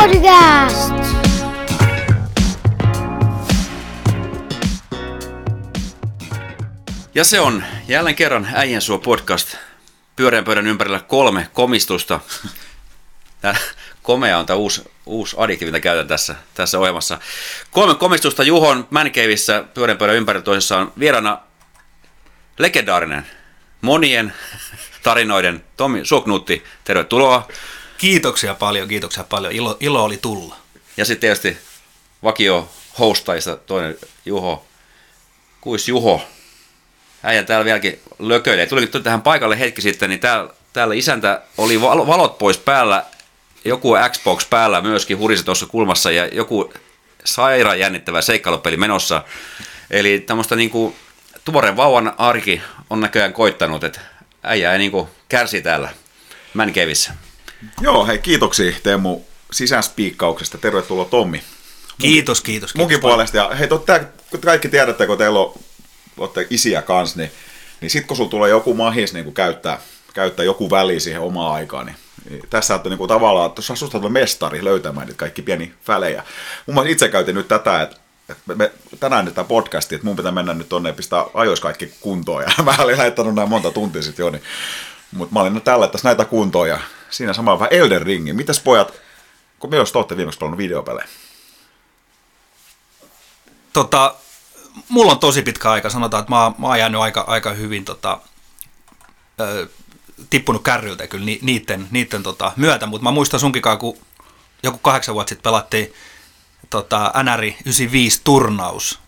Podcast! Ja se on jälleen kerran Äijän suo podcast. Pyöreän pöydän ympärillä kolme komistusta. Tää komea on tämä uusi, uusi adikti, mitä käytän tässä, tässä ohjelmassa. Kolme komistusta Juhon Mancaveissä pyöreän pöydän ympärillä toisessaan vieraana legendaarinen monien tarinoiden Tomi Suoknuutti. Tervetuloa. Kiitoksia paljon, kiitoksia paljon. Ilo, ilo oli tulla. Ja sitten tietysti vakio hostajista toinen Juho, kuis Juho. Äijä täällä vieläkin lököilee. Tuli tuli tähän paikalle hetki sitten, niin täällä, täällä isäntä oli val- valot pois päällä, joku Xbox päällä myöskin hurisi tuossa kulmassa ja joku sairaan jännittävä seikkailupeli menossa. Eli tämmöistä niinku tuoreen vauvan arki on näköjään koittanut, että äijä ei niinku kärsi täällä Mänkevissä. Joo, hei kiitoksia Teemu sisäspiikkauksesta. Tervetuloa Tommi. Kiitos, kiitos. Munkin kiitos. puolesta. Ja hei, totta, kun kaikki tiedätte, kun teillä on, olette isiä kanssa, niin, niin sit kun sulla tulee joku mahis niin käyttää, käyttää joku väli siihen omaan aikaan, niin, niin tässä olette niin kuin tavallaan, tuossa susta on mestari löytämään niitä kaikki pieni välejä. Mun mielestä itse käytin nyt tätä, että että me, me, tänään nyt tämä podcasti, että mun pitää mennä nyt tonne ja pistää ajois kaikki kuntoon. Ja mä olin laittanut näin monta tuntia sitten jo, niin, mutta mä olin nyt tällä, että näitä kuntoon ja siinä samalla vähän Elden Ringi. Mitäs pojat, kun me olette viimeksi pelannut videopelejä? Tota, mulla on tosi pitkä aika, sanotaan, että mä, mä oon jäänyt aika, aika hyvin tota, ö, tippunut kärryltä kyllä ni, niiden, niiden tota, myötä, mutta mä muistan sunkikaan, kun joku kahdeksan vuotta sitten pelattiin tota, NR 95 turnaus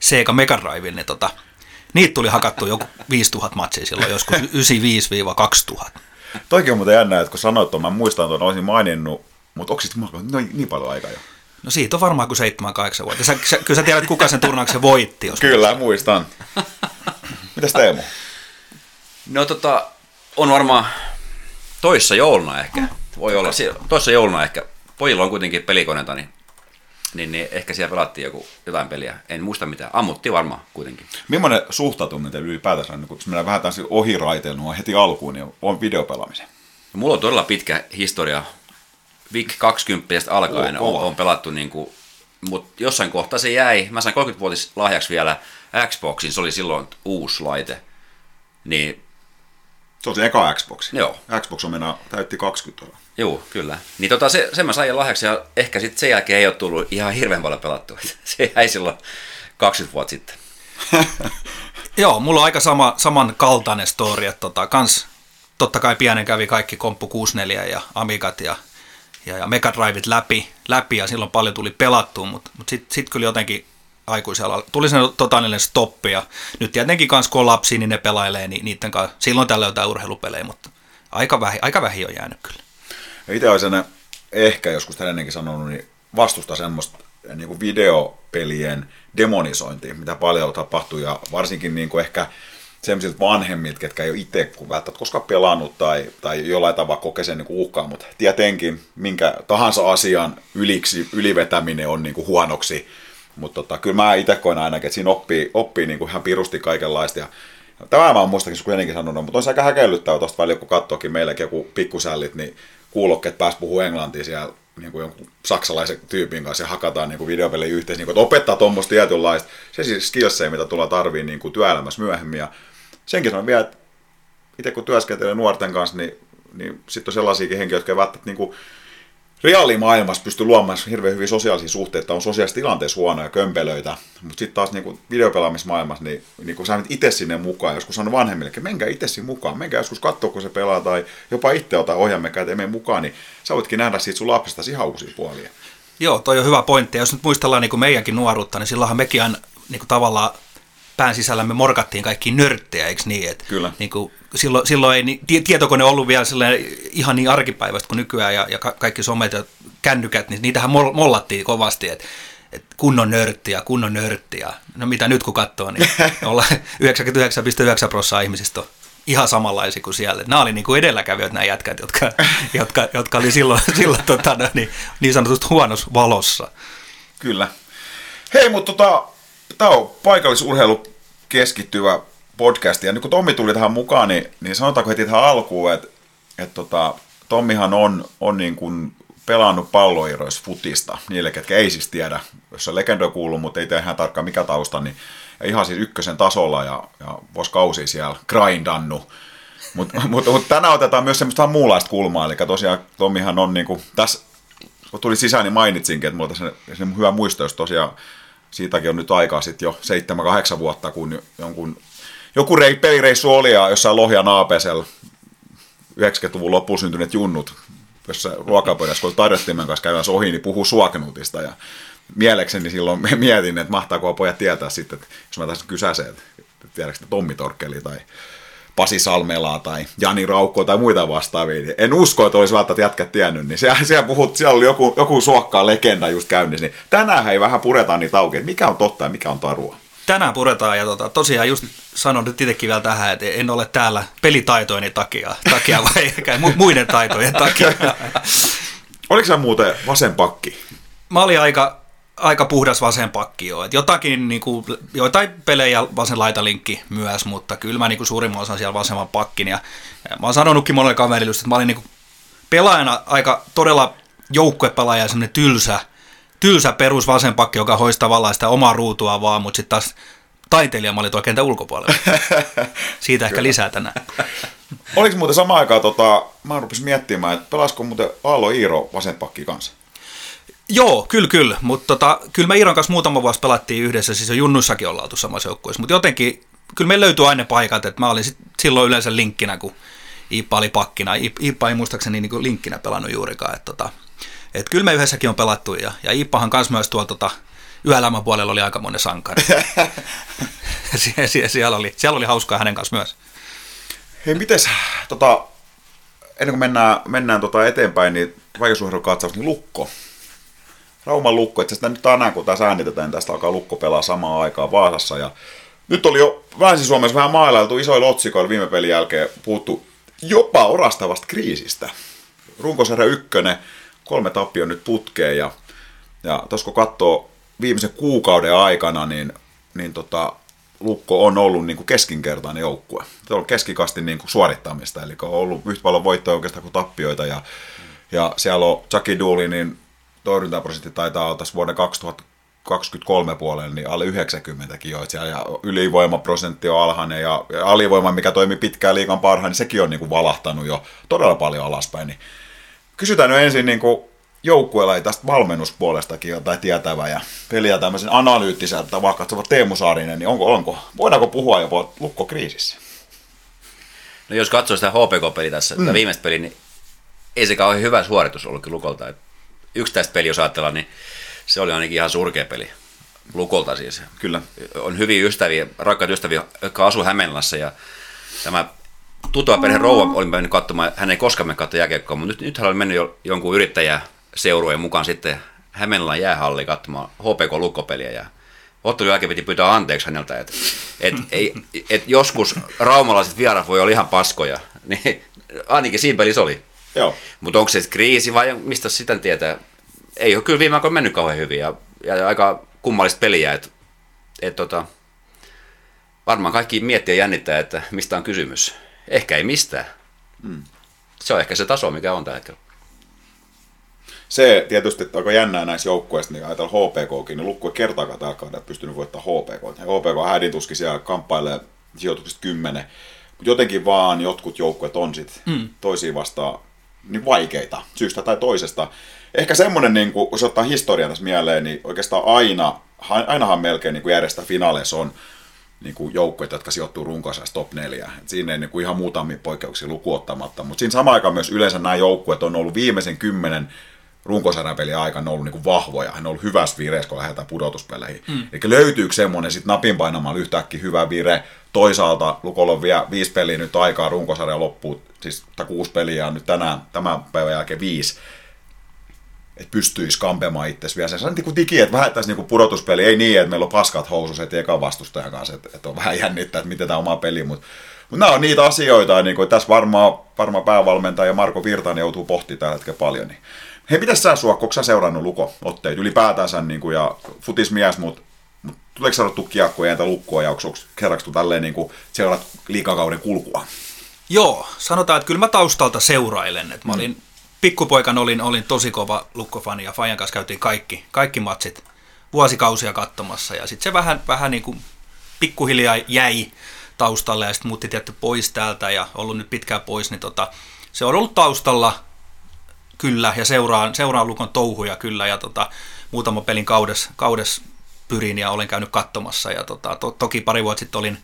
Sega Mega Drive, niin tota, niitä tuli hakattu joku 5000 matsia silloin joskus 95-2000. Toikin on muuten jännä, että kun sanoit tuon, mä muistan tuon, olisin maininnut, mutta onko sitten noin niin paljon aikaa jo? No siitä on varmaan kuin 7-8 vuotta. Sä, sä, kyllä sä tiedät, kuka sen turnauksen voitti. Jos Kyllä, muistan. Mitäs Teemu? No tota, on varmaan toissa jouluna ehkä. Voi olla, toissa jouluna ehkä. Pojilla on kuitenkin pelikoneita, niin, niin, niin ehkä siellä pelattiin joku, jotain peliä. En muista mitään. Ammuttiin varmaan kuitenkin. Millainen suhtautuminen teillä ylipäätänsä on, kun mennään vähän taas ohiraiteilua heti alkuun, niin on videopelaamisen? No, mulla on todella pitkä historia. VIC 20 alkaen Oo, on, on pelattu, niin kuin, mutta jossain kohtaa se jäi. Mä sain 30-vuotis lahjaksi vielä Xboxin, se oli silloin uusi laite. Niin Se on se eka Xbox. Joo. Xbox on mennä, täytti 20 vuotta. Joo, kyllä. Niin tota, se, sen mä sain lahjaksi ja ehkä sitten sen jälkeen ei ole tullut ihan hirveän paljon pelattua. Se jäi silloin 20 vuotta sitten. Joo, mulla on aika sama, samankaltainen story, että tota, kans, totta kai pienen kävi kaikki Komppu 64 ja Amigat ja, ja, ja Mega Driveit läpi, läpi ja silloin paljon tuli pelattua, mutta mut sitten sit kyllä jotenkin aikuisella tuli se totaalinen stoppi ja nyt tietenkin kans kun on lapsia, niin ne pelailee niin niiden kanssa, silloin tällä jotain urheilupelejä, mutta aika vähin, aika vähin on jäänyt kyllä. Ja itse olisin ehkä joskus ennenkin sanonut, niin vastusta semmoista niin kuin videopelien demonisointia, mitä paljon tapahtuu, ja varsinkin niin kuin ehkä sellaisilta vanhemmilta, ketkä ei ole itse kun välttämättä koskaan pelannut tai, tai jollain tavalla kokee sen niin uhkaa, mutta tietenkin minkä tahansa asian yliksi, ylivetäminen on niin kuin huonoksi, mutta tota, kyllä mä itse koen ainakin, että siinä oppii, oppii niin kuin ihan pirusti kaikenlaista, ja Tämä mä oon muistakin kun ennenkin sanonut, mutta on se aika häkellyttävä tuosta välillä, kun katsookin meilläkin joku pikkusällit, niin kuulokkeet pääs puhuu englantia siellä niin kuin jonkun saksalaisen tyypin kanssa ja hakataan niin videopelejä yhteen, niin kuin, että opettaa tuommoista tietynlaista, se siis skillsejä, mitä tullaan tarviin niin kuin työelämässä myöhemmin. Ja senkin sanon vielä, että itse kun työskentelee nuorten kanssa, niin, niin sitten on sellaisiakin henkilöitä, jotka välttämättä niin kuin reaalimaailmassa pysty luomaan hirveän hyviä sosiaalisia suhteita, on sosiaalisissa tilanteissa huonoja kömpelöitä, mutta sitten taas niin videopelaamismaailmassa, niin, niin kun sä menet itse sinne mukaan, joskus sanon vanhemmille, menkää itse sinne mukaan, menkää joskus katsoa, kun se pelaa, tai jopa itse ota ohjaamme käteen mene mukaan, niin sä voitkin nähdä siitä sun lapsesta ihan uusia puolia. Joo, toi on hyvä pointti. Ja jos nyt muistellaan niin kuin meidänkin nuoruutta, niin silloinhan mekin aina niin kuin tavallaan pään sisällä me morkattiin kaikki nörttejä, eikö niin? Et Kyllä. Niin kuin, silloin, silloin ei niin- tie- tietokone ollut vielä ihan niin arkipäiväistä kuin nykyään ja, ja ka- kaikki somet ja kännykät, niin niitähän mol- mollattiin kovasti, että et kunnon nörttiä, kunnon nörttiä. No mitä nyt kun katsoo, niin olla 99,9 prosenttia ihmisistä on ihan samanlaisia kuin siellä. Nämä oli niin kuin edelläkävijät nämä jätkät, jotka, jotka, jotka oli silloin, silloin tota, no niin, niin sanotusti huonossa valossa. Kyllä. Hei, mutta tota, tämä on paikallisurheilu keskittyvä podcast, ja nyt kun Tommi tuli tähän mukaan, niin, niin sanotaanko heti tähän alkuun, että, että tota, Tommihan on, on niin kuin pelannut palloiroissa futista, niille, ketkä ei siis tiedä, jos se legendo kuullut, mutta ei tiedä ihan tarkkaan mikä tausta, niin ja ihan siis ykkösen tasolla ja, ja vuosi kausi siellä grindannu. Mutta mut, mut tänään otetaan myös semmoista muunlaista kulmaa, eli tosiaan Tomihan on niinku, tässä kun tuli sisään, niin mainitsinkin, että mulla tässä se hyvä muisto, jos tosiaan siitäkin on nyt aikaa sitten jo 7-8 vuotta, kun jonkun, joku rei, pelireissu oli ja jossain Lohja Naapesella 90-luvun loppuun syntyneet junnut, jossa ruokapöydässä, kun tarjottimen kanssa käydään ohi, niin puhuu suaknutista ja mielekseni silloin mietin, että mahtaako pojat tietää sitten, että jos mä tässä kysäsen, että tiedätkö Tommi Torkkeli tai Pasi Salmelaa tai Jani Raukko tai muita vastaavia. Niin en usko, että olisi välttämättä jätkät tiennyt, niin siellä, siellä, puhut, siellä oli joku, joku suokkaa legenda just käynnissä, niin tänään ei vähän puretaan niitä auki, että mikä on totta ja mikä on tarua. Tänään puretaan ja tota, tosiaan just sanon nyt itsekin vielä tähän, että en ole täällä pelitaitoini takia, takia vai muiden taitojen takia. Oliko se muuten vasen pakki? Mä olin aika aika puhdas vasen pakki jo. Et jotakin, niin kuin, joitain pelejä vasen laitalinkki myös, mutta kyllä mä niin kuin suurimman osan siellä vasemman pakkin. Ja, ja mä oon sanonutkin monelle kaverille, että mä olin niin kuin pelaajana aika todella joukkuepelaaja, semmoinen tylsä, tylsä perus vasen pakki, joka hoisi tavallaan sitä omaa ruutua vaan, mutta sitten taas taiteilija mä olin tuolla kentän ulkopuolella. Siitä ehkä lisää tänään. Oliko muuten samaan aikaan, tota, mä rupesin miettimään, että pelasko muuten Aalo Iiro pakki kanssa? Joo, kyllä, kyllä. Mutta tota, kyllä me Iiron kanssa muutama vuosi pelattiin yhdessä, siis jo Junnussakin ollaan oltu samassa joukkueessa. Mutta jotenkin, kyllä me löytyy aina paikat, että mä olin sit silloin yleensä linkkinä, kun Iippa oli pakkina. Iippa ei muistaakseni niin linkkinä pelannut juurikaan. Että tota, et kyllä me yhdessäkin on pelattu ja, ja Iippahan kanssa myös tuolla tota, yöelämän puolella oli aika monen sankari. Sie, sie, siellä, oli, siellä oli hauskaa hänen kanssa myös. Hei, mites, tota, ennen kuin mennään, mennään tota eteenpäin, niin katsaus, niin Lukko. Rauman lukko, että nyt tänään kun tässä äänitetään, niin tästä alkaa lukko pelaa samaan aikaan Vaasassa. Ja nyt oli jo Länsi-Suomessa vähän maalailtu isoilla otsikoilla viime pelin jälkeen puuttu jopa orastavasta kriisistä. Runkosarja ykkönen, kolme tappio nyt putkeen ja, ja tuossa kun katsoo viimeisen kuukauden aikana, niin, niin tota, Lukko on ollut niin kuin keskinkertainen joukkue. Se on keskikasti niin kuin suorittamista, eli on ollut yhtä paljon voittoja oikeastaan kuin tappioita. Ja, ja siellä on Chucky Dooley, niin torjuntaprosentti taitaa olla tässä vuoden 2023 puolella, niin alle 90 jo, siellä ja ylivoimaprosentti on alhainen ja, alivoima, mikä toimi pitkään liikan parhaan, niin sekin on niin kuin valahtanut jo todella paljon alaspäin. Niin kysytään nyt ensin niin kuin joukkueella tästä valmennuspuolestakin jotain tietävä ja peliä tämmöisen analyyttiseltä tavalla katsova Teemu Saarinen, niin onko, onko, voidaanko puhua jopa lukkokriisissä? No jos katsoo sitä HPK-peliä tässä, mm. viimeistä peliä, niin ei se kauhean hyvä suoritus ollutkin Lukolta. Että yksittäistä peliä jos ajatellaan, niin se oli ainakin ihan surkea peli. Lukolta siis. Kyllä. On hyviä ystäviä, rakkaita ystäviä, jotka asuu Hämeenlässä ja tämä tutua perhe rouva oli mennyt katsomaan, hän ei koskaan mennyt katsomaan jääkiekkoa, mutta nyt, nyt hän oli mennyt jo, jonkun yrittäjä seurueen mukaan sitten Hämeenlän jäähalli katsomaan HPK lukkopeliä ja ottelun jälkeen piti pyytää anteeksi häneltä, että et, ei, et joskus raumalaiset vierat voi olla ihan paskoja, niin ainakin siinä pelissä oli. Joo. Mutta onko se kriisi vai mistä sitä tietää? Ei ole kyllä viime aikoina mennyt kauhean hyvin ja, ja aika kummallista peliä, että et tota, varmaan kaikki miettii ja jännittää, että mistä on kysymys. Ehkä ei mistään. Hmm. Se on ehkä se taso, mikä on tällä hetkellä. Se tietysti, että aika jännää näissä joukkueissa, niin ajatellaan HPKkin, niin lukkue kertaakaan tällä kaudella pystynyt voittamaan HPK. Ja HPK hädintuskin siellä kamppailee sijoituksista kymmenen. Mutta jotenkin vaan jotkut joukkueet on sitten mm. toisiin vastaan niin vaikeita syystä tai toisesta. Ehkä semmoinen, niin kun se ottaa historian tässä mieleen, niin oikeastaan aina, ainahan melkein niin kuin järjestä finaaleissa on niin kuin joukkueita, jotka sijoittuu runkosarjassa top 4. Et siinä ei niin kuin ihan muutamia poikkeuksia lukuottamatta, mutta siinä samaan aikaan myös yleensä nämä joukkueet on ollut viimeisen kymmenen runkosarjan pelin aikana ollut niin kuin vahvoja. Hän on ollut hyvässä vireessä, kun lähdetään pudotuspeleihin. Mm. Eli löytyykö semmoinen sitten napin painamalla yhtäkkiä hyvä vire. Toisaalta Lukolla on vielä viisi peliä nyt aikaa runkosarja loppuun, siis tai kuusi peliä on nyt tänään, tämän päivän jälkeen viisi että pystyisi kampemaan itse vielä. Se on niin digi, että vähättäisi niin pudotuspeli. Ei niin, että meillä on paskat housus heti eka vastustajan kanssa, että, että on vähän jännittää, että miten tämä oma peli, mutta mutta nämä on niitä asioita, niin kuin, tässä varmaan, varmaan päävalmentaja Marko Virtanen joutuu pohtimaan tällä hetkellä paljon. Niin Hei, mitä sä sua, sä seurannut luko-otteita ylipäätänsä, niin kuin, ja futismies, mutta mut, tuleeko seurattu kiekkoja ja lukkoa, ja onko kerraksi tälleen niin kuin, seurat liikakauden kulkua? Joo, sanotaan, että kyllä mä taustalta seurailen. Että mä mm. olin pikkupoikan olin, olin tosi kova lukkofani ja Fajan kanssa käytiin kaikki, kaikki matsit vuosikausia katsomassa ja sitten se vähän, vähän niin kuin pikkuhiljaa jäi taustalle ja sitten muutti tietty pois täältä ja ollut nyt pitkään pois, niin tota, se on ollut taustalla kyllä ja seuraan, seuraan Lukon touhuja kyllä ja tota, muutama pelin kaudes, kaudes pyrin ja olen käynyt katsomassa ja tota, to, toki pari vuotta sitten olin,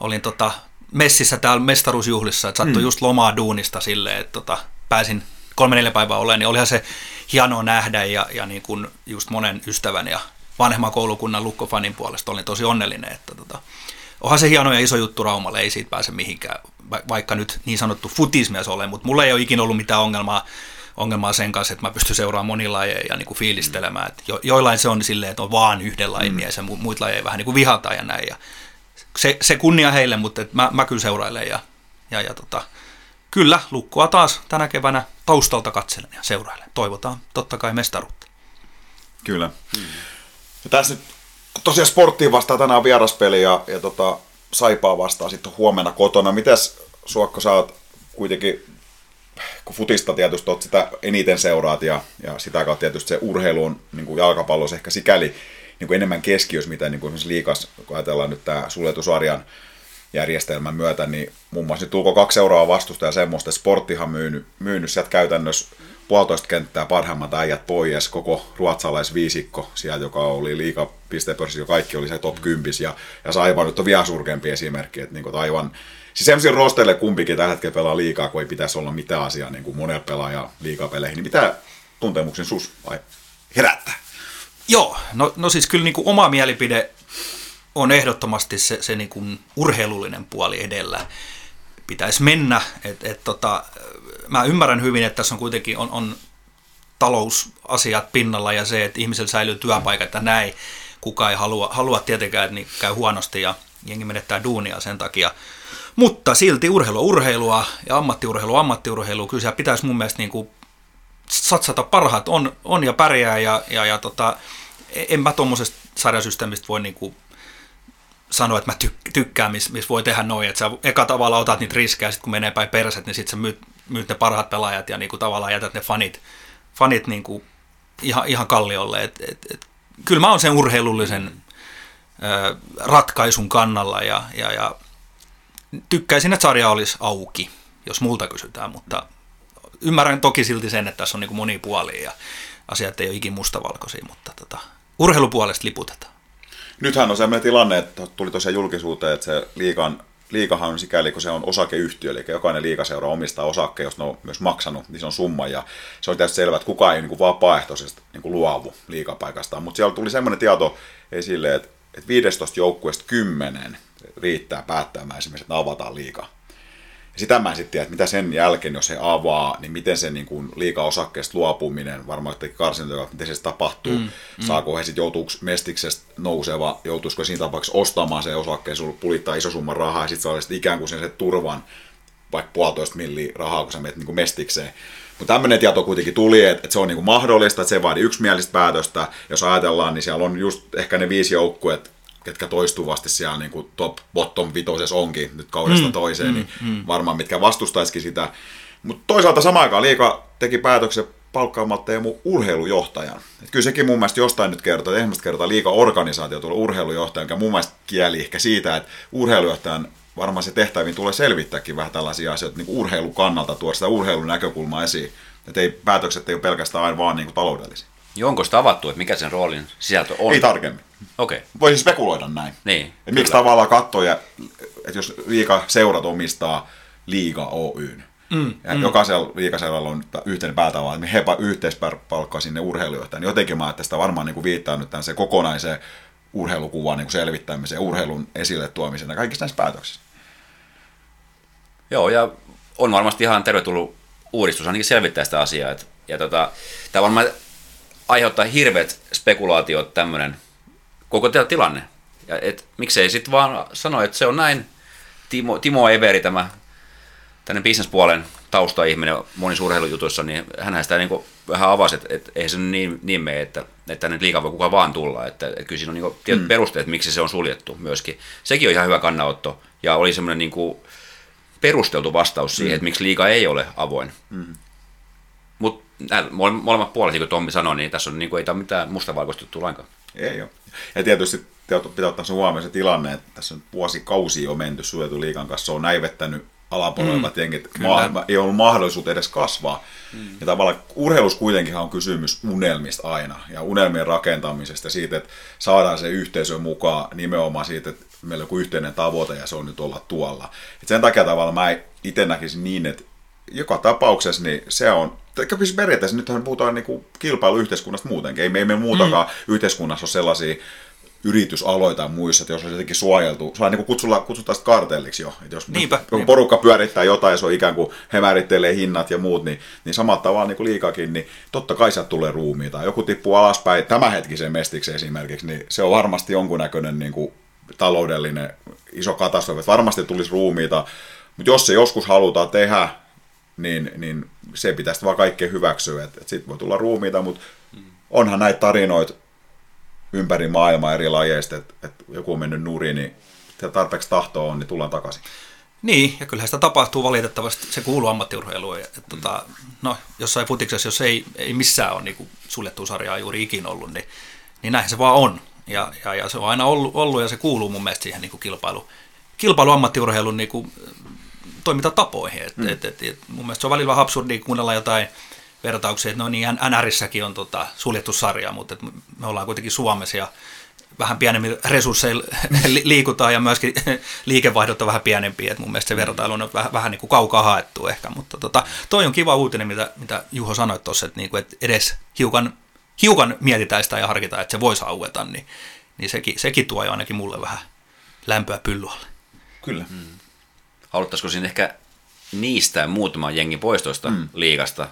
olin tota, messissä täällä mestaruusjuhlissa, että sattui mm. just lomaa duunista silleen, että tota, pääsin kolme neljä päivää olemaan, niin olihan se hienoa nähdä ja, ja niin kuin just monen ystävän ja vanhemman koulukunnan lukkofanin puolesta olin tosi onnellinen, että tota, onhan se hieno ja iso juttu Raumalle, ei siitä pääse mihinkään, vaikka nyt niin sanottu futismies olen, mutta mulla ei ole ikinä ollut mitään ongelmaa, ongelmaa sen kanssa, että mä pystyn seuraamaan monilajeja ja niin kuin fiilistelemään. Että jo, joillain se on silleen, että on vaan yhden lajin mm. mies ja muita lajeja vähän niin kuin vihataan ja näin. Ja se, se kunnia heille, mutta että mä, mä kyllä seurailen ja, ja, ja tota, kyllä, lukkua taas tänä keväänä taustalta katselen ja seurailen. Toivotaan totta kai mestaruutta. Kyllä. Mm. Ja tässä nyt tosiaan sporttiin vastaa tänään vieraspeli ja, ja tota, Saipaa vastaa sitten huomenna kotona. Mites Suokko, sä oot kuitenkin, kun futista tietysti oot sitä eniten seuraat ja, ja sitä kautta tietysti se urheilu on niin kuin jalkapallossa ehkä sikäli niin kuin enemmän keskiössä, mitä niin kuin esimerkiksi liikas, kun ajatellaan nyt tämä suljetusarjan järjestelmän myötä, niin muun muassa nyt tulko kaksi seuraavaa vastusta ja semmoista, että sporttihan myynyt, myynyt sieltä käytännössä puolitoista kenttää parhaimmat äijät pois, koko ruotsalaisviisikko siellä, joka oli liika pistepörssi, jo kaikki oli se top 10, ja, ja Saiva nyt on vielä surkeampi esimerkki, että, niin kuin, aivan, siis semmoisia rosteille kumpikin tällä hetkellä pelaa liikaa, kun ei pitäisi olla mitään asiaa niin kuin monella pelaaja liikapeleihin, niin mitä tuntemuksen sus vai herättää? Joo, no, no siis kyllä niin kuin oma mielipide on ehdottomasti se, se niin kuin urheilullinen puoli edellä. Pitäisi mennä, että et tota, mä ymmärrän hyvin, että tässä on kuitenkin on, on talousasiat pinnalla ja se, että ihmisellä säilyy työpaikat ja näin. Kuka ei halua, halua tietenkään, että niin käy huonosti ja jengi menettää duunia sen takia. Mutta silti urheilu urheilua ja ammattiurheilu ammattiurheilu, kyllä pitäisi mun mielestä niin kuin satsata parhaat on, on ja pärjää ja, ja, ja tota, en mä tuommoisesta sarjasysteemistä voi niinku sanoa, että mä tyk- tykkään, missä mis voi tehdä noin, että sä eka tavalla otat niitä riskejä, sit kun menee päin perset, niin sitten sä myyt, myyt ne parhaat pelaajat ja niinku tavallaan jätät ne fanit, fanit niinku ihan, ihan kalliolle. Et, et, et, kyllä mä oon sen urheilullisen ö, ratkaisun kannalla ja, ja, ja tykkäisin, että sarja olisi auki, jos multa kysytään, mutta ymmärrän toki silti sen, että tässä on niin monipuolia ja asiat ei ole ikin mustavalkoisia, mutta tota, urheilupuolesta liputetaan. Nythän on sellainen tilanne, että tuli tosiaan julkisuuteen, että se liikan, liikahan on sikäli, kun se on osakeyhtiö, eli jokainen liikaseura omistaa osakkeen, jos ne on myös maksanut, niin se on summa, ja se on tietysti selvä, että kukaan ei niin kuin vapaaehtoisesti niin kuin luovu liikapaikastaan, mutta siellä tuli semmoinen tieto esille, että, että 15 joukkueesta 10 riittää päättämään esimerkiksi, että avataan liikaa. Ja sitä mä en sitten tiedä, että mitä sen jälkeen, jos he avaa, niin miten se niin kuin liika-osakkeesta luopuminen, varmaan että karsintoja, miten se tapahtuu, mm, mm. saako he sitten joutuuko mestiksestä nouseva, joutuisiko siinä tapauksessa ostamaan se osakkeen, sulla pulittaa iso summa rahaa ja sitten saa ikään kuin sen se turvan, vaikka puolitoista milliä rahaa, kun sä menet niin kuin mestikseen. Mutta tämmöinen tieto kuitenkin tuli, että, se on niin kuin mahdollista, että se vaadi yksimielistä päätöstä. Jos ajatellaan, niin siellä on just ehkä ne viisi joukkuet, ketkä toistuvasti siellä niin kuin top bottom vitosessa onkin nyt kaudesta mm, toiseen, mm, niin mm. varmaan mitkä vastustaisikin sitä. Mutta toisaalta samaan aikaan Liika teki päätöksen palkkaamaan Teemu urheilujohtajan. Et kyllä sekin mun mielestä jostain nyt kertoo, että ensimmäistä kertaa liika organisaatio tulee urheilujohtajan, joka mun mielestä kieli ehkä siitä, että urheilujohtajan varmaan se tehtäviin tulee selvittääkin vähän tällaisia asioita niin urheilun kannalta, tuoda sitä urheilun näkökulmaa esiin. Että ei, päätökset ei ole pelkästään aina vaan niin kuin taloudellisia. Joo, onko sitä avattu, että mikä sen roolin sisältö on? Ei tarkemmin. Okei. Okay. Voisi spekuloida näin. Niin, Et miksi tavallaan katsoja, että jos liika seurat omistaa liiga Oyn, Mm, ja mm. jokaisella liikaseuralla on yhteinen päätava, että he yhteispalkkaa sinne urheilujohtajan. Niin jotenkin mä sitä varmaan niin kuin viittaa nyt tämän se kokonaisen urheilukuvan niin selvittämiseen, urheilun esille tuomiseen ja kaikissa näissä päätöksissä. Joo, ja on varmasti ihan tervetullut uudistus ainakin selvittää sitä asiaa. Et, ja tota, tämä varmaan aiheuttaa hirveät spekulaatiot tämmöinen koko tilanne. Ja et, miksei sitten vaan sano, että se on näin. Timo, Timo Everi, tämä tänne bisnespuolen taustaihminen monissa urheilujutuissa, niin hän sitä niin vähän avasi, että, että ei se niin, niin mene, että, että tänne liikaa voi kukaan vaan tulla. Että, että kyllä siinä on niin tietyt mm. perusteet, miksi se on suljettu myöskin. Sekin on ihan hyvä kannanotto ja oli semmoinen niin perusteltu vastaus siihen, mm. että miksi liika ei ole avoin. Mm. Molemmat puolet, niin kuin Tommi sanoi, niin tässä on, niin kuin, ei tämä ole mitään mustavalkoista juttua lainkaan. Ei ole. Ja tietysti pitää ottaa huomioon se tilanne, että tässä on vuosikausi jo menty suljetun liikan kanssa, se on näivettänyt alapuolella mm, jengit, ma- ei ollut mahdollisuutta edes kasvaa. Mm. Ja tavallaan urheilus kuitenkin on kysymys unelmista aina, ja unelmien rakentamisesta, siitä, että saadaan se yhteisö mukaan nimenomaan siitä, että meillä on joku yhteinen tavoite, ja se on nyt olla tuolla. Et sen takia tavallaan mä itse näkisin niin, että joka tapauksessa niin se on, siis periaatteessa nythän puhutaan niin kuin kilpailuyhteiskunnasta muutenkin, ei me, ei me muutakaan mm. yhteiskunnassa ole sellaisia yritysaloita muissa, että jos on jotenkin suojeltu, se on niin kuin kutsulla, kutsutaan sitä kartelliksi jo, että jos Niinpä, niinpä. porukka pyörittää jotain ja se on ikään kuin he määrittelee hinnat ja muut, niin, niin samalla tavalla niin kuin liikakin, niin totta kai sieltä tulee ruumiita. Joku tippuu alaspäin tämänhetkisen mestiksi esimerkiksi, niin se on varmasti jonkunnäköinen niin kuin taloudellinen iso katastrofi, varmasti tulisi ruumiita, mutta jos se joskus halutaan tehdä, niin, niin se pitäisi vaan kaikkea hyväksyä. Että, että sitten voi tulla ruumiita, mutta onhan näitä tarinoita ympäri maailmaa eri lajeista, että, että joku on mennyt nurin, niin tarpeeksi tahtoa on, niin tullaan takaisin. Niin, ja kyllähän sitä tapahtuu valitettavasti, se kuuluu ammattiurheiluun. Että, mm. tota, no, jossain futiksessa, jos ei, ei missään ole niin suljettu sarjaa juuri ikin ollut, niin, niin näinhän se vaan on. Ja, ja, ja se on aina ollut, ollut ja se kuuluu mun mielestä siihen niin kuin kilpailu, kilpailu ammattiurheilun niin kuin, toimintatapoihin. Et, mm. et, et, et, mun mielestä se on välillä vähän absurdia kuunnella jotain vertauksia, että no niin, NRissäkin on tota, suljettu sarja, mutta et me ollaan kuitenkin Suomessa ja vähän pienemmin resursseilla liikutaan ja myöskin liikevaihdot on vähän pienempiä, että mun mielestä se vertailu on vähän, vähän niin kuin kaukaa haettu ehkä, mutta tota, toi on kiva uutinen, mitä, mitä Juho sanoi tuossa, että, niin kuin, että edes hiukan, hiukan mietitään sitä ja harkitaan, että se voisi aueta, niin, niin sekin, sekin tuo jo ainakin mulle vähän lämpöä pyllualle. Kyllä. Mm haluttaisiko siinä ehkä niistä muutaman jengin poistoista mm. liigasta,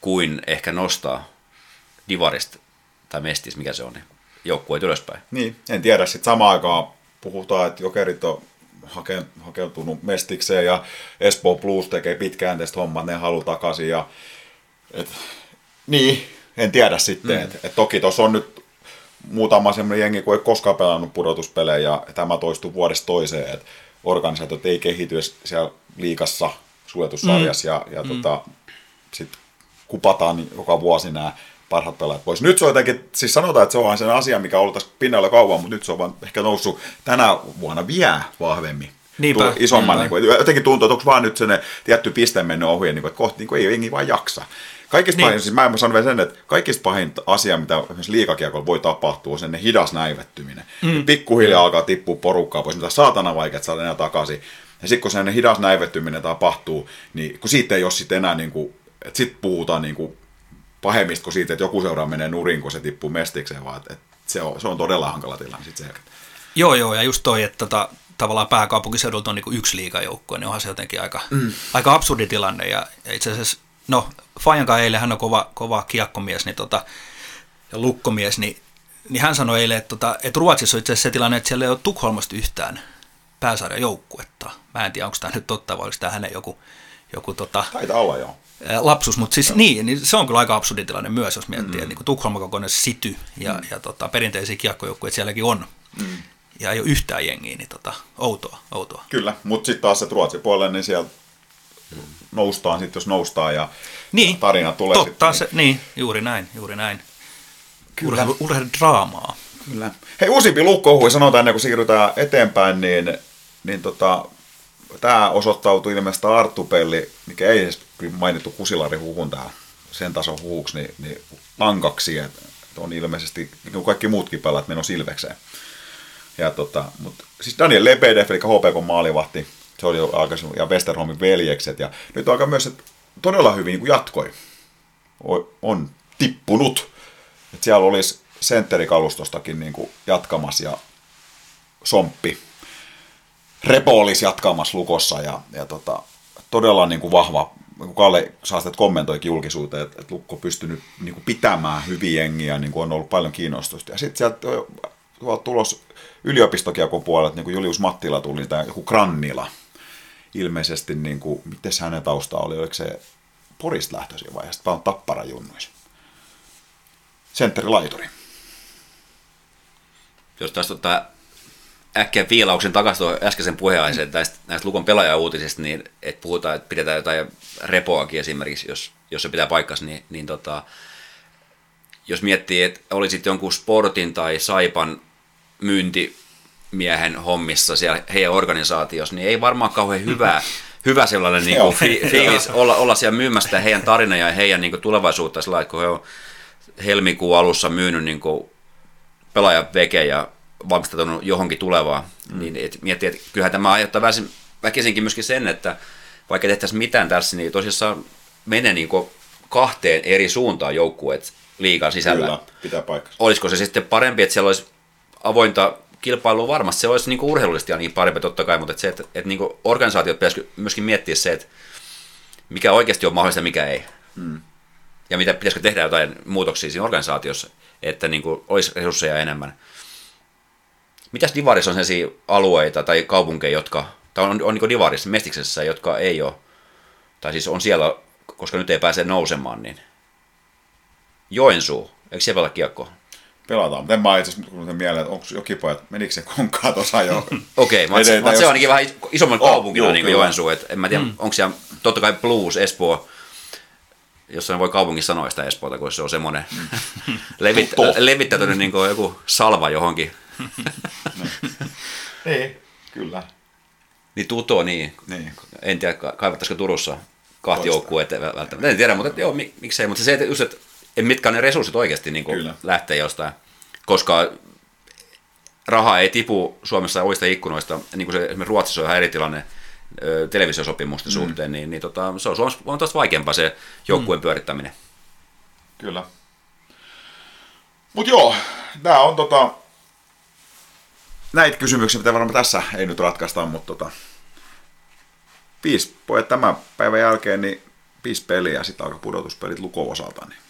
kuin ehkä nostaa divarista tai mestis, mikä se on, niin joukkueet ylöspäin. Niin, en tiedä. Sitten samaan aikaan puhutaan, että jokerit on hake, hakeutunut mestikseen ja Espoo Blues tekee pitkäänteistä hommaa, ne haluaa takaisin. Ja, et, niin, en tiedä sitten. Mm. Et, et toki tuossa on nyt muutama semmoinen jengi, kun ei koskaan pelannut pudotuspelejä ja tämä toistuu vuodesta toiseen. Että organisaatiot ei kehity siellä liikassa suljetussarjassa mm. ja, ja mm. tota, sitten kupataan joka vuosi nämä parhaat pelaajat pois. Nyt se on jotenkin, siis sanotaan, että se on sen asia, mikä on ollut tässä pinnalla kauan, mutta nyt se on vaan ehkä noussut tänä vuonna vielä vahvemmin. Niinpä. Isomman, Niinpä. Niin kuin, jotenkin tuntuu, että onko vaan nyt se tietty piste mennyt ohi, niin kuin, että kohti niin kuin, ei jengi vaan jaksa. Kaikista niin. pahin, siis mä en sano vielä sen, että kaikista pahin asia, mitä esimerkiksi liikakiekolla voi tapahtua, on sen hidas näivettyminen. Mm. Pikkuhiljaa mm. alkaa tippua porukkaa pois, mitä saatana vaikea saada enää takaisin. Ja sitten kun se hidas näivettyminen tapahtuu, niin kun siitä ei ole sitten enää, niin kuin, että sitten puhutaan niin kuin pahemmista kuin siitä, että joku seuraa menee nurin, kun se tippuu mestikseen, vaan että, se, on, se on todella hankala tilanne sitten se Joo, joo, ja just toi, että tota, tavallaan pääkaupunkiseudulta on niin yksi liikajoukkue, niin onhan se jotenkin aika, mm. aika absurdi tilanne, ja itse asiassa no Fajanka eilen, hän on kova, kova kiekkomies niin tota, ja lukkomies, niin, niin hän sanoi eilen, että, tota, että Ruotsissa on itse asiassa se tilanne, että siellä ei ole Tukholmasta yhtään pääsarjan joukkuetta. Mä en tiedä, onko tämä nyt totta vai onko tämä hänen joku, joku tota, Taitaa olla joo. Lapsus, mutta siis niin, niin, se on kyllä aika absurdi tilanne myös, jos miettii, mm. että niin Tukholma kokoinen sity ja, mm. ja tota, perinteisiä kiekkojoukkueita sielläkin on. Mm. Ja ei ole yhtään jengiä, niin tota, outoa, outoa. Kyllä, mutta sitten taas se Ruotsin puolelle, niin siellä noustaan sitten, jos noustaan ja niin, tarina tulee totta sitten. Se, niin, juuri näin, juuri näin. Kyllä. Urheilu, draamaa. Kyllä. Hei, uusimpi lukkohui sanotaan ennen kuin siirrytään eteenpäin, niin, niin tota, tämä osoittautui ilmeisesti Artupelli, mikä ei edes mainittu Kusilari huhun tää, sen tason huhuksi, niin, niin ankaksi, että on ilmeisesti, niin kuin kaikki muutkin pelaat, menossa Ilvekseen. Ja tota, mutta siis Daniel Lebedev, eli HPK maalivahti, se oli jo aikaisemmin, ja Westerholmin veljekset, ja nyt aika myös, että todella hyvin niin kuin jatkoi. On tippunut. Että siellä olisi sentterikalustostakin niin kuin jatkamassa ja Somppi. Repo olisi jatkamassa lukossa ja, ja tota, todella niin kuin vahva, kun Kalle Saastet kommentoikin julkisuuteen, että, Lukko pystynyt niin kuin pitämään hyviä jengiä, niin kuin on ollut paljon kiinnostusta. Ja sitten sieltä tulos yliopistokiekon puolelta, niin kuin Julius Mattila tuli, tai joku Krannila, ilmeisesti, niin kuin, miten hänen tausta oli, oliko se Porista lähtöisin vaiheessa, vaan Tappara junnuissa. Sentteri laituri. Jos tästä ottaa äkkiä viilauksen takaisin tuohon äskeisen puheenaiheeseen näistä, näistä Lukon pelaajauutisista, niin että puhutaan, että pidetään jotain repoakin esimerkiksi, jos, jos se pitää paikkansa, niin, niin tota, jos miettii, että olisit jonkun sportin tai saipan myyntimiehen hommissa siellä heidän organisaatiossa, niin ei varmaan kauhean hyvää, hyvä sellainen niin kuin, fi, fiilis olla, olla siellä myymästä heidän tarinaa ja heidän niin kuin, tulevaisuutta sillä lailla, kun he on helmikuun alussa myynyt niin kuin, pelaajan veke ja valmistautunut johonkin tulevaan, mm. niin et miettii, että kyllähän tämä aiheuttaa väkisinkin myöskin sen, että vaikka tehtäisiin mitään tässä, niin tosissaan menee niin kahteen eri suuntaan joukkueet liikan sisällä. Kyllä, pitää paikkansa. Olisiko se sitten parempi, että siellä olisi avointa kilpailua varmasti, se olisi niin kuin urheilullisesti ja niin parempi totta kai, mutta että se, että, että niin kuin organisaatiot pitäisi myöskin miettiä se, että mikä oikeasti on mahdollista ja mikä ei. Mm. Ja mitä pitäisikö tehdä jotain muutoksia siinä organisaatiossa, että niin kuin olisi resursseja enemmän. Mitäs Divarissa on sellaisia alueita tai kaupunkeja, jotka, tai on, on niin Divarissa, Mestiksessä, jotka ei ole, tai siis on siellä, koska nyt ei pääse nousemaan, niin Joensuu, eikö siellä pelata kiekkoa? Pelataan, mutta en mä itse asiassa mieleen, että onko jokipojat, menikö se konkaa tuossa jo? Okei, okay, mutta jos... se on ainakin vähän isomman oh, kaupungilla niin kuin Joensuu, että en mä tiedä, mm. onko siellä, totta kai Blues, Espoo, jos voi kaupungissa sanoa sitä Espoota, kun se on semmoinen levit, levittäytynyt niin kuin joku salva johonkin niin, kyllä. Niin Tuto, niin. niin. En tiedä, kaivattaisiko Turussa kahti joukkueet välttämättä. En tiedä, mutta joo, mik, miksei. Mutta se, että, just, että mitkä on ne resurssit oikeasti niin kuin lähtee jostain. Koska raha ei tipu Suomessa oista ikkunoista, niin kuin se esimerkiksi Ruotsissa on ihan eri tilanne televisiosopimusten mm. suhteen, niin, niin tota, se on Suomessa on taas vaikeampaa se joukkueen mm. pyörittäminen. Kyllä. Mutta joo, tämä on tota, näitä kysymyksiä, mitä varmaan tässä ei nyt ratkaista, mutta tota, viisi pojat tämän päivän jälkeen, niin viisi peliä, sitten alkaa pudotuspelit luko osalta, niin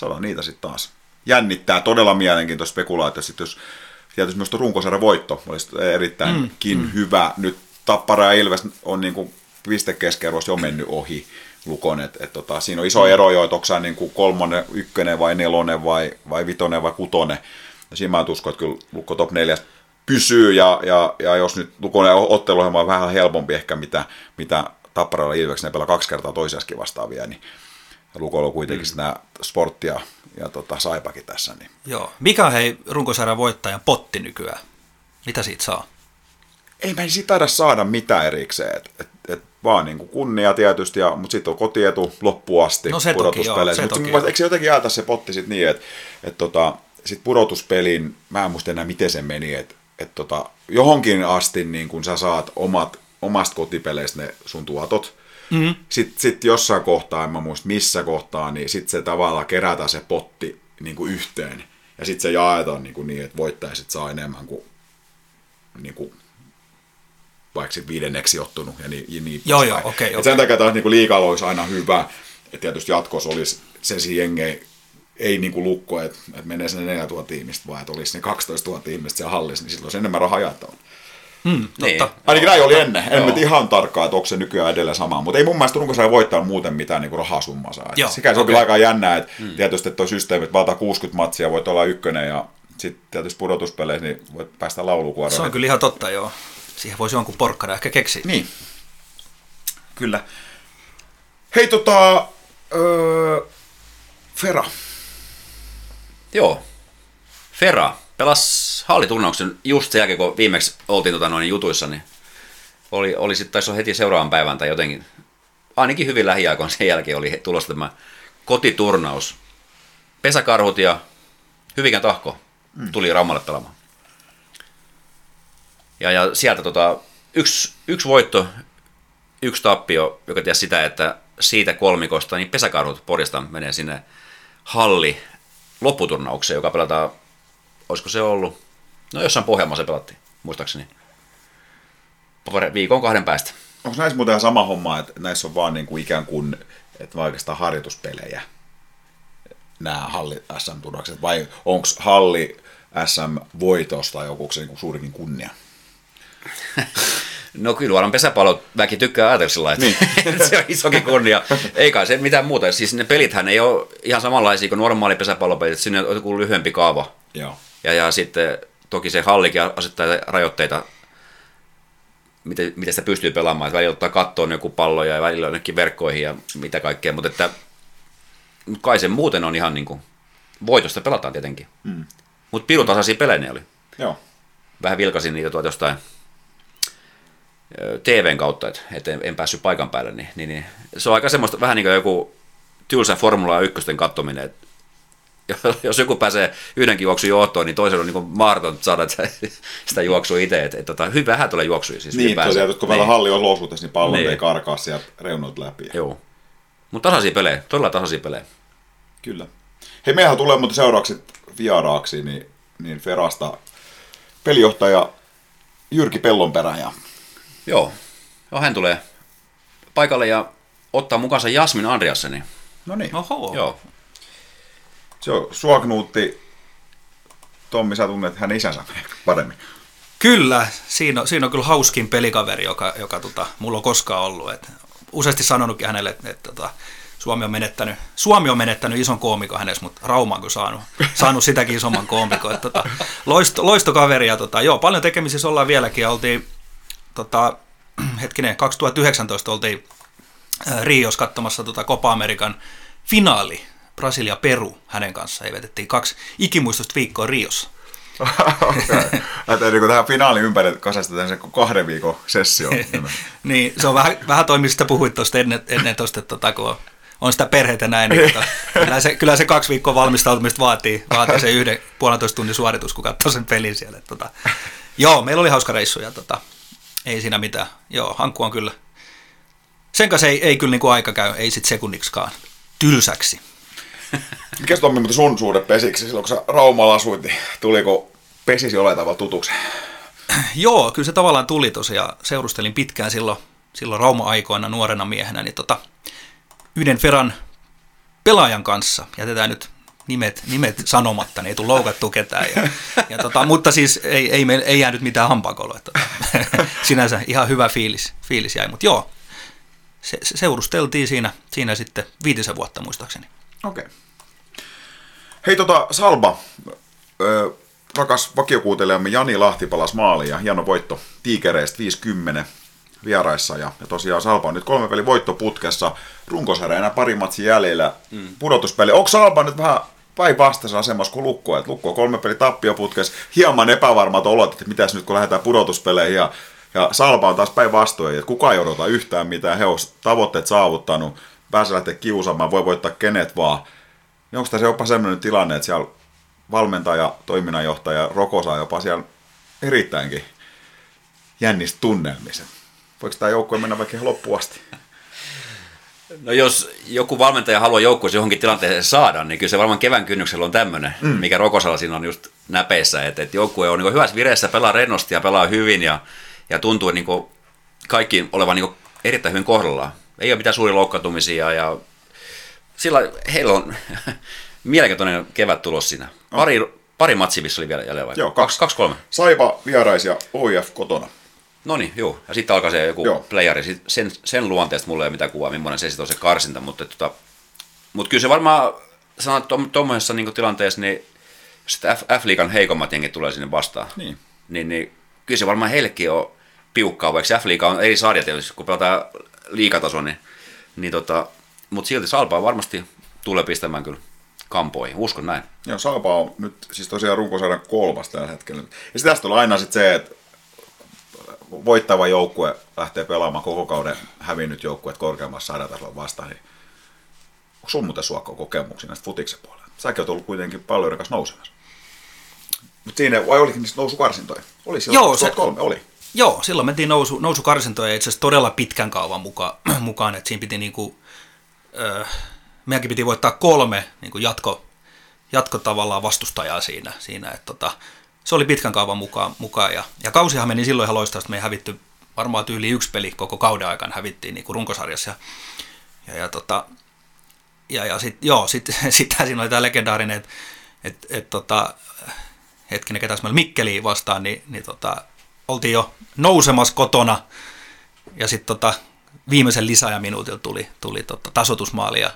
saadaan niitä sitten taas. Jännittää todella mielenkiintoista spekulaatio, sitten jos tietysti myös runkosarjan voitto olisi erittäinkin mm, mm. hyvä. Nyt Tappara ja Ilves on niin kuin pistekeskiarvoista jo mennyt ohi Lukon, että et tota, siinä on iso ero jo, että onko niin kuin kolmonen, ykkönen vai nelonen vai, vai vitonen vai kutonen. Ja siinä mä uskon, että kyllä Lukko top 4 pysyy, ja, ja, ja jos nyt Lukonen otteluohjelma on vähän helpompi ehkä, mitä, mitä Tapparalla ne pelaa kaksi kertaa toisiaskin vastaavia, niin Lukolla on kuitenkin mm. nämä sporttia ja tota, saipakin tässä. Niin. Joo. Mikä on hei runkosarjan voittajan potti nykyään? Mitä siitä saa? Ei mä siitä taida saada mitään erikseen. Et, et, et vaan niin kuin kunnia tietysti, ja, mutta sitten on kotietu loppuasti no se toki, joo, se toki, eikö se jotenkin jaeta se potti sitten niin, että et tota, sitten pudotuspelin, mä en muista enää miten se meni, että että tota, johonkin asti niin kun sä saat omat, omasta kotipeleistä ne sun tuotot, mm-hmm. sitten sit jossain kohtaa, en mä muista missä kohtaa, niin sitten se tavallaan kerätään se potti niin kuin yhteen. Ja sitten se jaetaan niin, kuin niin että voittajaiset saa enemmän kuin, niin kuin vaikka sitten viidenneksi ottunut ja niin, ja niin Joo, joo, okei. Okay, okay. Sen takia taas niin liikalla olisi aina hyvä, että tietysti jatkossa olisi se jengei ei niin kuin lukko, että, että menee sinne 4000 ihmistä, vaan että olisi ne 12 000 ihmistä siellä hallissa, niin silloin olisi enemmän rahaa jaettavana. Hmm, niin. Ainakin näin oli ennen. En nyt ihan tarkkaa, että onko se nykyään edelleen sama. Mutta ei mun mielestä runkosarja voittaa muuten mitään niin rahasummaa saa. Sikäli se on kyllä aika jännää, että hmm. tietysti että tuo systeemi, että valtaa 60 matsia, voit olla ykkönen ja sitten tietysti pudotuspeleissä, niin voit päästä laulukuoroon. Se on kyllä ihan totta, joo. Siihen voisi jonkun porkkana ehkä keksiä. Niin. Kyllä. Hei tota, öö, Fera, Joo. Fera pelas halliturnauksen just sen jälkeen, kun viimeksi oltiin tota noin jutuissa, niin oli, oli sitten taisi heti seuraavan päivän tai jotenkin, ainakin hyvin lähiaikoin sen jälkeen oli tulossa tämä kotiturnaus. Pesäkarhut ja Hyvikän tahko mm. tuli Raumalle pelaamaan. Ja, ja sieltä tota, yksi, yksi voitto, yksi tappio, joka tiesi sitä, että siitä kolmikosta niin pesäkarhut Porjasta menee sinne halli lopputurnaukseen, joka pelataan, olisiko se ollut, no jossain Pohjanmaassa pelattiin, muistaakseni. Viikon kahden päästä. Onko näissä muuten ihan sama homma, että näissä on vaan niin kuin ikään kuin, että oikeastaan harjoituspelejä, nämä halli SM-turnaukset, vai onko halli SM-voitosta joku se niin suurikin kunnia? No kyllä varmaan pesäpallot väki tykkää ajatella sillä että niin. se on isokin kunnia. Ei kai se mitään muuta. Siis ne pelithän ei ole ihan samanlaisia kuin normaali pesäpallopelit. Sinne on joku lyhyempi kaava. Joo. Ja, ja sitten toki se hallikin asettaa rajoitteita, miten, miten sitä pystyy pelaamaan. Että välillä ottaa kattoon joku pallo ja välillä jonnekin verkkoihin ja mitä kaikkea, mutta että kai se muuten on ihan niin kuin, voitosta pelataan tietenkin. Mm. Mutta pirutasaisia pelejä ne oli. Joo. Vähän vilkasin niitä tuolta jostain TVn kautta, että et en, en päässyt paikan päälle, niin, niin, niin, se on aika semmoista vähän niin kuin joku tylsä Formula 1 katsominen, että jos joku pääsee yhdenkin juoksun johtoon, niin toisella on niin mahdoton saada sitä juoksua itse. Että, että, että hyvin vähän tulee juoksuja siis Niin, tosiaan, kun vielä Niin. halli on olosuhteessa, niin pallon Niin. ei karkaa sieltä reunat läpi. Joo. Mutta tasaisia pelejä, todella tasaisia pelejä. Kyllä. Hei, mehän tulee muuten seuraavaksi vieraaksi, niin, niin Ferasta pelijohtaja Jyrki Pellonperä. Ja, Joo. Joo, hän tulee paikalle ja ottaa mukaansa Jasmin Andreasseni. no niin, Oho. Joo. Se on sua Knuutti. Tommi, sä tunnet hänen isänsä paremmin. Kyllä, siinä on, siinä on kyllä hauskin pelikaveri, joka, joka tota, mulla on koskaan ollut. Et useasti sanonutkin hänelle, että, että tota, Suomi, on menettänyt, Suomi on menettänyt ison koomikon hänessä, mutta Rauma on saanut, saanut sitäkin isomman koomikon. Et, tota, loisto, loistokaveri ja tota, joo, paljon tekemisissä ollaan vieläkin. Oltiin, tota, hetkinen, 2019 oltiin äh, Rios katsomassa tota Copa Amerikan finaali, Brasilia-Peru hänen kanssaan. Ja vetettiin kaksi ikimuistoista viikkoa Riossa. Okay. Että niin tähän finaaliin ympäri kasastetaan se kahden viikon sessio. niin, se on vähän, vähän toimii sitä puhuit tuosta ennen, ennen tuosta, tota, kun on, on sitä perheitä näin, niin tota, kyllä, se, kyllä se kaksi viikkoa valmistautumista vaatii, vaatii se yhden puolentoista tunnin suoritus, kun katsoo sen pelin siellä. Tota, joo, meillä oli hauska reissu ja tota, ei siinä mitään. Joo, hankku on kyllä. Sen kanssa ei, ei kyllä niin kuin aika käy, ei sit sekunniksikaan. Tylsäksi. Mikä Tommi, mutta sun suhde pesiksi silloin, kun sä Raumalla asuit, niin tuliko pesisi jollain tavalla tutuksi? Joo, kyllä se tavallaan tuli tosiaan. Seurustelin pitkään silloin, silloin Rauma-aikoina nuorena miehenä, niin tota, yhden Feran pelaajan kanssa, jätetään nyt nimet, nimet sanomatta, niin ei tule loukattu ketään. Ja, ja tota, mutta siis ei, ei, meil, ei jäänyt mitään hampaakoloa. Tota, sinänsä ihan hyvä fiilis, fiilis jäi, mutta joo, se, se seurusteltiin siinä, siinä sitten viitisen vuotta muistaakseni. Okei. Okay. Hei tota, Salba, ö, rakas vakiokuuntelijamme Jani Lahti palasi maaliin ja hieno voitto Tiikereistä 50 vieraissa. Ja, ja tosiaan Salba on nyt kolme peli voittoputkessa, runkosarja enää pari matsia jäljellä, mm. pudotuspeli. Onko Salba nyt vähän päinvastaisessa asemassa kuin Lukko, että Lukko on kolme peli tappioputkessa, hieman epävarmat olot, että mitäs nyt kun lähdetään pudotuspeleihin ja ja Salpa on taas päinvastoin, että kukaan ei odota yhtään mitään, he ovat tavoitteet saavuttanut, pääsee lähteä kiusaamaan, voi voittaa kenet vaan. Niin onko tässä jopa sellainen tilanne, että siellä valmentaja, toiminnanjohtaja, Roko saa jopa siellä erittäinkin jännistä tunnelmissa. Voiko tämä joukkue mennä vaikka loppuun asti? No jos joku valmentaja haluaa joukkueessa johonkin tilanteeseen saada, niin kyllä se varmaan kevään kynnyksellä on tämmöinen, mm. mikä Rokosalla siinä on just näpeissä, että, että joukkue on niin hyvässä vireessä, pelaa rennosti ja pelaa hyvin ja, ja tuntuu niin kaikki olevan niin erittäin hyvin kohdallaan. Ei ole mitään suuria loukkaantumisia ja sillä heillä on mielenkiintoinen kevät tulos siinä. Pari, pari matsia, missä oli vielä jäljellä vai? Joo, kaksi, kaksi kolme. Saipa vierais ja OIF kotona. No niin, joo. Ja sitten alkaa se joku Joo. playeri. Sen, sen luonteesta mulla ei ole mitään kuvaa, millainen se sitten on se karsinta. Mutta, tota, mutta kyllä se varmaan, sanotaan, että tuommoisessa niin tilanteessa, niin sitten F, F-liigan heikommat jengit tulee sinne vastaan, Niin. niin, niin kyllä se varmaan heillekin on piukkaa, vaikka F-liiga on eri sarja tietysti, kun pelataan liikataso, niin, niin tota, mutta silti Salpaa varmasti tulee pistämään kyllä kampoihin, uskon näin. Joo, Saipa on nyt siis tosiaan runkosarjan kolmas tällä hetkellä. Ja sitten tästä tulee aina sit se, että voittava joukkue lähtee pelaamaan koko kauden hävinnyt joukkue korkeammassa sarjatasolla vastaan, niin onko sun muuten suokko kokemuksia näistä futiksen puolella? Säkin oot ollut kuitenkin paljon rakas nousemassa. Mutta siinä, vai olikin niistä nousukarsintoja? Oli silloin Joo, se- 2003, oli. Joo, silloin mentiin nousu, nousukarsintoja itse asiassa todella pitkän kaavan mukaan, mukaan että siinä piti niinku, ö, meidänkin piti voittaa kolme niinku jatko, jatko tavallaan vastustajaa siinä, siinä että tota, se oli pitkän kaavan mukaan, mukaan ja, ja kausihan meni silloin ihan loistavasti, me ei hävitty varmaan tyyli yksi peli koko kauden aikana hävittiin niinku runkosarjassa ja, ja, ja, tota, ja, ja sit, joo, sitten sit siinä oli tämä legendaarinen, että et, et, tota, hetkinen, ketäs meillä Mikkeliin vastaan, niin, niin tota, oltiin jo nousemassa kotona ja sitten tota, viimeisen lisäajan minuutilla tuli, tuli tota, tasotusmaali ja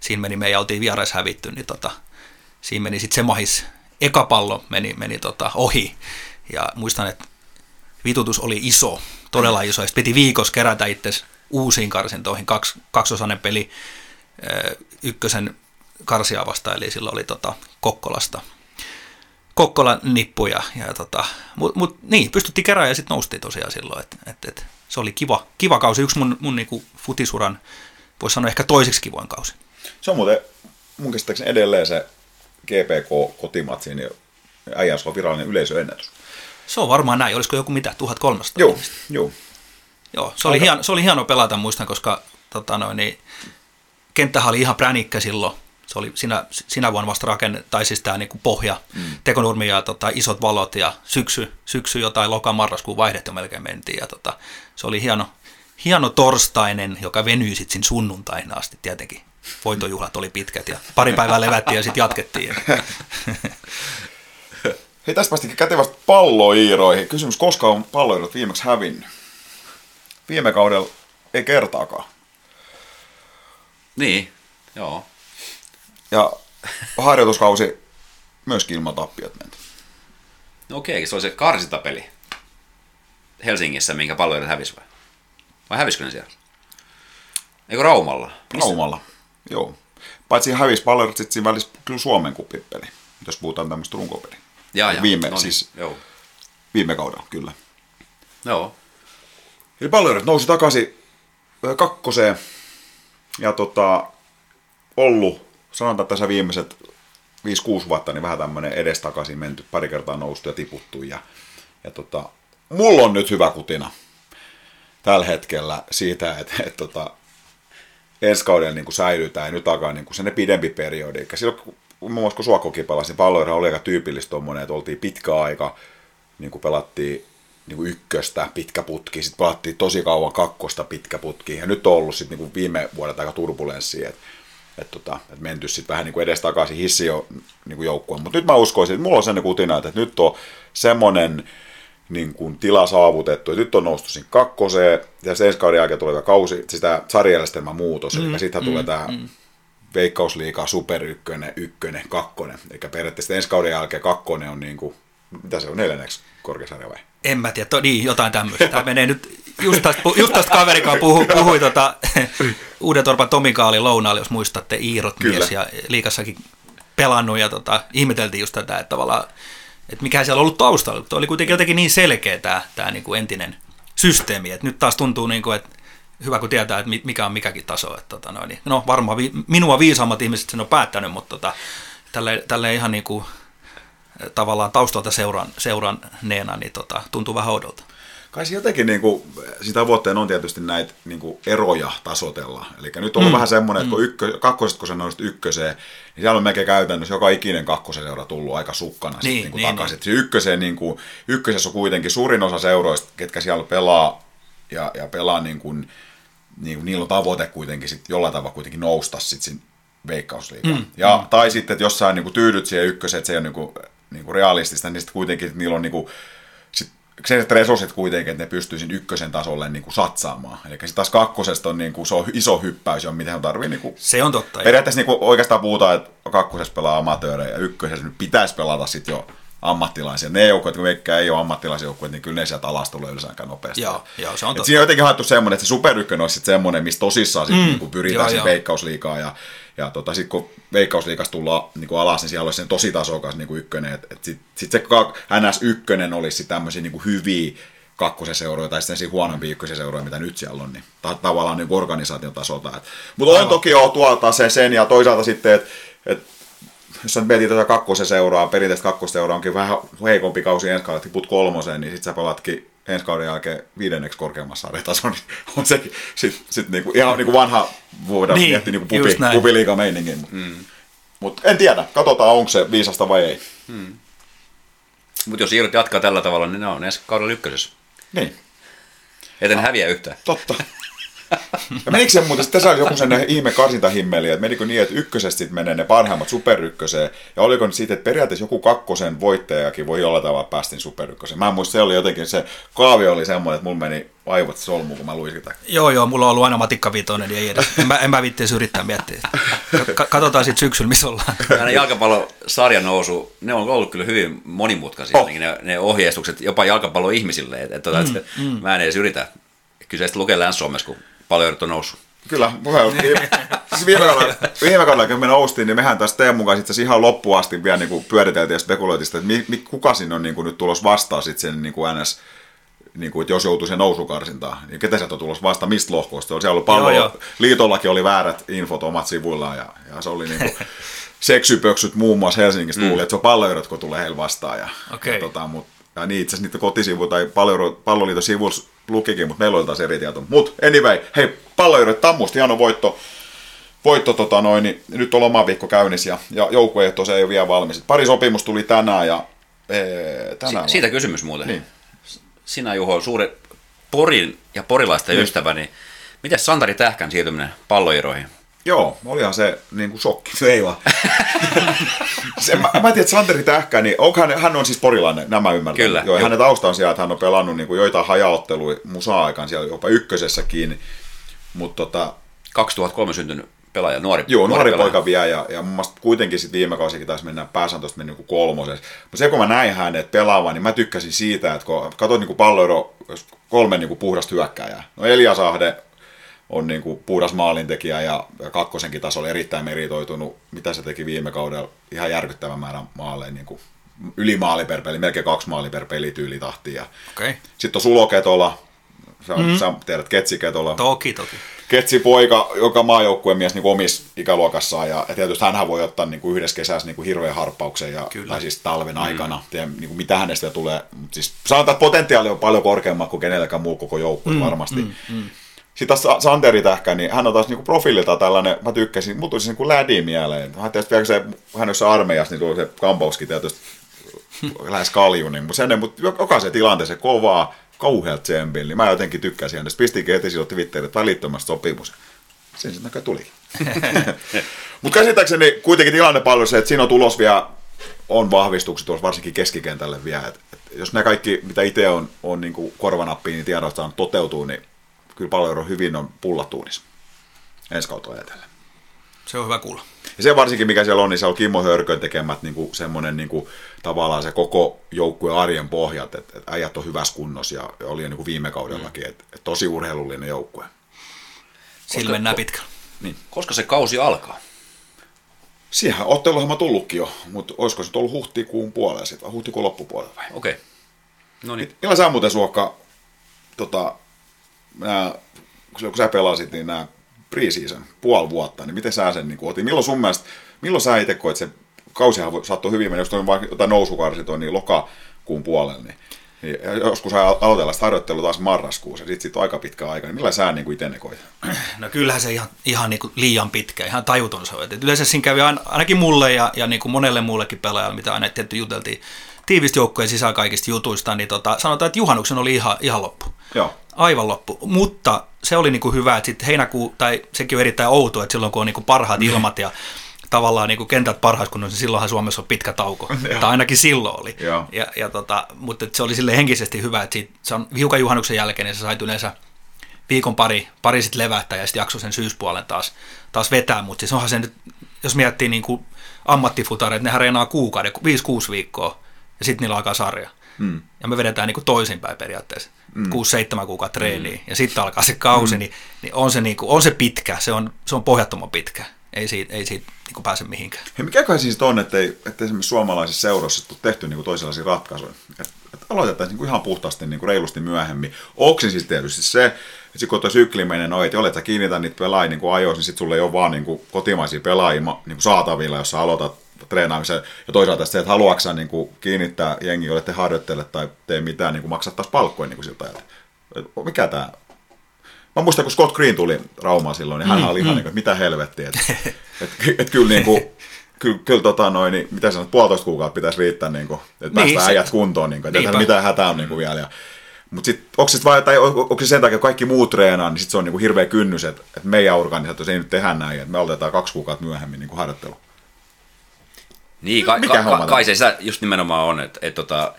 siinä meni, me ei oltiin vierais hävitty, niin tota, siinä meni sitten se mahis eka pallo meni, meni tota ohi. Ja muistan, että vitutus oli iso, todella iso. Sitten piti viikossa kerätä itse uusiin karsintoihin, kaksi, kaksosainen peli ykkösen karsia vastaan, eli sillä oli tota Kokkolasta Kokkolan nippuja. Ja tota, Mutta mut, niin, pystyttiin kerään ja sitten noustiin tosiaan silloin. Et, et, et, se oli kiva, kiva kausi, yksi mun, mun niinku futisuran, voisi sanoa ehkä toiseksi kivoin kausi. Se on muuten mun käsittääkseni edelleen se GPK kotimatsi, niin äijän se on virallinen yleisöennätys. Se on varmaan näin. Olisiko joku mitä, 1300? Joo, joo. Joo, se oli, hieno, se oli hieno pelata, muistan, koska tota noin, niin, kenttähän oli ihan pränikkä silloin. Se oli sinä, sinä vuonna vasta rakenne, tai siis tämä niinku pohja, mm. tekonurmi ja tota, isot valot ja syksy, syksy jotain loka-marraskuun vaihdettu melkein mentiin. Ja tota, se oli hieno, hieno torstainen, joka venyi sitten sinne sunnuntaihin asti tietenkin. Voitojuhlat oli pitkät ja pari päivää levättiin ja sitten jatkettiin. Hei, tästä päästikin kätevästi palloiiroihin. Kysymys, koska on palloiirot viimeksi hävinnyt? Viime kaudella ei kertaakaan. Niin, joo. Ja harjoituskausi myöskin ilman tappiot menty. No okei, se oli se karsintapeli Helsingissä, minkä palloirat hävisi vai? Vai hävisikö ne siellä? Eikö Raumalla? Missä? Raumalla, joo. Paitsi hävisi palloirat sitten siinä välissä kyllä Suomen kuppipeli, jos puhutaan tämmöistä runkopeliä. Jaa, jaa. Viime, no niin, siis joo. viime kaudella, kyllä. Joo. Eli palloirat nousi takaisin kakkoseen ja tota, ollut, sanotaan tässä viimeiset 5-6 vuotta, niin vähän tämmöinen edestakaisin menty, pari kertaa noustu ja tiputtu. Ja, ja tota, mulla on nyt hyvä kutina tällä hetkellä siitä, että, että tota, ensi kaudella niin säilytään ja nyt alkaa niin se pidempi periodi. Eli silloin, kun muun muassa kun Suokokin pelasi, niin palloilla oli aika tyypillistä tommonen, että oltiin pitkä aika, niin kuin pelattiin niin kuin ykköstä pitkä putki, sitten pelattiin tosi kauan kakkosta pitkä putki, ja nyt on ollut sitten niin kuin viime vuodet aika turbulenssia, että et tota, et menty sitten vähän niin kuin edes takaisin hissi jo niin joukkueen. Mutta nyt mä uskoisin, että mulla on sen kutina, että nyt on semmoinen niin kuin tila saavutettu, että nyt on noustu sinne kakkoseen, ja sen ensi kauden jälkeen tulee kausi, sitä sarjärjestelmän muutos, mm, eli sitten mm, tulee tämä mm. Veikkausliiga, Super ykkönen, ykkönen, kakkonen. Eli periaatteessa ensi kauden jälkeen kakkonen on niin kuin, mitä se on, neljänneksi korkeasarja vai? En mä tiedä, to, niin, jotain tämmöistä. Tämä menee nyt, just tästä, just tästä kaverikaan puhui, puhui tota, Uudentorpan Tomikaali lounaalle, jos muistatte, Iirot Kyllä. mies ja liikassakin pelannut ja tota, ihmeteltiin just tätä, että tavallaan, että mikä siellä on ollut taustalla. Tuo oli kuitenkin jotenkin niin selkeä tämä, tämä niin kuin entinen systeemi, että nyt taas tuntuu, niin kuin, että hyvä kun tietää, että mi- mikä on mikäkin taso. Että, tota, noin, niin, no varmaan vi- minua viisaammat ihmiset sen on päättänyt, mutta tota, tälle, tälle ihan niin kuin, tavallaan taustalta seuran, seuranneena, niin tota, tuntuu vähän oudolta. Kai se jotenkin niin kuin, sitä tavoitteen on tietysti näitä niin kuin eroja tasotella. Eli nyt on mm. vähän semmoinen, että kun ykkö, kakkosesta kun sä nousit ykköseen, niin siellä on melkein käytännössä joka ikinen kakkosen seura tullut aika sukkana niin, niin, niin, takaisin. Niin. Ykköseen, niin kuin, ykkösessä on kuitenkin suurin osa seuroista, ketkä siellä pelaa ja, ja pelaa niin kuin, niin kuin, niillä on tavoite kuitenkin sit jollain tavalla kuitenkin nousta sitten sinne veikkausliigaan. Mm. Ja, mm. Tai sitten, että jos sä niin kuin, tyydyt siihen ykköseen, että se ei ole niin kuin, niin kuin realistista, niin sitten kuitenkin niillä on niin kuin, se resurssit kuitenkin, että ne pystyisi ykkösen tasolle niin kuin satsaamaan. Eli sitten taas kakkosesta on, niin kuin, se on iso hyppäys, johon miten on tarvii. Niin kuin, Se on totta. periaatteessa niin kuin, oikeastaan puhutaan, että kakkosessa pelaa amatöörejä ja ykkösessä nyt pitäisi pelata sitten jo ammattilaisia. Ne joukkueet, kun veikkaa ei ole ammattilaisia joukkueet, niin kyllä ne sieltä alasta tulee yleensä aika nopeasti. Joo, joo, se on Et totta. siinä on jotenkin haettu semmoinen, että se Super olisi sitten semmoinen, missä tosissaan sit Mm, mm, niin pyritään joo, joo. veikkausliikaa. Ja, ja tota, sitten kun veikkausliikasta tullaan niin kuin alas, niin siellä olisi sen tosi tasokas niin kuin ykkönen. Että et sitten sit se ka- NS1 olisi tämmöisiä niin kuin hyviä kakkosen seuroja tai sitten siinä huonompi ykkösen seuroja, mitä nyt siellä on, niin ta- tavallaan niin organisaation tasolta. Mutta on toki jo tuolta se sen ja toisaalta sitten, että et, jos sä mietit tätä kakkosen seuraa, perinteistä kakkoseuraa onkin vähän heikompi kausi ensi kaudella, tiput kolmoseen, niin sit sä pelatkin ensi kauden jälkeen viidenneksi korkeammassa sarjatason, niin on sekin sit, sit niinku, ihan niinku vanha, voidaan Niin, niin, miettiä niinku näin. pupiliiga meiningin. Mm. Mutta en tiedä, katsotaan onko se viisasta vai ei. Mutta jos Iirot jatkaa tällä tavalla, niin ne on ensi kaudella ykkösessä. Niin, Eten häviä yhtään. totta. Ja menikö se muuten, tässä oli joku sen ihme karsintahimmeli, että menikö niin, että ykkösestä sitten menee ne parhaimmat superykköseen, ja oliko nyt siitä, että periaatteessa joku kakkosen voittajakin voi jollain tavalla päästä superykköseen. Mä en muista, se oli jotenkin, se kaavio oli semmoinen, että mulla meni aivot solmuun, kun mä luin sitä. Joo, joo, mulla on ollut aina matikka vitoinen, niin ei edes. En mä, en mä viitteisi yrittää miettiä. Ka- katsotaan sitten syksyllä, missä ollaan. Nämä jalkapallosarjan nousu, ne on ollut kyllä hyvin monimutkaisia, Oh. ne, ne ohjeistukset jopa jalkapalloihmisille, että, että, mm, että mm. mä en edes yritä kyseistä lukea Länsi-Suomessa, kun paljon on noussut. Kyllä, siis viime kaudella, viime kaudella, kun me noustiin, niin mehän tässä Teemun kanssa itse ihan loppuun asti vielä niin kuin pyöriteltiin ja spekuloitiin, sitä, että mi, mi, kuka sinne on niin kuin nyt tulos vastaan sitten sen niin kuin NS, niin kuin, että jos joutuu sen nousukarsintaan, niin ketä sieltä on tulos vasta, mistä lohkoista? Siellä oli pallo, Joo, joo. liitollakin oli väärät infot omat sivuillaan ja, ja se oli niin kuin, seksypöksyt muun muassa Helsingissä mm. tuuli, että se on palloerotko tulee heillä vastaan. Ja, Okei. ja, tota, mut, ja niin itse asiassa niitä kotisivu tai pallo, palloliiton sivussa lukikin, mutta meillä oli taas eri tieto. Mutta anyway, hei, palloerot Tammusta, hieno voitto. Voitto, tota noin, niin nyt on loma viikko käynnissä ja, ja joukkue tosiaan ei ole vielä valmis. Pari sopimus tuli tänään ja ee, tänään Si- siitä kysymys muuten. Niin. Sinä Juho, suuri Porin ja porilaisten Niin. ystävä, niin miten Santari Tähkän siirtyminen palloiroihin? Joo, olihan se niin kuin shokki. Se ei vaan. se, mä, mä tiedän, että Santeri Tähkä, niin onko hän, hän on siis porilainen, nämä ymmärrän. Kyllä, Joo, hänen tausta on siellä, että hän on pelannut niin kuin joitain hajaotteluja musa-aikaan siellä jopa ykkösessäkin. Mutta tota, 2003 syntynyt pelaaja, nuori, Joo, nuori pelaaja. poika vie ja, ja mun mielestä kuitenkin sit viime kausikin taisi mennä pääsantosta mennä niin kolmosessa. Mutta se kun mä näin hänet pelaavan, niin mä tykkäsin siitä, että kun katsoit niin palloero, kolme niin puhdasta hyökkääjää. No Elias Ahde on niin kuin puhdas maalintekijä ja, ja kakkosenkin tasolla erittäin meritoitunut. Mitä se teki viime kaudella? Ihan järkyttävän määrän maaleja, niin kuin yli maali per peli, melkein kaksi maali per peli tyylitahti. Ja Okei, okay. sitten on Sulo Ketola, sä, mm. sä tiedät Ketsi Ketola. toki, toki. Ketsi poika, joka maajoukkueen mies niin omissa ikäluokassaan, ja, ja tietysti hänhän voi ottaa niin kuin yhdessä kesässä niin kuin hirveän harppauksen, ja, Kyllä. tai siis talven aikana, tiedä, niin kuin mitä hänestä tulee. Mut siis sanotaan, että potentiaali on paljon korkeammat kuin kenelläkään muu koko joukkue mm, varmasti. Mm, mm. Sitten taas Sa- Santeri Tähkä, niin hän on taas niinku profiililta tällainen, mä tykkäsin, mut tuli se niinku lädi mieleen. Hän tietysti vielä se, hän jossain armeijassa, niin tuli se Kampauski tietysti lähes kaljunin, mutta sen, mutta jokaisen tilanteeseen kovaa, kauhealta tsempillä, niin mä jotenkin tykkäsin hänestä. Pistinkin heti silloin Twitteriin, että välittömästi sopimus. Sen sitten näköjään tuli. mutta käsittääkseni kuitenkin tilanne paljon se, että siinä on tulos vielä, on vahvistukset tuossa varsinkin keskikentälle vielä. Et, et jos ne kaikki, mitä itse on, on niin kuin korvanappiin, niin tiedosta saanut toteutuu, niin kyllä paljon hyvin on pullatuunissa ensi kautta ajatellen. Se on hyvä kuulla. Ja se varsinkin, mikä siellä on, niin se on Kimmo Hörkön tekemät niin kuin semmoinen niin kuin, tavallaan se koko joukkueen arjen pohjat, että, että äijät on hyvässä kunnossa ja, oli niin kuin viime kaudellakin, että, että tosi urheilullinen joukkue. Sillä mennään pitkällä. Koska se kausi alkaa? Siihen otteluohjelma tullutkin jo, mutta olisiko se nyt ollut huhtikuun puolella sitten vai huhtikuun loppupuolella vai? Okei. Okay. No niin. Millä sä muuten Suokka, tota, nää, kun sä- pelasit, niin nämä preseason, puoli vuotta, niin miten sä sen niin otit? Milloin sun mielestä, milloin sä itse koet, se kausihan saattoi hyvin mennä, jos toi vaikka jotain nousukarsit on niin lokakuun puolella, niin, niin joskus aloitellaan sitä harjoittelua taas marraskuussa, sit sit on aika pitkä aika, niin millä sä niin itse ne koit? No kyllähän se ihan, ihan niin kuin liian pitkä, ihan tajuton se on. Et yleensä siinä kävi ain- ainakin mulle ja, ja niin kuin monelle muullekin pelaajalle, mitä aina tietty juteltiin tiivistä joukkojen sisään kaikista jutuista, niin tota, sanotaan, että juhannuksen oli ihan, ihan loppu. Joo. Aivan loppu. Mutta se oli niinku hyvä, että sitten heinäkuu, tai sekin on erittäin outo, että silloin kun on niinku parhaat ilmat ja tavallaan niinku kentät parhaassa kunnossa, niin silloinhan Suomessa on pitkä tauko. tai ainakin silloin oli. Joo. Ja, ja tota, mutta se oli sille henkisesti hyvä, että siitä, se on hiukan juhannuksen jälkeen, niin sä sait yleensä viikon pari, pari sitten levähtää ja sitten jakso sen syyspuolen taas, taas vetää, mutta siis onhan se nyt, jos miettii niin kuin ammattifutareita, nehän reenaa kuukauden, 5-6 viikkoa ja sitten niillä alkaa sarja. Mm. Ja me vedetään niin kuin toisinpäin periaatteessa. Mm. 6-7 kuukautta treeniä mm. ja sitten alkaa se kausi, mm. niin, niin, on, se niin kuin, on se pitkä, se on, se on pohjattoman pitkä. Ei siitä, ei siitä niin kuin pääse mihinkään. Hei, mikäköhän siis on, että, ei, että esimerkiksi suomalaisissa seuroissa on tehty niin kuin toisenlaisia ratkaisuja? Että aloitetaan niin kuin ihan puhtaasti niin kuin reilusti myöhemmin. Onko se siis tietysti se, että sit kun tuo sykli menee noin, että olet sä kiinnitä niitä pelaajia niin ajoissa, niin sitten sulla ei ole vaan niin kuin kotimaisia pelaajia niin kuin saatavilla, jos sä aloitat treenaamisen. Ja toisaalta se, että haluatko niin kuin kiinnittää jengi, jolle te harjoittele tai tee mitään, niin kuin maksattaisi palkkoja niin kuin siltä ajalta. Et Mikä tämä Mä muistan, kun Scott Green tuli Raumaan silloin, niin hän Mm, oli ihan niin kuin, että mitä helvettiä. Että et, et, kyllä, niin kuin, kyllä, kyllä tota noin, niin, mitä sanot, puolitoista kuukautta pitäisi riittää, niin kuin, että Niin, päästään se- äijät kuntoon, niin kuin, että mitään hätää on niin kuin vielä. Ja, mutta sitten onko sit vai, tai on- onko se sen takia, että kaikki muut treenaa, niin sit se on niin kuin hirveä kynnys, että, että meidän organisaatiossa ei nyt tehdä näin, että me aloitetaan kaksi kuukautta myöhemmin niin kuin harjoittelu. Niin, ka- Mikä ka- homma ka- tää? kai se sitä just nimenomaan on, että et, tota,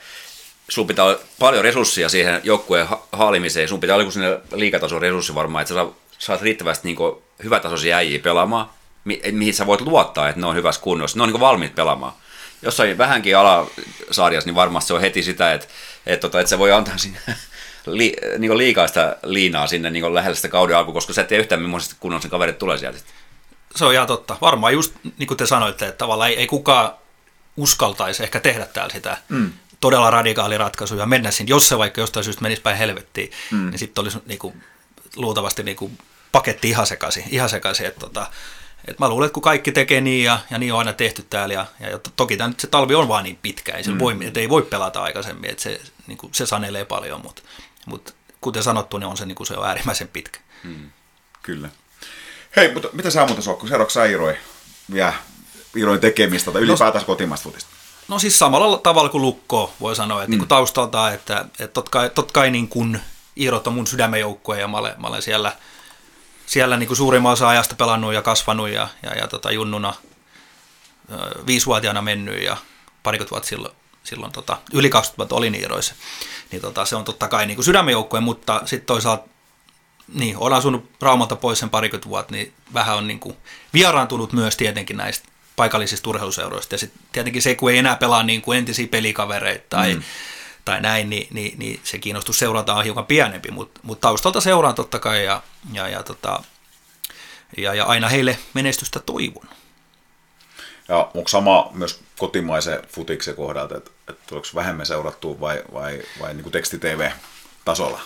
sulla pitää olla paljon resursseja siihen joukkueen ha- haalimiseen. Sun pitää olla sinne liikatason resurssi varmaan, että sä saa- saat riittävästi niin hyvätasoisia äijiä pelaamaan. mi- mihin sä voit luottaa, että ne on hyvässä kunnossa. Ne on niin valmiit pelaamaan. Jossain vähänkin alasarjassa, niin varmasti se on heti sitä, että, että, tota, että se voi antaa sinne li, niin liikaa sitä liinaa sinne niin lähellä sitä kauden alku, koska sä et tiedä yhtään, millaisesti kunnossa kaverit tulee sieltä. Se on ihan totta. Varmaan just niin kuin te sanoitte, että tavallaan ei, ei kukaan uskaltaisi ehkä tehdä täällä sitä mm. todella radikaali ratkaisu ja mennä sinne, jos se vaikka jostain syystä menisi päin helvettiin, mm. niin sitten olisi niin kuin, luultavasti niin kuin, paketti ihan sekaisin. Ihan sekaisin että, tota, et mä luulen, että kun kaikki tekee niin ja, ja niin on aina tehty täällä, ja, ja toki tämä nyt se talvi on vaan niin pitkä, ei, mm. voi, että ei voi pelata aikaisemmin, että se, niin kuin, se sanelee paljon, mutta, mutta kuten sanottu, niin on se, niin kuin se on äärimmäisen pitkä. Mm. Kyllä. Hei, mutta mitä sä muuten Sokku, seuraavaksi sä Iroi vielä Iroin tekemistä tai no ylipäätään no, kotimaista futista? No siis samalla tavalla kuin Lukko voi sanoa, että mm. niin taustalta, että, että totta kai, totta kai niin kuin Iirot on mun sydämenjoukkue ja mä olen, mä olen siellä, siellä niin kuin suurimman osa ajasta pelannut ja kasvanut ja, ja, ja tota, junnuna viisivuotiaana mennyt ja parikymmentä vuotta silloin, silloin tota, yli 20 vuotta olin Iiroissa. Niin tota, se on totta kai niin kuin sydämenjoukkue, mutta sitten toisaalta niin, olen asunut Raumalta pois sen parikymmentä vuotta, niin vähän on niin kuin vieraantunut myös tietenkin näistä paikallisista urheiluseuroista. Ja sitten tietenkin se, kun ei enää pelaa niin kuin entisiä pelikavereita tai, mm. tai näin, niin, niin, niin, se kiinnostus seurata on hiukan pienempi, mutta mut taustalta seuraan totta kai ja, ja, ja, tota, ja, ja aina heille menestystä toivon. Ja onko sama myös kotimaisen futiksen kohdalta, että, että tuleeko vähemmän seurattua vai, vai, vai niin kuin teksti-tv-tasolla?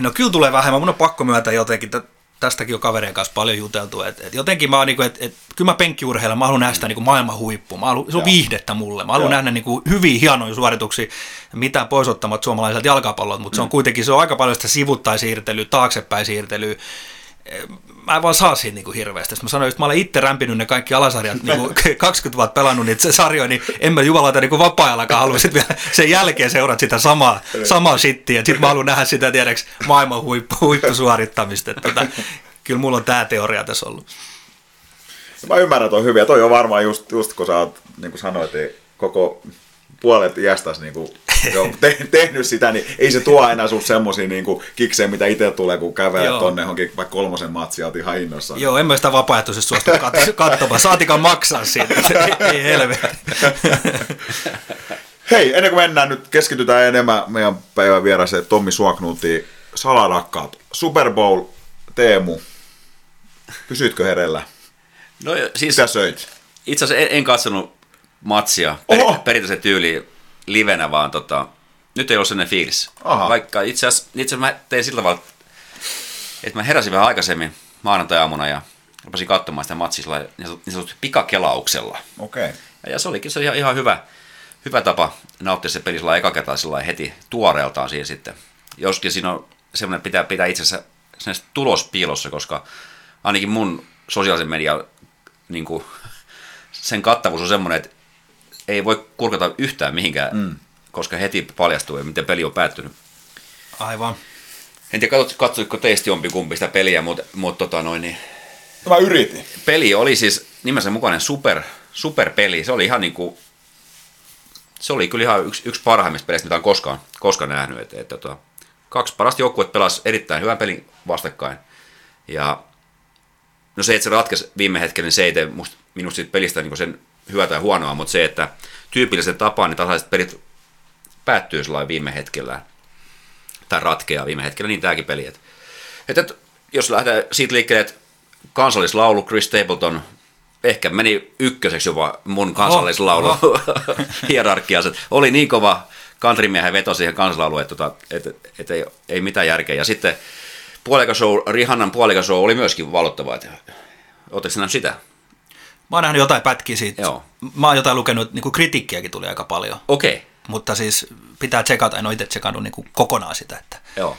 No kyllä tulee vähemmän. Mun on pakko myöntää jotenkin, että tästäkin on kaverien kanssa paljon juteltu, että et jotenkin mä oon niinku, että et, kyllä mä penkkiurheilla, mä haluan nähdä sitä niinku maailman huippu, mä haluan, se on viihdettä mulle, mä haluan nähdä niinku hyviä, hienoja suorituksia, mitään poisottamat suomalaiselta jalkapallolta, mutta mm. se on mm. kuitenkin, se on aika paljon sitä sivuttaisiirtelyä, taaksepäin siirtelyä, mä en vaan saa siitä niin kuin hirveästi. Sitten mä sanoin, että mä olen itse rämpinyt ne kaikki alasarjat, niin kuin 20 vuotta pelannut niitä sarjoja, niin en mä jumalauta niin vapaa-ajallakaan halua sit vielä sen jälkeen seurata sitä samaa, samaa shittiä. Sitten mä haluan nähdä sitä, tiedäks, maailman huippu, huippusuorittamista. Että, tota, kyllä mulla on tämä teoria tässä ollut. Mä ymmärrän toi hyvin, ja toi on varmaan just, just kun sä oot, niin kuin sanoit, niin koko puolet iästäsi niin kuin, jo te, tehnyt sitä, niin ei se tuo enää sun semmoisia niin kiksejä, mitä itse tulee, kun kävelee tonne johonkin vaikka kolmosen matsia, oot ihan innossa. Joo, en mä sitä vapaaehtoisesti suostu katsomaan. Saatikaan maksaa siitä, ei, ei helvetti. Hei, ennen kuin mennään nyt, keskitytään enemmän meidän päivän vieraseen Tommi Suoknuutiin. Salarakkaat, Super Bowl, Teemu, pysytkö herellä? No siis... Mitä söit? Itse asiassa en, en katsonut matsia per, perinteisen tyyliin livenä, vaan tota, nyt ei ole sellainen fiilis. Aha. Vaikka itse asiassa, itse asiassa mä tein sillä tavalla, että mä heräsin vähän aikaisemmin maanantai-aamuna ja rupesin katsomaan sitä matsia niin sanotusti pikakelauksella. Okei. Okay. Ja se olikin se ihan, ihan hyvä, hyvä tapa nauttia se peli sillä eka kertaa sillä heti tuoreeltaan siihen sitten. Joskin siinä on semmoinen, pitää pitää itse asiassa tulos piilossa, koska ainakin mun sosiaalisen median niin kuin, sen kattavuus on semmoinen, että ei voi kurkata yhtään mihinkään, mm. koska heti paljastuu, miten peli on päättynyt. Aivan. En tiedä, katsoitko teistä jompikumpi sitä peliä, mutta, mutta tota noin, niin... Mä yritin. Peli oli siis nimensä mukainen super, superpeli. Se oli ihan niin kuin, se oli kyllä ihan yksi, yksi parhaimmista peleistä, mitä olen koskaan, koskaan nähnyt. Et, et, tota, kaksi parasta joukkuetta pelasi erittäin hyvän pelin vastakkain. Ja no se, että se ratkesi viime hetkellä, niin se ei tee musta, minusta siitä pelistä niin sen hyvää tai huonoa, mutta se, että tyypillisen tapaan niin tasaiset pelit päättyy sellainen viime hetkellä, tai ratkeaa viime hetkellä, niin tämäkin peli. Että, että jos lähdetään siitä liikkeelle, että kansallislaulu Chris Stapleton ehkä meni ykköseksi jopa mun kansallislaulu oh, oh. hierarkiassa. Oli niin kova countrymiehen veto siihen kansallislauluun, että, että, että, että ei, ei mitään järkeä. Ja sitten puolikashow, Rihannan puolikashow oli myöskin valottava. Oletteko sitä? Mä oon nähnyt jotain pätkiä siitä. Joo. Mä oon jotain lukenut, niin kuin kritiikkiäkin tuli aika paljon. Okei. Okay. Mutta siis pitää tsekata, en ole itse tsekannut niin kuin kokonaan sitä. Että. Joo.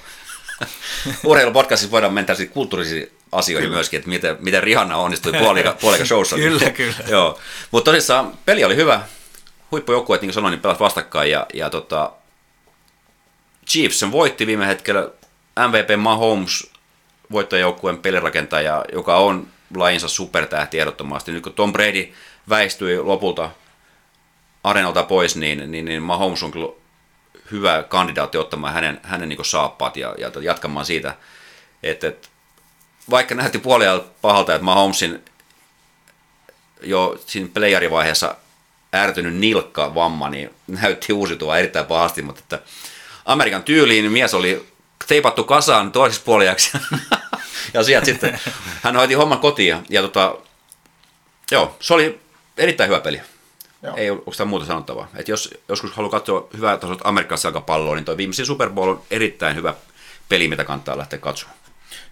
Urheilupodcastissa voidaan mennä kulttuurisiin asioihin kyllä. myöskin, että miten, miten Rihanna onnistui puolika, puolika showssa. kyllä, kyllä. Joo. Mutta tosissaan peli oli hyvä. Huippujoukkueet, niin kuin sanoin, niin pelasi vastakkain. Ja, ja tota, Chiefs sen voitti viime hetkellä. MVP Mahomes voittajajoukkueen pelirakentaja, joka on lajinsa supertähti ehdottomasti. Nyt kun Tom Brady väistyi lopulta areenalta pois, niin, niin, niin Mahomes on kyllä hyvä kandidaatti ottamaan hänen, hänen niin saappaat ja, ja jatkamaan siitä. Että, että vaikka nähti puolella pahalta, että Mahomesin jo siinä playerivaiheessa ärtynyt nilkkavamma, niin näytti uusitua erittäin pahasti, mutta että Amerikan tyyliin mies oli teipattu kasaan toiseksi puoliaksi ja sieltä sitten hän hoiti homman kotiin ja, ja tota, joo, se oli erittäin hyvä peli. Joo. Ei oikeastaan muuta sanottavaa. Et jos joskus haluaa katsoa hyvää tasoa amerikkalaista jalkapalloa, niin tuo viimeisin Super Bowl on erittäin hyvä peli, mitä kannattaa lähteä katsomaan.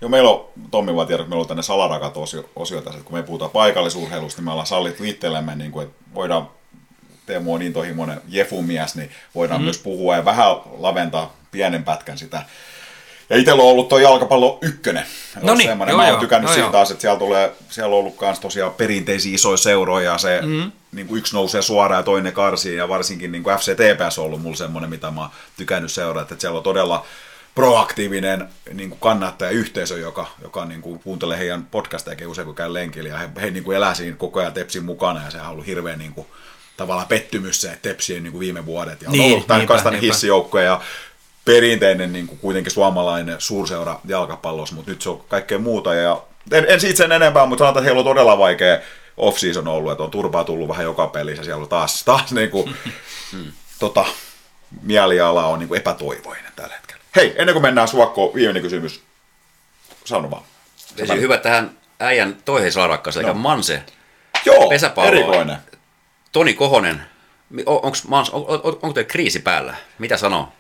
Joo, meillä on, Tommi vaan tiedät, meillä on tänne salarakat osio, osio tässä, että kun me puhutaan paikallisurheilusta, niin me ollaan sallittu itsellemme, niin kuin, että voidaan, Teemu on niin tohimoinen jefumies, niin voidaan mm-hmm. myös puhua ja vähän laventaa pienen pätkän sitä. Ja itsellä on ollut tuo jalkapallo ykkönen. No niin, joo, mä oon tykännyt joo, siitä joo. taas, että siellä, tulee, siellä on ollut myös tosiaan perinteisiä isoja seuroja, ja se mm-hmm. niin kuin yksi nousee suoraan ja toinen karsiin, ja varsinkin niin kuin FC TPS on ollut mulla semmoinen, mitä mä oon tykännyt seurata, että siellä on todella proaktiivinen niin kuin kannattajayhteisö, joka, joka niin kuin kuuntelee heidän podcasteja usein kun käy lenkillä ja he, he niin kuin elää siinä koko ajan Tepsin mukana ja se on ollut hirveän niin kuin, tavallaan pettymys se Tepsien niin kuin viime vuodet ja on niin, ollut tämän kanssa hissijoukkoja ja perinteinen niin kuin kuitenkin suomalainen suurseura jalkapallossa, mutta nyt se on kaikkea muuta ja en, en siitä sen enempää, mutta sanotaan, että heillä on todella vaikea off-season ollut, että on turpaa tullut vähän joka pelissä, siellä on taas, taas niin kuin, tota, mieliala on niin kuin epätoivoinen tällä hetkellä. Hei, ennen kuin mennään suokkoon, viimeinen kysymys. Sano vaan. Se on hyvä tähän äijän toiseen salarakkaas, eli no. Manse. Joo, pesäpallo. erikoinen. Toni Kohonen. Onko on, on, onko teillä kriisi päällä? Mitä sanoo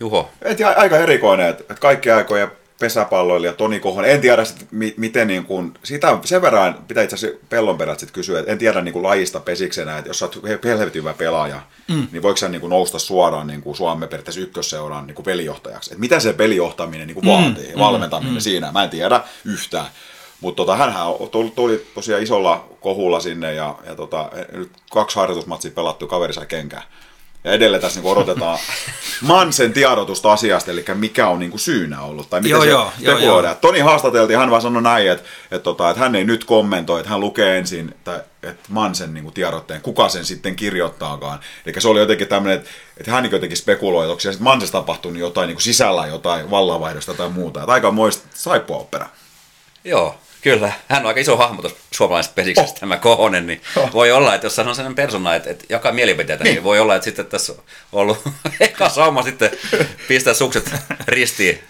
Juho? Et, aika erikoinen, että kaikki aikoja pesäpalloilija Toni Kohonen. En tiedä, sit, miten niin kuin, sitä sen verran pitää itse asiassa pellon perät sit kysyä, että en tiedä niin kuin lajista pesiksenä, että jos sä oot helvetin hyvä pelaaja, mm. niin voiko sä niin kuin nousta suoraan niin kuin Suomen periaatteessa ykkösseuraan niin pelijohtajaksi. Että mitä se pelijohtaminen niin kuin mm. vaatii, mm. valmentaminen mm. siinä, mä en tiedä yhtään. Mutta tota, hänhän tuli tosiaan isolla kohulla sinne ja, ja tota, nyt kaksi harjoitusmatsia pelattu, kaveri sai kenkään. Ja edelleen tässä niin odotetaan Mansen tiedotusta asiasta, eli mikä on niin kuin syynä ollut, tai miten joo, se joo, spekuloidaan. Joo, Toni haastateltiin, hän vaan sanoi näin, että, että, tota, että hän ei nyt kommentoi, että hän lukee ensin tai, että Mansen niin kuin tiedotteen, kuka sen sitten kirjoittaakaan. Eli se oli jotenkin tämmöinen, että, että hän niin jotenkin spekuloi, että onko siellä Mansessa tapahtunut jotain niin kuin sisällä jotain vallanvaihdosta tai muuta. Että aika moista saippua opera. Joo, Kyllä, hän on aika iso hahmo tuossa suomalaisesta pesiksestä, oh. tämä Kohonen, niin oh. voi olla, että jos hän on sellainen persona, että, että jakaa mielipiteitä, niin. niin voi olla, että sitten tässä on ollut eka sauma sitten pistää sukset ristiin,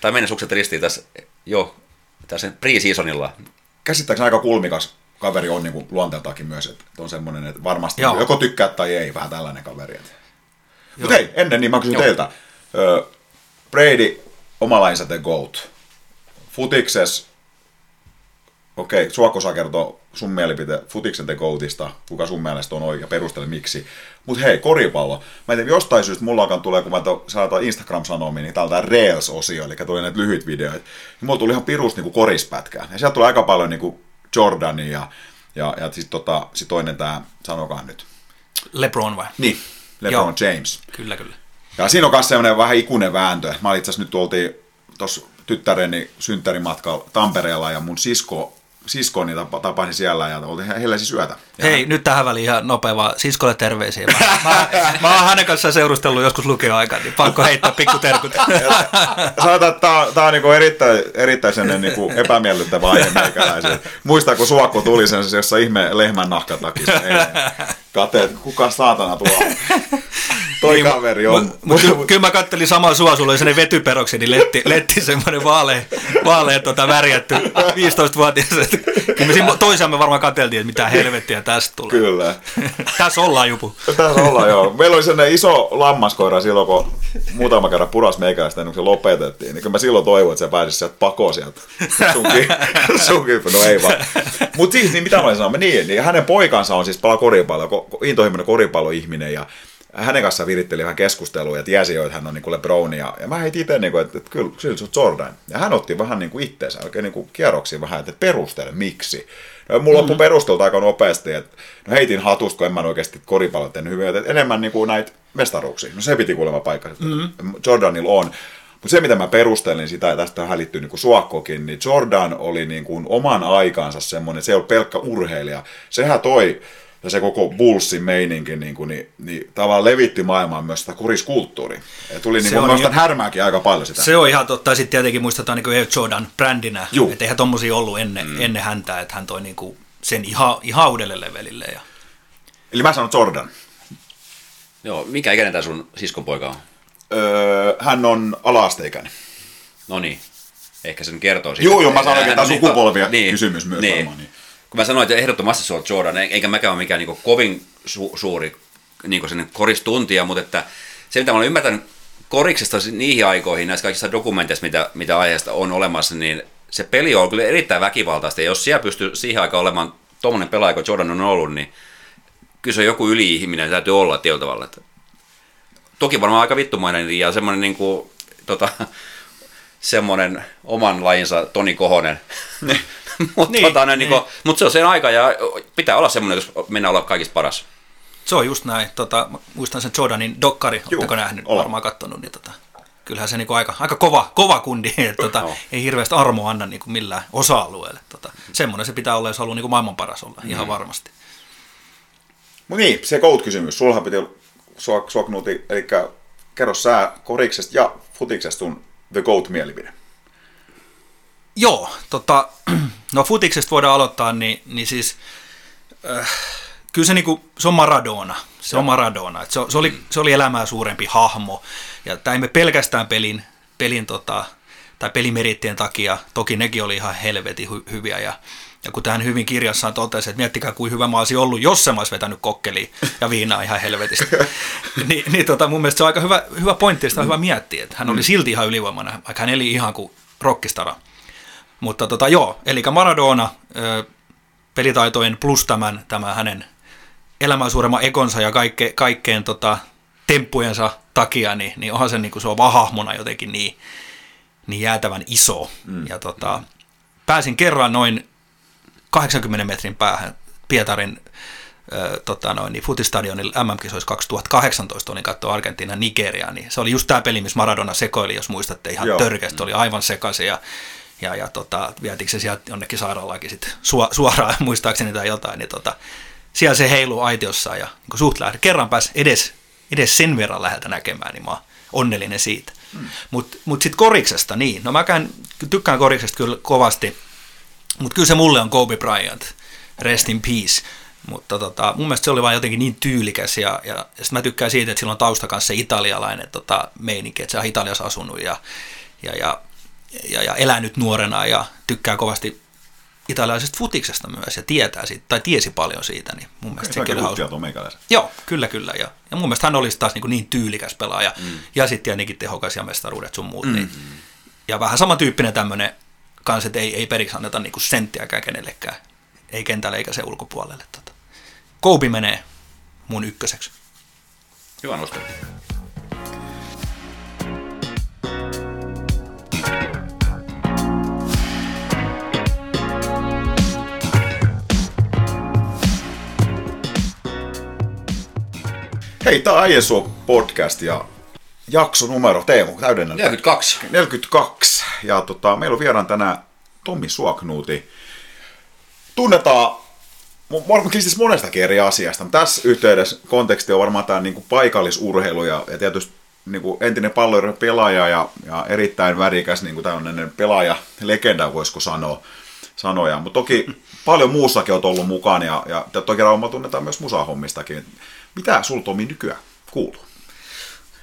tai mennä sukset ristiin tässä jo tässä pre-seasonilla. Käsittääkseni aika kulmikas kaveri on niin luonteeltakin myös, että on semmoinen, että varmasti Joo. joko tykkää tai ei, vähän tällainen kaveri. Mutta hei, ennen niin mä kysyn Joo. teiltä. Brady, oma lainsa The GOAT. Futikses okei, Suokko saa kertoa sun mielipite futiksen tekoutista, kuka sun mielestä on oikea, perustele miksi. Mutta hei, koripallo. Mä en tiedä, jostain syystä mulla alkaa tulee, kun mä saatan Instagram-sanomia, niin täältä Reels-osio, eli tuli näitä lyhyt videoita. Niin mulla tuli ihan pirus niin korispätkää. Ja sieltä tuli aika paljon niin kuin Jordania ja, ja, ja sitten tota, sit toinen tämä, sanokaa nyt. LeBron vai? Niin, LeBron Joo. James. Kyllä, kyllä. Ja siinä on myös sellainen vähän ikuinen vääntö. Mä itse asiassa nyt oltiin tuossa tyttäreni synttärimatkalla Tampereella ja mun sisko siskoni tapasin siellä ja oltiin heillä siis yötä. Ja Hei, hän... nyt tähän väliin ihan nopea vaan siskolle terveisiä. Mä, mä, mä oon hänen kanssaan seurustellut joskus lukioaikaan, niin pakko heittää pikku terkut. Sanotaan, että tää, tää on niinku erittäin, erittäin sellainen niinku epämiellyttävä aihe meikäläisen. Muistaa, kun suokko tuli sen, jossa ihme lehmän nahkatakissa. Kateet, kuka saatana tuo Toi niin, kaveri on. Mutta mut, mut, kyllä mä kattelin samaa sua, sulla oli sellainen vetyperoksi, niin letti, letti semmoinen vaalea, vaalea tota, värjätty 15-vuotias. Me toisaamme varmaan katseltiin, että mitä helvettiä tästä tulee. Kyllä. Tässä ollaan, Jupu. Tässä ollaan, joo. Meillä oli sellainen iso lammaskoira silloin, kun muutama kerran puras meikäläistä ennen kuin se lopetettiin. Niin kyllä mä silloin toivon, että se pääsisi sieltä pakoon sieltä. Sunkin, sunkin, no ei vaan. Mutta siis, niin mitä mä olin sanonut, niin, niin hänen poikansa on siis pala koripallo, intohimoinen koripalloihminen ja hänen kanssaan viritteli vähän keskustelua ja tiesi jo, että hän on niin LeBron. Ja, ja mä heitin itse, niin kuin, että, että kyllä, kyllä se on Jordan. Ja hän otti vähän niin kuin itteensä oikein niin kuin kierroksiin vähän, että perustele miksi. No, mulla mm-hmm. perusteltu aika nopeasti, että no heitin hatusta, kun en mä oikeasti koripallot tehnyt hyvin, että enemmän niin kuin näitä mestaruuksia. No se piti kuulemma paikka, mm-hmm. Jordanilla on. Mutta se, mitä mä perustelin sitä, ja tästä hällittyy niin Suokkokin, niin Jordan oli niin kuin oman aikansa semmoinen, se ei ollut pelkkä urheilija. Sehän toi ja se koko Bullsin meininki niin, kuin, niin, niin tavallaan levitti maailmaan myös sitä kuriskulttuuria. Ja tuli niin kuin, ihan, härmääkin aika paljon sitä. Se on ihan totta. Ja sitten tietenkin muistetaan niin kuin Jordan brändinä. Että eihän tommosia ollut ennen, mm. ennen häntä, että hän toi niin kuin sen ihan, ihan uudelle levelille. Ja... Eli mä sanon Jordan. Joo, mikä ikäinen tämä sun siskon poika on? Öö, hän on ala-asteikäinen. No niin, ehkä sen kertoo siitä. Joo, joo, mä sanoin, että tämä Niin, sukupolvia niin, kysymys myös niin. varmaan. Niin. Kun mä sanoin, että ehdottomasti se on Jordan, eikä mäkään ole mikään niin kovin su- suuri niin sen koristuntija, mutta että se, mitä mä olen ymmärtänyt koriksesta niihin aikoihin, näissä kaikissa dokumenteissa, mitä, mitä aiheesta on olemassa, niin se peli on kyllä erittäin väkivaltaista, ja jos siellä pystyy siihen aikaan olemaan tuommoinen pelaaja, kun Jordan on ollut, niin kyllä se joku yli-ihminen täytyy olla tietyllä tavalla. Että toki varmaan aika vittumainen ja semmoinen niin kuin, tota, semmoinen oman lajinsa Toni Kohonen. mutta Niin, tota, niin, niin. niin. mut se on sen aika ja pitää olla semmoinen, jos mennään olla kaikista paras. Se on just näin. Tota, muistan sen Jordanin dokkari, oletteko nähnyt, olen. varmaan kattonut, niin tota, kyllähän se niinku aika, aika kova, kova kundi, että tota, Joo. ei hirveästi armoa anna niinku millään osa-alueelle. Tota, semmoinen se pitää olla, jos haluaa niinku maailman paras olla, ihan varmasti. Mut niin, se GOAT-kysymys. Sullahan piti sua, sua Knuti, eli kerro sä koriksesta ja futiksesta sun The GOAT-mielipide. Joo, tota, no futiksesta voidaan aloittaa, niin, niin siis äh, kyllä se, niinku, se on Maradona. Se on Maradona. Et se, se, oli, se oli elämää suurempi hahmo. Ja tämä ei me pelkästään pelin, pelin tota, tai pelimerittien takia, toki nekin oli ihan helvetin hy, hyviä. Ja, ja kun tähän hyvin kirjassaan totesi, että miettikää kuin hyvä mä olisin ollut, jos se mä olisin vetänyt kokkeliin ja viinaa ihan helvetistä. Ni, niin tota, mun mielestä se on aika hyvä, hyvä pointti, sitä on hyvä miettiä, että hän oli silti ihan ylivoimainen, vaikka hän eli ihan kuin rockistara. Mutta tota, joo, eli Maradona ö, pelitaitojen plus tämän, tämä hänen elämän suuremman ekonsa ja kaikke, kaikkeen tota, temppujensa takia, niin, niin onhan se, niin kuin se on vaan hahmona jotenkin niin, niin jäätävän iso. Mm. Ja tota, pääsin kerran noin 80 metrin päähän Pietarin ö, tota noin, niin futistadionilla MM-kisoissa 2018 olin katsoa Argentiina Nigeria, niin se oli just tämä peli, missä Maradona sekoili, jos muistatte, ihan Joo. törkeästi, oli aivan sekaisin ja ja, ja tota, vietikö se sieltä jonnekin sairaalaankin sit su, suoraan, muistaakseni tai jotain, niin tota, siellä se heiluu aitiossa ja niin suht lähde. Kerran pääs edes, edes sen verran läheltä näkemään, niin mä oon onnellinen siitä. Mm. Mutta mut sitten koriksesta, niin, no mäkään tykkään koriksesta kyllä kovasti, mutta kyllä se mulle on Kobe Bryant, rest in peace. Mutta tota, mun mielestä se oli vaan jotenkin niin tyylikäs ja, ja, ja sitten mä tykkään siitä, että sillä on tausta kanssa se italialainen tota, meininki, että se on Italiassa asunut ja, ja, ja, ja, ja elänyt nuorena ja tykkää kovasti italialaisesta futiksesta myös ja tietää siitä, tai tiesi paljon siitä, niin mun mielestä Se sekin oli hauska. Joo, kyllä, kyllä. Ja, ja mun mielestä hän olisi taas niin, niin tyylikäs pelaaja. Mm. Ja sitten tietenkin tehokas ja mestaruudet sun muut. Mm. Niin. Ja vähän samantyyppinen tämmöinen kans, että ei, ei periksi anneta niin kuin senttiäkään kenellekään. Ei kentälle eikä se ulkopuolelle. Tota. Kobe menee mun ykköseksi. Hyvä nosto. Hei, tää on Äijäsuo podcast ja jakso numero, Teemu, täydennä. 42. 42. Ja tota, meillä on vieraan tänään Tommi Suoknuuti. Tunnetaan varmaankin siis monestakin eri asiasta, mutta tässä yhteydessä konteksti on varmaan tämä niinku paikallisurheilu ja, ja tietysti niinku entinen palloilun pelaaja ja, ja erittäin värikäs niinku tämmöinen pelaaja, legenda voisiko sanoa. sanoja. Mutta toki paljon muussakin on ollut mukaan ja, ja toki Rauma tunnetaan myös musahommistakin. Mitä sul Tomi nykyään kuuluu?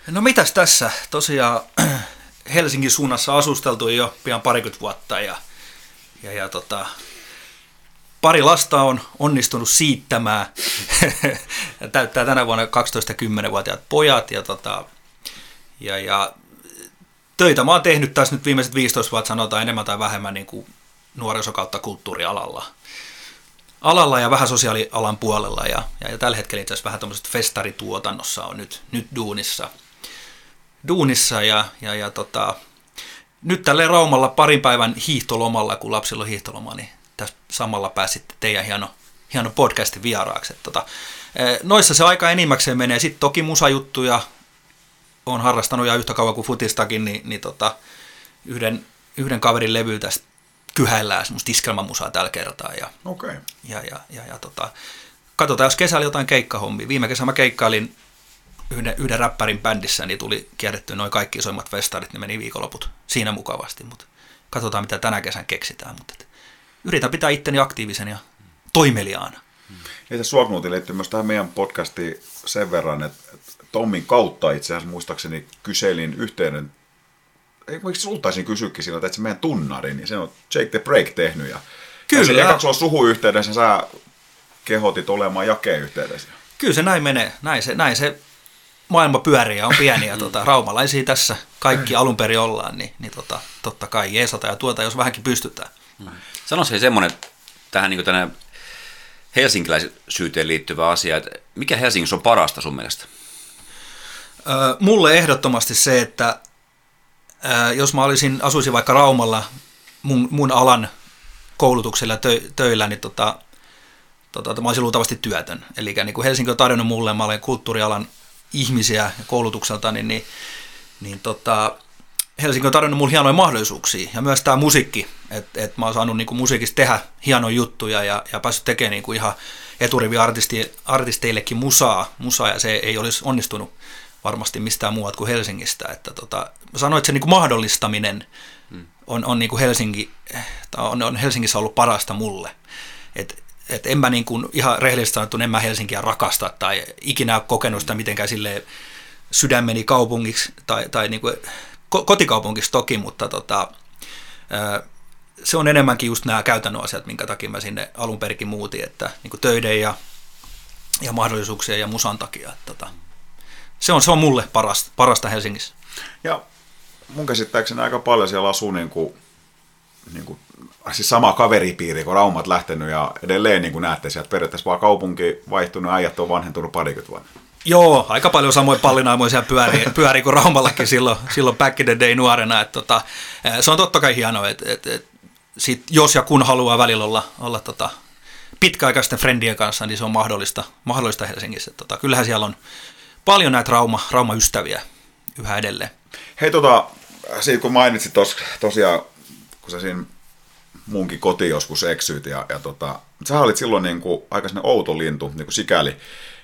No mitäs tässä? Tosiaan Helsingin suunnassa asusteltu jo pian parikymmentä vuotta ja, ja, ja tota, pari lasta on onnistunut siittämään. täyttää tänä vuonna 12 ja 10-vuotiaat pojat ja, tota, ja, ja töitä mä oon tehnyt tässä nyt viimeiset 15 vuotta sanotaan enemmän tai vähemmän niin kuin nuoriso kulttuurialalla. Alalla ja vähän sosiaalialan puolella ja, ja, ja tällä hetkellä itse asiassa vähän tuommoisesta festarituotannossa on nyt, nyt duunissa. Duunissa ja, ja, ja tota, nyt tälle Raumalla parin päivän hiihtolomalla, kun lapsilla on hiihtoloma, niin tässä samalla pääsitte teidän hieno, hieno podcastin vieraaksi. Tota, eh, noissa se aika enimmäkseen menee. Sitten toki musajuttuja on harrastanut ja yhtä kauan kuin futistakin, niin, niin tota, yhden, yhden kaverin levy tästä kyhäillään semmoista iskelmämusaa tällä kertaa. Ja, Okei. Okay. ja, ja, ja, ja tota, katsotaan, jos kesällä jotain keikkahommia. Viime kesänä mä keikkailin yhden, yhden räppärin bändissä, niin tuli kierretty noin kaikki isoimmat festarit, ne meni viikonloput siinä mukavasti, mutta katsotaan mitä tänä kesän keksitään. Mutta et, yritän pitää itteni aktiivisen ja toimeliaana. Itse Suoknuutin liittyy myös tähän meidän podcastiin sen verran, että Tommin kautta itse asiassa muistaakseni kyselin yhteyden, miksi sultaisin kysyäkin sillä, että se meidän tunnari, niin se on Jake the Break tehnyt. Ja Kyllä. Ja se ekaksi on suhuyhteydessä, sä kehotit olemaan jakeen-yhteydessä. Kyllä se näin menee. Näin se, näin se maailma pyörii ja on pieni ja tota, raumalaisia tässä kaikki alun perin ollaan, niin, niin tota, totta kai jeesata ja tuota, jos vähänkin pystytään. Sanoisin semmoinen tähän niin tänne helsinkiläisyyteen liittyvä asia, että mikä Helsingissä on parasta sun mielestä? Ö, mulle ehdottomasti se, että ö, jos mä olisin, asuisin vaikka Raumalla mun, mun alan koulutuksella tö, töillä, niin tota, tota, mä olisin luultavasti työtön. Eli niin kuin Helsinki on tarjonnut mulle, mä olen kulttuurialan ihmisiä koulutukselta, niin, niin, niin tota, Helsinki on tarjonnut mulle hienoja mahdollisuuksia. Ja myös tämä musiikki, että et mä oon saanut niinku musiikista tehdä hienoja juttuja ja, ja päässyt tekemään niinku ihan eturivi-artisteillekin musaa, musaa, ja se ei olisi onnistunut varmasti mistään muualta kuin Helsingistä. Että tota, mä sanoin, että se niinku mahdollistaminen on, on, niinku Helsinki, on, on Helsingissä ollut parasta mulle. Et, et en mä niin kuin ihan rehellisesti sanottuna, en mä Helsinkiä rakasta tai ikinä ole kokenut sitä mitenkään silleen sydämeni kaupungiksi tai, tai niin kuin kotikaupungiksi toki, mutta tota, se on enemmänkin just nämä käytännön asiat, minkä takia mä sinne alun muutin, että niin kuin töiden ja, ja mahdollisuuksien ja musan takia. Että, tota, se, on, se on mulle parasta, parasta Helsingissä. Ja mun käsittääkseni aika paljon siellä asuu niin kuin, niin kuin, siis sama kaveripiiri, kun Raumat lähtenyt ja edelleen niin kuin näette sieltä periaatteessa vaan kaupunki vaihtunut, äijät on vanhentunut parikymmentä vuotta. Joo, aika paljon samoin pallinaimoisia pyörii, pyörii kuin Raumallakin silloin, silloin back in the day nuorena. Että tota, se on totta kai hienoa, että, että, että sit, jos ja kun haluaa välillä olla, olla tota, pitkäaikaisten friendien kanssa, niin se on mahdollista, mahdollista Helsingissä. Että, tota, kyllähän siellä on paljon näitä Rauma, Rauma-ystäviä yhä edelleen. Hei tota, siitä kun mainitsit tos, tosiaan, kun sä siinä munkin koti joskus eksyit ja, ja tota, sä olit silloin niin kuin, aika outo lintu, niin kuin sikäli.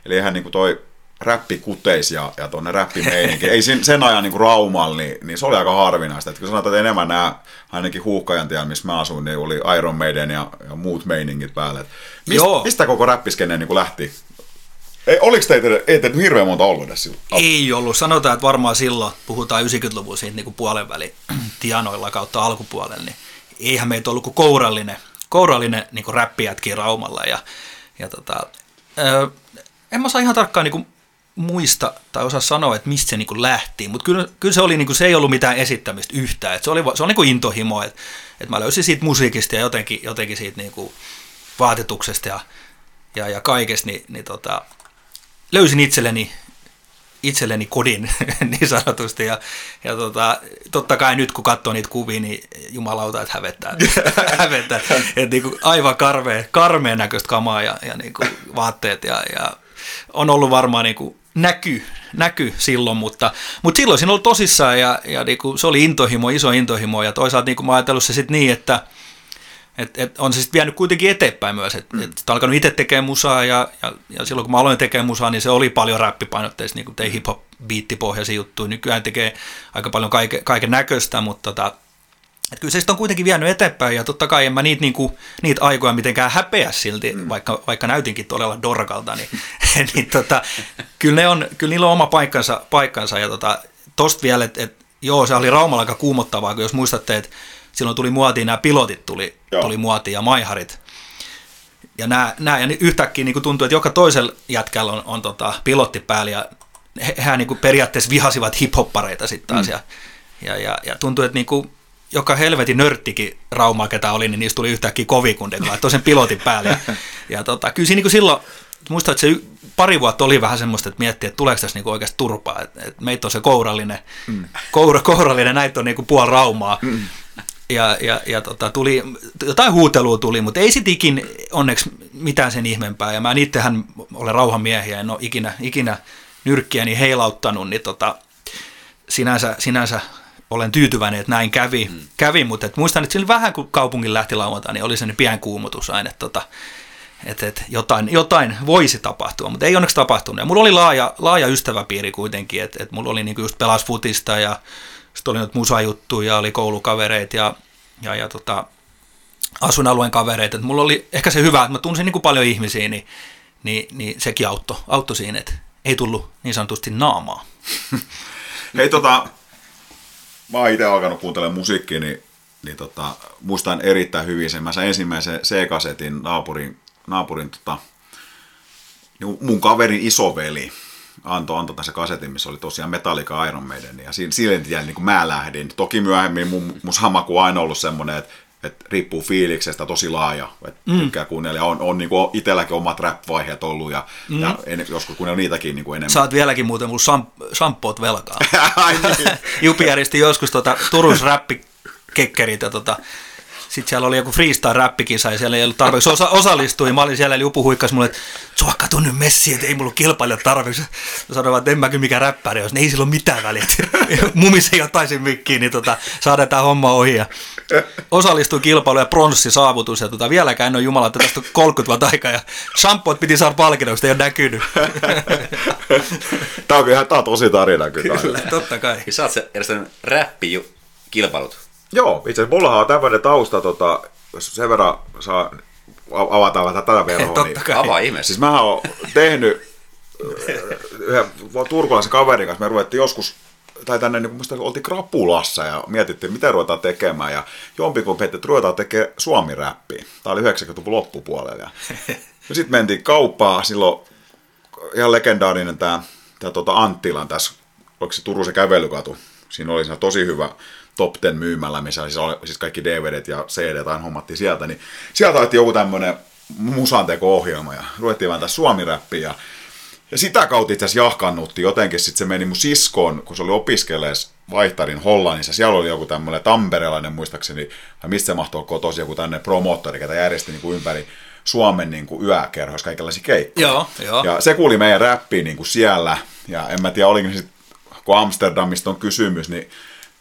Eli eihän niin kuin toi räppi kuteis ja, ja tuonne räppimeininki. Ei sen, sen ajan niin Raumalla, niin, niin, se oli aika harvinaista. Että kun sanotaan, että enemmän nämä, ainakin huuhkajan tiellä, missä mä asuin, niin oli Iron Maiden ja, ja muut meiningit päälle. Mist, Joo. Mistä koko räppiskenne niin lähti? Ei, oliko teitä, ei teitä hirveän monta ollut edes silloin? Ei ollut. Sanotaan, että varmaan silloin, puhutaan 90-luvun siitä niin puolen väli tianoilla kautta alkupuolella, niin eihän meitä ollut kuin kourallinen, kourallinen niin räppijätkin Raumalla. Ja, ja tota, ö, en mä saa ihan tarkkaan niin muista tai osaa sanoa, että mistä se niin lähti, mutta kyllä, kyllä se, oli, niin kuin, se ei ollut mitään esittämistä yhtään. Et se oli, se oli niin kuin intohimo, että et mä löysin siitä musiikista ja jotenkin, jotenkin siitä niin kuin vaatetuksesta ja, ja, ja kaikesta, niin, niin tota, löysin itselleni, itselleni kodin niin sanotusti. Ja, ja tota, totta kai nyt kun katsoo niitä kuvia, niin jumalauta, että hävettää. hävettää. Et niin kuin aivan karmea, karmeen näköistä kamaa ja, ja niin kuin vaatteet ja, ja on ollut varmaan niin kuin näky, näky silloin, mutta, mutta silloin siinä oli tosissaan ja, ja niin kuin se oli intohimo, iso intohimo ja toisaalta niin kuin mä ajatellut se sitten niin, että et, et on se sitten vienyt kuitenkin eteenpäin myös, että mm. et, et alkanut itse tekemään musaa ja, ja, ja, silloin kun mä aloin tekemään musaa, niin se oli paljon räppipainotteista, niin kuin tein hip-hop biittipohjaisia juttuja, nykyään tekee aika paljon kaiken, kaiken näköistä, mutta tota, et kyllä se on kuitenkin vienyt eteenpäin ja totta kai en mä niitä, niinku, niitä aikoja mitenkään häpeä silti, mm. vaikka, vaikka näytinkin todella dorkalta, niin, niin tota, kyllä, ne on, kyllä niillä on oma paikkansa, paikkansa ja tota, tosta vielä, että et, joo se oli Raumalla aika kuumottavaa, kun jos muistatte, että silloin tuli muotiin nämä pilotit tuli, tuli muotiin ja maiharit. Ja, nämä, nämä, ja yhtäkkiä niin tuntuu, että joka toisella jätkällä on, on tota, pilotti päällä ja he, niin periaatteessa vihasivat hiphoppareita sitten taas. Mm. Ja, ja, ja, ja tuntuu, että niin kuin, joka helvetin nörttikin Raumaa, ketä oli, niin niistä tuli yhtäkkiä kovikunde, kun laittoi sen pilotin päälle. Ja, ja tota, kyllä siinä niin silloin, muistan, että se pari vuotta oli vähän semmoista, että miettii, että tuleeko tässä niin oikeasti turpaa. Että, että meitä on se kourallinen, mm. koura, kourallinen, näitä on niin puoli Raumaa. Mm. Ja, ja, ja tota, tuli, jotain huutelua tuli, mutta ei sitten ikin onneksi mitään sen ihmeempää. Ja mä itsehän olen rauhamiehiä, en ole ikinä, ikinä nyrkkiäni heilauttanut, niin tota, sinänsä, sinänsä olen tyytyväinen, että näin kävi, mm. kävi mutta et muistan, että sillä vähän kun kaupungin lähti lauantai, niin oli kuumutus aina, että tota, että, että jotain, jotain voisi tapahtua, mutta ei onneksi tapahtunut. Ja mulla oli laaja, laaja ystäväpiiri kuitenkin, että, että mulla oli niinku just pelas futista ja sitten oli noita musajuttuja, oli koulukavereita ja, ja, ja tota, asuinalueen kavereita. Mulla oli ehkä se hyvä, että mä tunsin niin kuin paljon ihmisiä, niin, niin, niin sekin auttoi, auttoi siinä, että ei tullut niin sanotusti naamaa. Hei tota, mä oon itse alkanut kuuntelemaan musiikkia, niin, niin tota, muistan erittäin hyvin sen. Mä sain ensimmäisen C-kasetin naapurin, naapurin tota, niin mun kaverin isoveli antoi anto tässä kasetin, missä oli tosiaan Metallica Iron Maiden. Ja sille tiellä niin kuin mä lähdin. Toki myöhemmin mun, mun sama kuin aina ollut semmoinen, että että riippuu fiiliksestä tosi laaja, että mm. tykkää kuunnella. On, on niin kuin itselläkin omat rap-vaiheet ollut ja, mm. ja en, joskus kuunnella niitäkin niin kuin enemmän. Saat vieläkin muuten mun sam- sampoot velkaa. Ai niin. Jupi järjesti joskus tota, Turun räppikekkerit ja tota, sitten siellä oli joku freestyle-räppikisa ja siellä ei ollut tarpeeksi osa- osallistui. Mä olin siellä, eli Jupu huikkas mulle, että sua kato nyt messi, että ei mulla kilpailla tarpeeksi. Mä sanoin, että en mä kyllä mikään räppäri jos ei sillä ole mitään väliä. Mumis ei ottaisi mikkiin, niin tota, saadaan tämä homma ohi. Ja osallistui kilpailu ja pronssisaavutus. Ja tota, vieläkään en ole jumala, että tästä 30 vuotta aikaa. Ja shampoot piti saada palkinnoksi, ei ole näkynyt. tämä on ihan tämä on tosi tarina kyllä. Kyllä, totta kai. Ja sä oot se järjestänyt räppikilpailut. Joo, itse asiassa mullahan on tämmöinen tausta, tota, jos sen verran saa avataan vähän tätä verhoa. Niin, kai. Avaa ihmeessä. Siis mä oon tehnyt yhden turkulaisen kaverin kanssa, me ruvettiin joskus tai tänne, niin muista oltiin krapulassa ja mietittiin, mitä ruvetaan tekemään. Ja jompikumpi heitti, että ruvetaan tekemään suomi-räppiä. Tämä oli 90-luvun loppupuolella. Ja, ja sitten mentiin kauppaan, silloin ihan legendaarinen tämä, tämä tuota Anttilan tässä, oliko se Turusen kävelykatu. Siinä oli siinä tosi hyvä top 10 myymällä, missä siis, oli, siis kaikki DVDt ja CD aina hommattiin sieltä, niin sieltä otettiin joku tämmöinen musanteko-ohjelma ja ruvettiin vähän tässä suomi ja, ja sitä kautta itse asiassa jahkannutti jotenkin, sitten se meni mun siskoon, kun se oli opiskelees vaihtarin Hollannissa, siellä oli joku tämmöinen tamperelainen muistaakseni, mistä se mahtoi kotosi joku tänne promoottori, joka järjesti niin kuin ympäri Suomen niin kuin yökerhoissa kaikenlaisia keikkoja. Joo, joo. Ja se kuuli meidän räppiin niin kuin siellä, ja en mä tiedä, oliko se sitten, kun Amsterdamista on kysymys, niin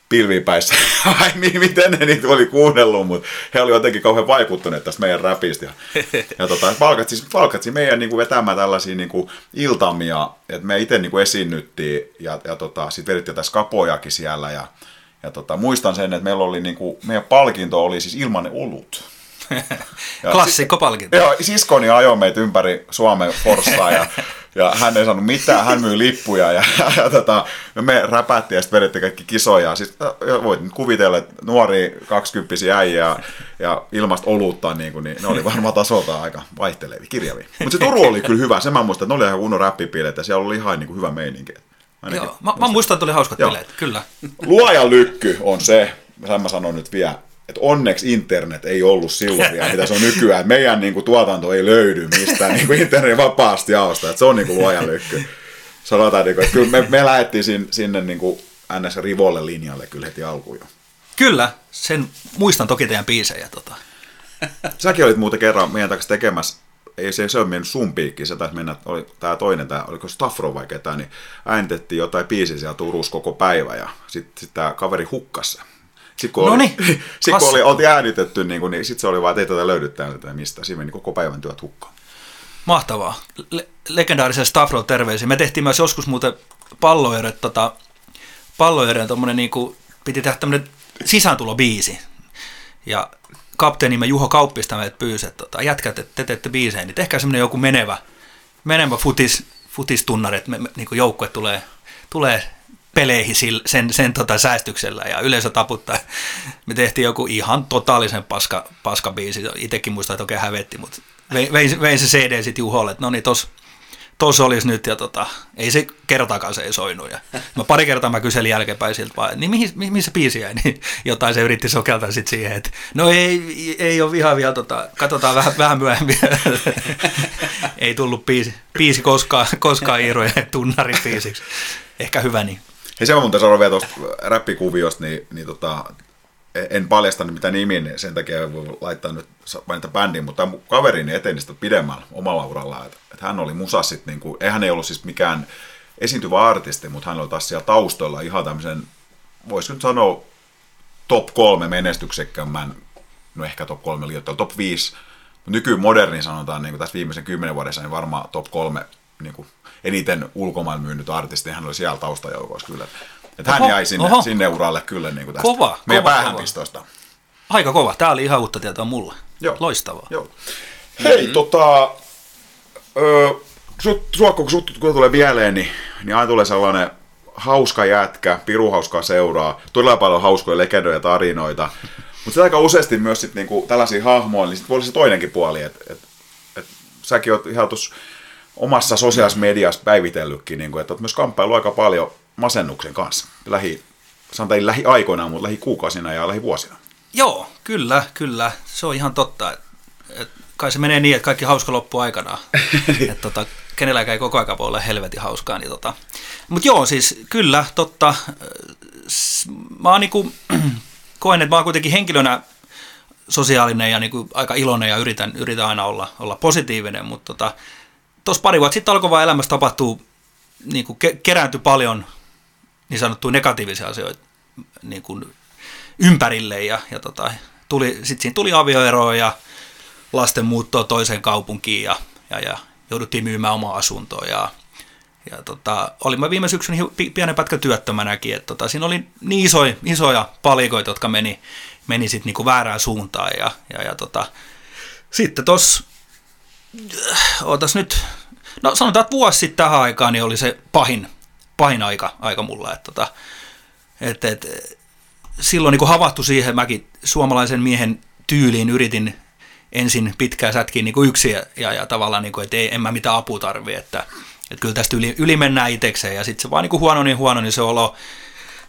pilvipäissä, ai miten ne niitä oli kuunnellut, mutta he olivat jotenkin kauhean vaikuttuneet tästä meidän räpistä. Ja, ja tota, palkatsi, palkatsi meidän niin kuin vetämään tällaisia niin kuin iltamia, että me itse niin kuin esiinnyttiin ja, ja tota, sitten vedettiin tässä kapojakin siellä ja, ja tota, muistan sen, että meillä oli niin kuin, meidän palkinto oli siis ilmanen olut. Klassikko palkinto. Joo, siskoni ajoi meitä ympäri Suomen Forssaa ja, ja hän ei saanut mitään, hän myy lippuja ja, ja, tota, me räpättiin ja sitten vedettiin kaikki kisoja. Siis, voit nyt kuvitella, että nuori 20 äijä ja, ja ilmasta olutta, niin, kuin, niin ne oli varmaan tasoltaan aika vaihtelevia, kirjavia. Mutta se Turu oli kyllä hyvä, se mä muistan, että ne oli ihan kunnon räppipileet ja siellä oli ihan niin kuin hyvä meininki. Ainakin, Joo, mä, mä muistan, että oli hauskat Joo. bileet, kyllä. Luojan lykky on se, sen mä sanon nyt vielä, että onneksi internet ei ollut silloin vielä, mitä se on nykyään. Meidän niin kuin, tuotanto ei löydy mistään niin kuin internetin vapaasti jaosta. Että se on niin kuin luojan lykky. Sanotaan, niin kuin, että kyllä me, me lähdettiin sinne, sinne niin kuin NS Rivolle linjalle kyllä heti alkuun jo. Kyllä, sen muistan toki teidän biisejä. Tota. Säkin olit muuten kerran meidän takaisin tekemässä ei se, se on mennyt sun piikki, se taisi mennä, oli tämä toinen, tämä, oliko Staffro vai ketään, niin äänitettiin jotain biisiä siellä Turussa koko päivä ja sitten sit tämä kaveri hukkassa sitten kun, oli, sit, kun oli, oltiin äänitetty, niin, kuin, niin sitten se oli vaan, että ei tätä löydy täältä mistä. Siinä meni koko päivän työt hukkaan. Mahtavaa. Le- legendaarisen Staffro terveisiä. Me tehtiin myös joskus muuten palloereen, tota, palloereen tommonen niin kuin, piti tehdä tämmöinen sisääntulobiisi. Ja kapteenimme Juho Kauppista meidät pyysi, että tota, jätkät, että te teette biisejä, niin tehkää semmoinen joku menevä, menevä futis, futistunnari, että me, me, niin joukkue tulee, tulee peleihin sen, sen tota säästyksellä ja yleisö taputtaa. Me tehtiin joku ihan totaalisen paska, paska biisi. Itsekin muistan, että oikein hävetti, mutta vein, vein, se CD sitten Juholle, että no niin, tos, tos olisi nyt, ja tota, ei se kertaakaan se ei soinut. Ja mä pari kertaa mä kyselin jälkeenpäin siltä vaan, niin mihin, mihin se biisi jäi, niin jotain se yritti sokeltaa sitten siihen, että no ei, ei ole viha vielä, tota, katsotaan vähän, vähän myöhemmin. ei tullut biisi, biisi koskaan, koskaan Iirojen tunnarin biisiksi. Ehkä hyvä niin. Hei se on muuten sanoa vielä tuosta räppikuviosta, niin, niin tota, en paljasta mitä nimi, niin sen takia voi laittaa nyt mainita bändiin, mutta kaverini eteni sitä pidemmällä omalla uralla, että, että hän oli musassit, niin kuin, eihän ei ollut siis mikään esiintyvä artisti, mutta hän oli taas siellä taustalla ihan tämmöisen, voisi nyt sanoa, top kolme menestyksekkämmän, no ehkä top kolme liioittaa, top viisi, nykymoderni sanotaan niin kuin tässä viimeisen kymmenen vuodessa, niin varmaan top kolme niin kuin eniten ulkomaan myynyt artisti, hän oli siellä taustajoukoissa kyllä. Että hän jäi sinne, sinne uralle kyllä niin kuin tästä kova, meidän kova, päähänpistosta. Aika kova. Tämä oli ihan uutta tietoa mulle. Joo. Loistavaa. Joo. Hei, mm-hmm. tota, ö, sut, sua, kun sut kun tulee mieleen, niin, niin aina tulee sellainen hauska jätkä, piru hauskaa seuraa, todella paljon hauskoja legendoja tarinoita, mutta aika useasti myös sit niinku tällaisia hahmoja, niin sit voi olla se toinenkin puoli, että et, et, säkin oot ihan tuossa omassa sosiaalisessa mediassa päivitellytkin, niin kuin, että olet myös kamppailu aika paljon masennuksen kanssa. Lähi, sanotaan lähiaikoina, mutta lähikuukausina ja lähivuosina. Joo, kyllä, kyllä. Se on ihan totta. Et, et, kai se menee niin, että kaikki hauska loppuu aikanaan. että tota, kenelläkään ei koko ajan voi olla helvetin hauskaa. Niin tota. Mutta joo, siis kyllä, totta. S- Mä oon niinku, koen, että mä oon kuitenkin henkilönä sosiaalinen ja niinku aika iloinen ja yritän, yritän aina olla, olla positiivinen, mutta tota, tuossa pari vuotta sitten alkoi vaan elämässä tapahtuu, niin kuin ke- kerääntyi paljon niin sanottuja negatiivisia asioita niin kuin ympärille ja, ja tota, tuli, sitten siinä tuli avioeroa ja lasten muuttoa toiseen kaupunkiin ja, ja, ja jouduttiin myymään omaa asuntoa ja, ja tota, olin mä viime syksyn pienen pätkän työttömänäkin, että tota, siinä oli niin isoja, isoja palikoita, jotka meni, meni sitten niinku väärään suuntaan ja, ja, ja tota, sitten tuossa ootas nyt, no sanotaan, että vuosi sitten tähän aikaan niin oli se pahin, pahin aika, aika mulla, että tota, et, et, silloin niin havahtui siihen, mäkin suomalaisen miehen tyyliin yritin ensin pitkää sätkiä niin kuin yksin ja, ja, ja tavallaan, niin kuin, että ei, en mä mitään apua tarvi, että, että kyllä tästä yli, yli mennään itsekseen. Ja sitten se vaan niin kuin huono niin huono niin se olo.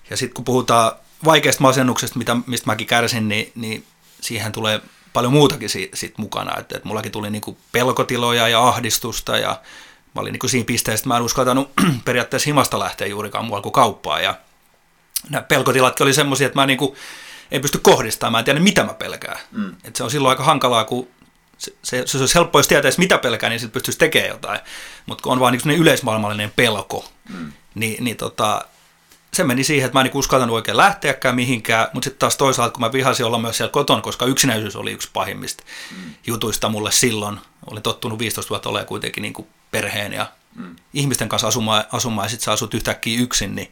Ja sitten kun puhutaan vaikeasta masennuksesta, mitä, mistä mäkin kärsin, niin, niin siihen tulee paljon muutakin si, sit mukana. Että, että mullakin tuli niinku pelkotiloja ja ahdistusta ja mä olin niinku siinä pisteessä, että mä en uskaltanut periaatteessa himasta lähteä juurikaan muualla kuin kauppaan. Ja nämä pelkotilatkin oli semmoisia, että mä niinku, en pysty kohdistamaan, mä en tiedä mitä mä pelkään. Mm. Et se on silloin aika hankalaa, kun se, se, se olisi helppo, jos tietäisi mitä pelkää, niin sitten pystyisi tekemään jotain. Mutta kun on vaan niinku yleismaailmallinen pelko, mm. niin, niin tota, se meni siihen, että mä en niin uskaltanut oikein lähteäkään mihinkään, mutta sitten taas toisaalta, kun mä vihasin olla myös siellä kotona, koska yksinäisyys oli yksi pahimmista mm. jutuista mulle silloin. Olin tottunut 15 vuotta olemaan kuitenkin niin kuin perheen ja mm. ihmisten kanssa asumaan, asumaan ja sitten sä asut yhtäkkiä yksin, niin,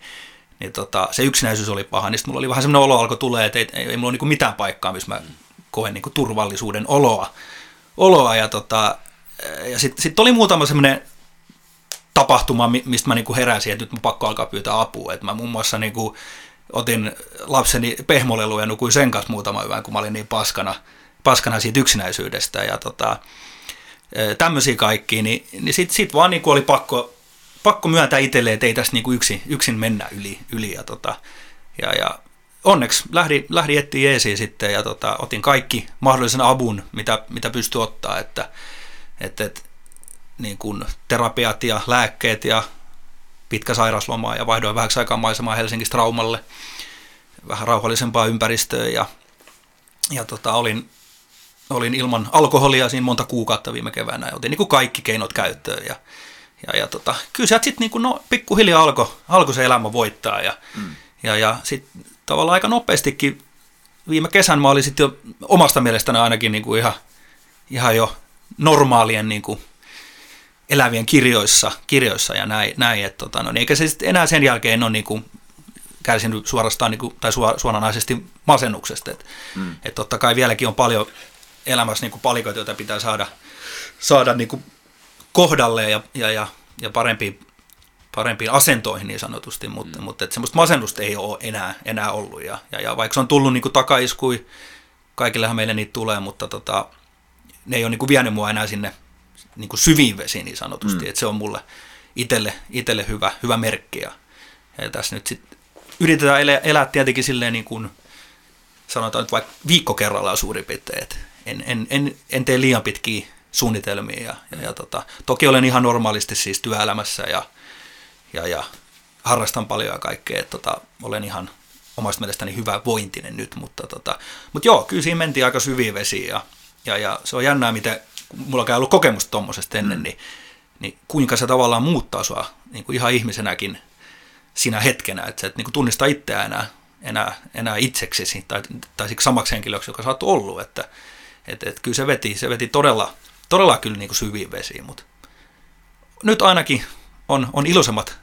niin tota, se yksinäisyys oli paha. Niin mulla oli vähän semmoinen olo alkoi tulee, että ei, ei, ei mulla ole niin mitään paikkaa, missä mä koen niin kuin turvallisuuden oloa. oloa ja tota, ja sitten sit oli muutama semmoinen tapahtuma, mistä mä niinku heräsin, että nyt mä pakko alkaa pyytää apua. Et mä muun muassa niinku otin lapseni pehmolelu ja nukuin sen kanssa muutama yön, kun mä olin niin paskana, paskana siitä yksinäisyydestä ja tota, tämmöisiä kaikkia, niin, niin sitten sit vaan niinku oli pakko, pakko myöntää itselleen, että ei tässä niinku yksin, yksin mennä yli. yli ja, tota, ja, ja onneksi lähdin, lähdin etsiä jeesiä sitten ja tota, otin kaikki mahdollisen avun, mitä, mitä pystyi ottaa, että, että, että niin kuin terapiat ja lääkkeet ja pitkä sairasloma ja vaihdoin vähäksi aikaa maisemaan Helsingistä Raumalle vähän rauhallisempaa ympäristöä ja, ja tota, olin, olin ilman alkoholia siinä monta kuukautta viime keväänä ja otin niin kuin kaikki keinot käyttöön ja, ja, ja tota, kyllä sieltä sitten niin no, pikkuhiljaa alkoi alko se elämä voittaa ja, mm. ja, ja sitten tavallaan aika nopeastikin viime kesän mä olin sitten jo omasta mielestäni ainakin niin kuin ihan, ihan jo normaalien niin kuin elävien kirjoissa, kirjoissa ja näin, näin että tota, no, niin eikä se sitten enää sen jälkeen ole niin kuin, kärsinyt suorastaan niin kuin, tai suoranaisesti masennuksesta. Että mm. et totta kai vieläkin on paljon elämässä niin kuin palikoita, joita pitää saada, saada niin kuin kohdalleen ja, ja, ja, ja parempiin, parempiin asentoihin niin sanotusti, mutta, mm. mutta että semmoista masennusta ei ole enää, enää ollut. Ja, ja, ja vaikka se on tullut niin kuin takaiskui, kaikillehan meille niitä tulee, mutta tota, ne ei ole niin kuin vienyt mua enää sinne niin kuin syviin vesiin niin sanotusti, mm. että se on mulle itselle, itselle hyvä, hyvä merkki. Ja, ja tässä nyt sitten yritetään elää, elää tietenkin silleen niin kuin, sanotaan nyt vaikka viikko kerrallaan suurin piirtein, että en, en, en, en tee liian pitkiä suunnitelmia ja, ja, ja tota, toki olen ihan normaalisti siis työelämässä ja, ja, ja harrastan paljon ja kaikkea, että tota, olen ihan omasta mielestäni hyvä vointinen nyt, mutta, tota, mutta joo, kyllä siinä mentiin aika syviin vesiin ja, ja, ja se on jännää, miten mulla on ollut kokemusta tuommoisesta ennen, mm. niin, niin kuinka se tavallaan muuttaa sua niin kuin ihan ihmisenäkin siinä hetkenä, että sä et niin kuin tunnista itseään enää, enää, enää itseksesi tai, tai siksi samaksi henkilöksi, joka sä oot ollut, että et, et kyllä se veti, se veti todella, todella kyllä niin kuin syviin vesiin, mutta nyt ainakin on, on iloisemmat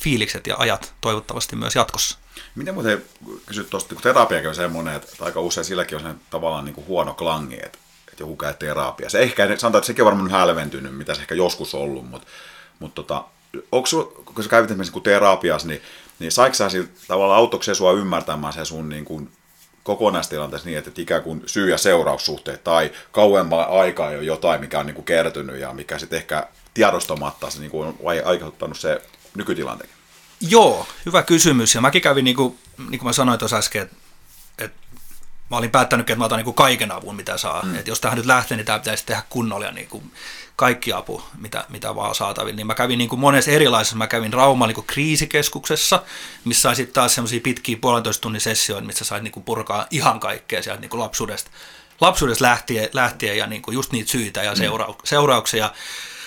fiilikset ja ajat toivottavasti myös jatkossa. Miten muuten kysyt tuosta, kun terapiakin on semmoinen, että aika usein silläkin on sen tavallaan niin kuin huono klangi, että, että joku käy terapiassa. Ehkä, sanotaan, että sekin on varmaan hälventynyt, mitä se ehkä joskus ollut, mutta, mutta tota, onko kun sä kävit esimerkiksi terapiassa, niin, niin saiko sä tavallaan autoksi sua ymmärtämään se sun niin kuin kokonaistilanteessa niin, että ikään kuin syy- ja seuraussuhteet tai kauemman aikaa jo jotain, mikä on niin kuin kertynyt ja mikä sitten ehkä tiedostamatta se niin kuin on aiheuttanut se nykytilantekin? Joo, hyvä kysymys. Ja mäkin kävin, niin kuin, niin kuin mä sanoin tuossa äsken, että mä olin päättänyt, että mä otan niin kuin kaiken avun, mitä saa. Mm. Että jos tähän nyt lähtee, niin tämä pitäisi tehdä kunnolla niin kuin kaikki apu, mitä, mitä vaan saatavilla. Niin mä kävin niin kuin monessa erilaisessa, mä kävin Rauma niin kuin kriisikeskuksessa, missä sai sitten taas semmoisia pitkiä puolentoista tunnin sessioita, missä sait niin kuin purkaa ihan kaikkea sieltä niin kuin lapsuudesta, lapsuudesta lähtien, lähtien ja niin kuin just niitä syitä ja seura- mm. seurauksia.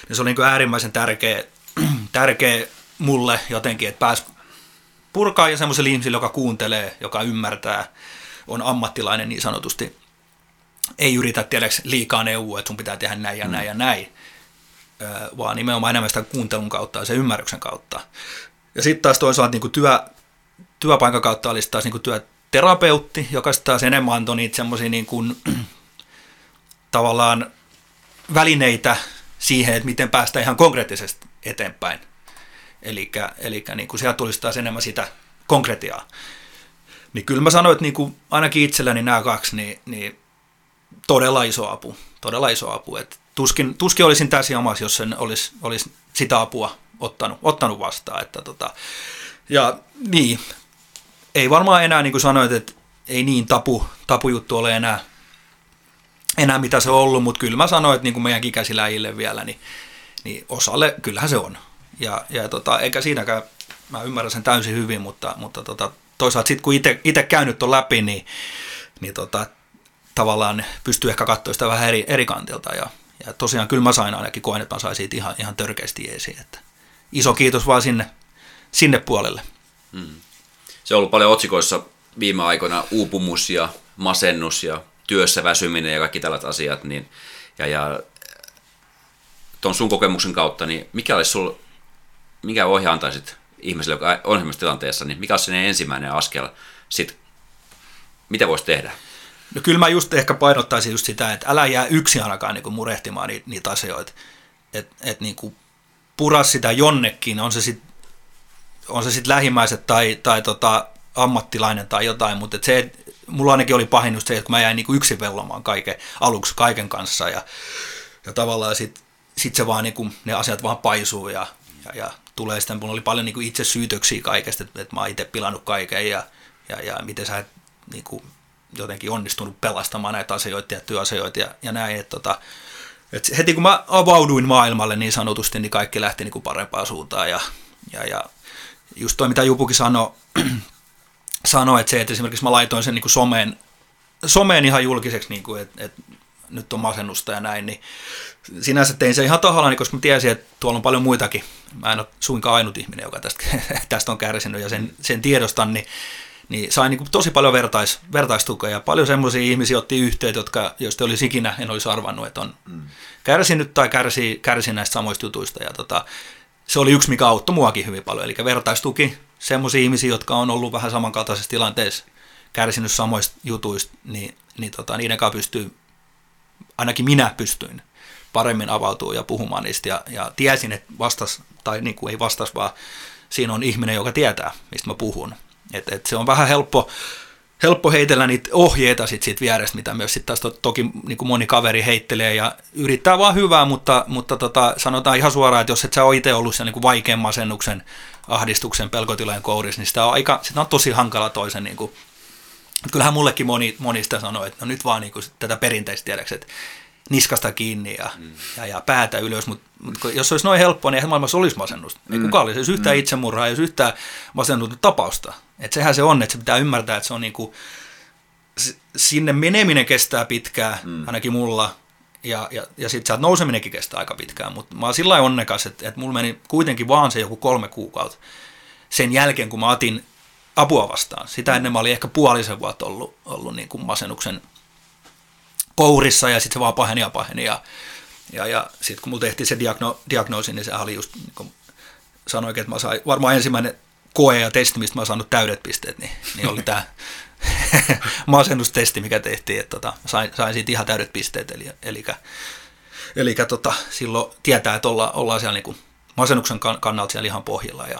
Ja se oli niin kuin äärimmäisen tärkeä, tärkeä mulle jotenkin, että pääs purkaa ja semmoiselle ihmiselle, joka kuuntelee, joka ymmärtää, on ammattilainen niin sanotusti, ei yritä tiedäks liikaa neuvoa, että sun pitää tehdä näin ja mm. näin ja näin, vaan nimenomaan enemmän sitä kuuntelun kautta ja sen ymmärryksen kautta. Ja sitten taas toisaalta niin työ, työpaikan kautta olisi taas niin työterapeutti, joka taas enemmän antoi niitä semmoisia niin kuin, tavallaan välineitä siihen, että miten päästä ihan konkreettisesti eteenpäin. Eli, eli niin kuin sieltä tulisi taas enemmän sitä konkretiaa. Niin kyllä mä sanoin, että niin kuin ainakin itselläni nämä kaksi, niin, niin todella iso apu. Todella iso apu. Et tuskin, tuskin olisin tässä jamassa, jos sen olisi, olisi sitä apua ottanut, ottanut vastaan. Että tota, ja niin, ei varmaan enää, niin kuin sanoit, että ei niin tapu, tapujuttu ole enää, enää mitä se on ollut, mutta kyllä mä sanoin, että niin kuin meidän ikäisiläjille vielä, niin, niin osalle kyllähän se on. Ja, ja tota, eikä siinäkään, mä ymmärrän sen täysin hyvin, mutta, mutta tota, toisaalta sitten kun itse käynyt on läpi, niin, niin tota, tavallaan pystyy ehkä katsoa sitä vähän eri, eri kantilta. Ja, ja tosiaan kyllä mä sain ainakin koen, että mä sain siitä ihan, ihan törkeästi esiin. Että iso kiitos vaan sinne, sinne puolelle. Mm. Se on ollut paljon otsikoissa viime aikoina uupumus ja masennus ja työssä väsyminen ja kaikki tällaiset asiat. Niin, ja, ja tuon sun kokemuksen kautta, niin mikä olisi sul, mikä ohje antaisit ihmiselle, joka on semmoisessa tilanteessa, niin mikä sen ensimmäinen askel sit, mitä voisi tehdä? No kyllä mä just ehkä painottaisin just sitä, että älä jää yksin ainakaan niin murehtimaan niitä, niitä asioita. Että et niin pura sitä jonnekin, on se sitten on se sit lähimmäiset tai, tai tota, ammattilainen tai jotain, mutta se, et, mulla ainakin oli pahin just se, että mä jäin niin yksin vellomaan kaiken, aluksi kaiken kanssa ja, ja tavallaan sitten sit se vaan kuin, ne asiat vaan paisuu ja, ja, ja tulee sitten, mulla oli paljon niin kuin itse syytöksiä kaikesta, että, että mä oon itse pilannut kaiken ja, ja, ja miten sä et niin kuin, jotenkin onnistunut pelastamaan näitä asioita, ja työasioita ja, ja näin. Että, tota, että heti kun mä avauduin maailmalle niin sanotusti, niin kaikki lähti niin kuin parempaan suuntaan. Ja, ja, ja just toi, mitä Jupukin sanoi, sano, että se, että esimerkiksi mä laitoin sen niin kuin someen, someen ihan julkiseksi, niin kuin, että, että nyt on masennusta ja näin, niin sinänsä tein se ihan tahallani, koska mä tiesin, että tuolla on paljon muitakin. Mä en ole suinkaan ainut ihminen, joka tästä, tästä on kärsinyt ja sen, sen tiedostan, niin niin sain niin tosi paljon vertais, vertaistukea ja paljon semmoisia ihmisiä otti yhteyttä, jotka, joista olisi ikinä en olisi arvannut, että on mm. kärsinyt tai kärsii, kärsii näistä samoista jutuista. Ja tota, se oli yksi, mikä auttoi muakin hyvin paljon, eli vertaistuki semmoisia ihmisiä, jotka on ollut vähän samankaltaisessa tilanteessa, kärsinyt samoista jutuista, niin, niin tota, niiden kanssa pystyy, ainakin minä pystyin paremmin avautua ja puhumaan niistä, ja, ja tiesin, että vastas, tai niin kuin ei vastas, vaan siinä on ihminen, joka tietää, mistä mä puhun. Et, et se on vähän helppo, helppo heitellä niitä ohjeita sit siitä vierestä, mitä myös sitten taas to, toki niin kuin moni kaveri heittelee ja yrittää vaan hyvää, mutta, mutta tota, sanotaan ihan suoraan, että jos et sä ole itse ollut sen niin kuin vaikean masennuksen, ahdistuksen, pelkotilojen kourissa, niin sitä on, aika, sitä on tosi hankala toisen niin kuin, kyllähän mullekin moni, moni sitä sanoo, että no nyt vaan niin kuin, tätä perinteistä tiedäksi, että niskasta kiinni ja, mm. ja, ja päätä ylös, mutta mut jos se olisi noin helppoa, niin eihän maailmassa olisi masennus. Mm. Ei kukaan olisi, jos yhtään mm. itsemurhaa, jos yhtään masennut tapausta. Et sehän se on, että se pitää ymmärtää, että se on niinku, sinne meneminen kestää pitkään, mm. ainakin mulla, ja, ja, ja sitten sieltä nouseminenkin kestää aika pitkään, mutta mä oon sillä onnekas, että, että mulla meni kuitenkin vaan se joku kolme kuukautta sen jälkeen, kun mä otin apua vastaan. Sitä ennen mä olin ehkä puolisen vuotta ollut, ollut niin kuin masennuksen kourissa ja sitten se vaan paheni ja paheni. Ja, ja, ja sitten kun mulla tehtiin se diagno, diagnoosi, niin se oli just niin kuin että mä sain, varmaan ensimmäinen koe ja testi, mistä mä oon saanut täydet pisteet, niin, niin oli tämä masennustesti, mikä tehtiin, että tota, sain, sain siitä ihan täydet pisteet, eli, eli, eli tota, silloin tietää, että olla, ollaan siellä niin kuin masennuksen kannalta siellä ihan pohjilla. Ja,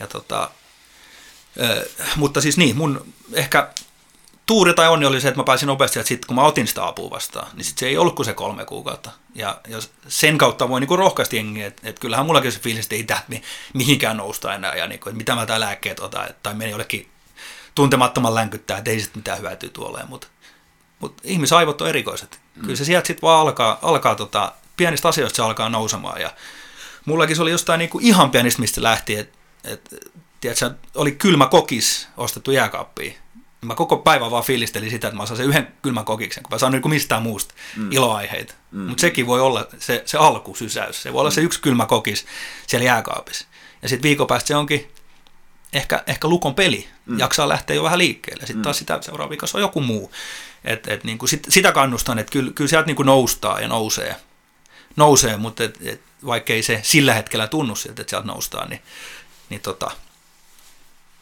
ja tota, mutta siis niin, mun ehkä tuuri tai onni oli se, että mä pääsin nopeasti, että sitten kun mä otin sitä apua vastaan, niin sit se ei ollut kuin se kolme kuukautta. Ja, ja sen kautta voi niinku rohkaista jengiä, että, että kyllähän mullakin se fiilis, että ei tähän mihinkään nousta enää, ja niinku, että mitä mä tää lääkkeet otan, tai meni jollekin tuntemattoman länkyttää, että ei sitten mitään hyötyä tuolle. Mutta, mutta ihmisaivot on erikoiset. Mm. Kyllä se sieltä sitten vaan alkaa, alkaa tota, pienistä asioista se alkaa nousemaan. Ja mullakin se oli jostain niinku ihan pienistä, mistä lähti, että et, tiedätkö, oli kylmä kokis ostettu jääkaappiin. Mä koko päivän vaan fiilistelin sitä, että mä saan sen yhden kylmän kokiksen, kun mä saan niin mistään muusta mm. iloaiheita. Mm. Mutta sekin voi olla se, se alkusysäys. Se voi olla mm. se yksi kylmä kokis siellä jääkaapissa. Ja sitten viikon päästä se onkin ehkä, ehkä lukon peli. Mm. Jaksaa lähteä jo vähän liikkeelle. Sitten mm. taas sitä seuraava viikossa on joku muu. Et, et niin kuin sit, sitä kannustan, että kyllä, kyllä sieltä niin kuin noustaa ja nousee. Nousee, mutta et, et, vaikkei se sillä hetkellä tunnu siltä, että sieltä noustaan, niin, niin tota,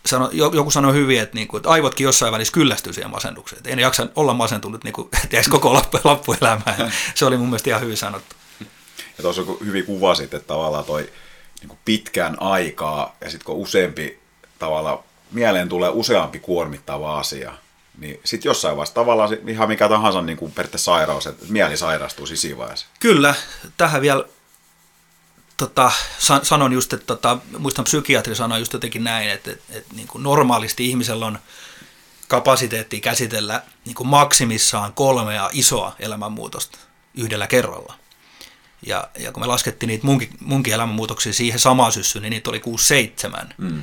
sano, joku sanoi hyvin, että, niin kuin, että aivotkin jossain välissä kyllästyy siihen masennukseen. En jaksa olla masentunut niin kuin, ties koko loppu, loppuelämää. Se oli mun mielestä ihan hyvin sanottu. Ja tuossa hyvin kuvasit, että tavallaan toi niin kuin pitkään aikaa ja sitten kun useampi tavalla mieleen tulee useampi kuormittava asia, niin sitten jossain vaiheessa tavallaan ihan mikä tahansa niin kuin periaatteessa sairaus, että mieli sairastuu siis siinä vaiheessa. Kyllä, tähän vielä tota, san, sanon just, että tota, muistan psykiatri sanoi just jotenkin näin, että, että, että niin kuin normaalisti ihmisellä on kapasiteetti käsitellä niin kuin maksimissaan kolmea isoa elämänmuutosta yhdellä kerralla. Ja, ja kun me laskettiin niitä munkin, munkin elämänmuutoksia siihen samaan syssyyn, niin niitä oli 6-7. Mm.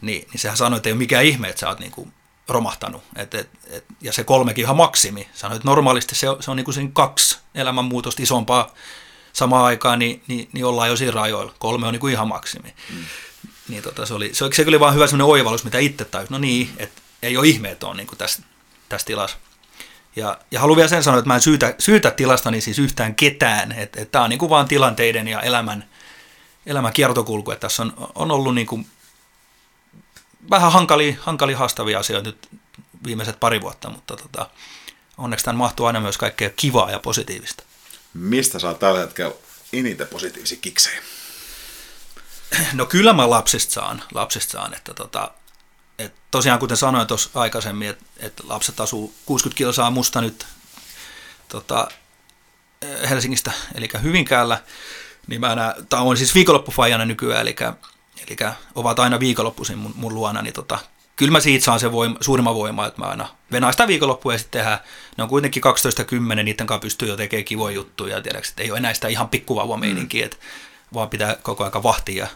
Niin, niin sehän sanoi, että ei ole mikään ihme, että sä oot niin kuin romahtanut. Et, et, et, ja se kolmekin ihan maksimi. Sanoi, että normaalisti se on, se on niin kuin kaksi elämänmuutosta isompaa samaan aikaan, niin, niin, niin ollaan jo siinä rajoilla. Kolme on niin kuin ihan maksimi. Mm. Niin tota, se, oli, se, se oli vaan hyvä sellainen oivallus, mitä itse tajus. No niin, että ei ole ihme, että on niin kuin tässä, tässä tilassa. Ja, ja haluan vielä sen sanoa, että mä en syytä, syytä tilastani siis yhtään ketään. Että, että tämä on niin kuin vaan tilanteiden ja elämän, elämän kiertokulku. Että tässä on, on ollut niin kuin vähän hankali, hankali haastavia asioita nyt viimeiset pari vuotta, mutta tota, onneksi tämän mahtuu aina myös kaikkea kivaa ja positiivista. Mistä saa tällä hetkellä eniten positiivisia kiksejä? No kyllä mä lapsista saan, lapsista saan että tota, et tosiaan kuten sanoin tuossa aikaisemmin, että et lapset asuu 60 kilsaa musta nyt tota, Helsingistä, eli Hyvinkäällä, niin mä näen, tämä on siis viikonloppufajana nykyään, eli, eli ovat aina viikonloppuisin mun, mun luona, niin tota, kyllä mä siitä saan se voima, suurimman voimaa, että mä aina venaan sitä viikonloppua ja sitten tehdään, ne on kuitenkin 12-10, niiden kanssa pystyy jo tekemään kivoja juttuja, tiedätkö, että ei ole enää sitä ihan pikkuvauva meininkiä, mm. että vaan pitää koko aika vahtia ja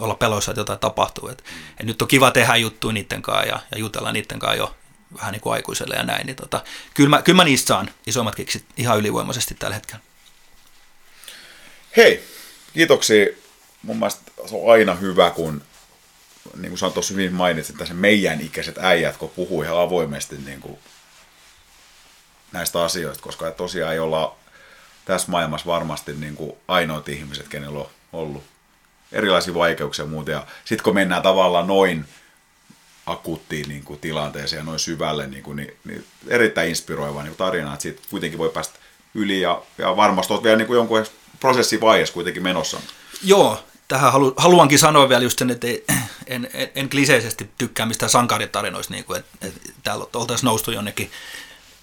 olla peloissa, että jotain tapahtuu. Et, et nyt on kiva tehdä juttuja niiden kanssa ja, ja jutella niiden kanssa jo vähän niin kuin aikuiselle ja näin, niin tota, kyllä, mä, kyllä mä niistä saan isommat kiksit ihan ylivoimaisesti tällä hetkellä. Hei, kiitoksia. Mun mielestä se on aina hyvä, kun niin kuin sanoin tuossa hyvin mainitsin, että se meidän ikäiset äijät, kun puhuu ihan avoimesti niin kuin näistä asioista, koska tosiaan ei olla tässä maailmassa varmasti niin kuin ainoat ihmiset, kenellä on ollut erilaisia vaikeuksia ja muuta. Sitten kun mennään tavallaan noin akuuttiin niin kuin tilanteeseen ja noin syvälle, niin, kuin, niin, niin erittäin inspiroiva niin tarina, että siitä kuitenkin voi päästä yli ja, ja varmasti olet vielä niin kuin jonkun prosessivaiheessa kuitenkin menossa. Joo, tähän halu, haluankin sanoa vielä just sen, että en, en, en kliseisesti tykkää mistään sankaritarinoista, niin kuin, että, että täällä oltaisiin noustu jonnekin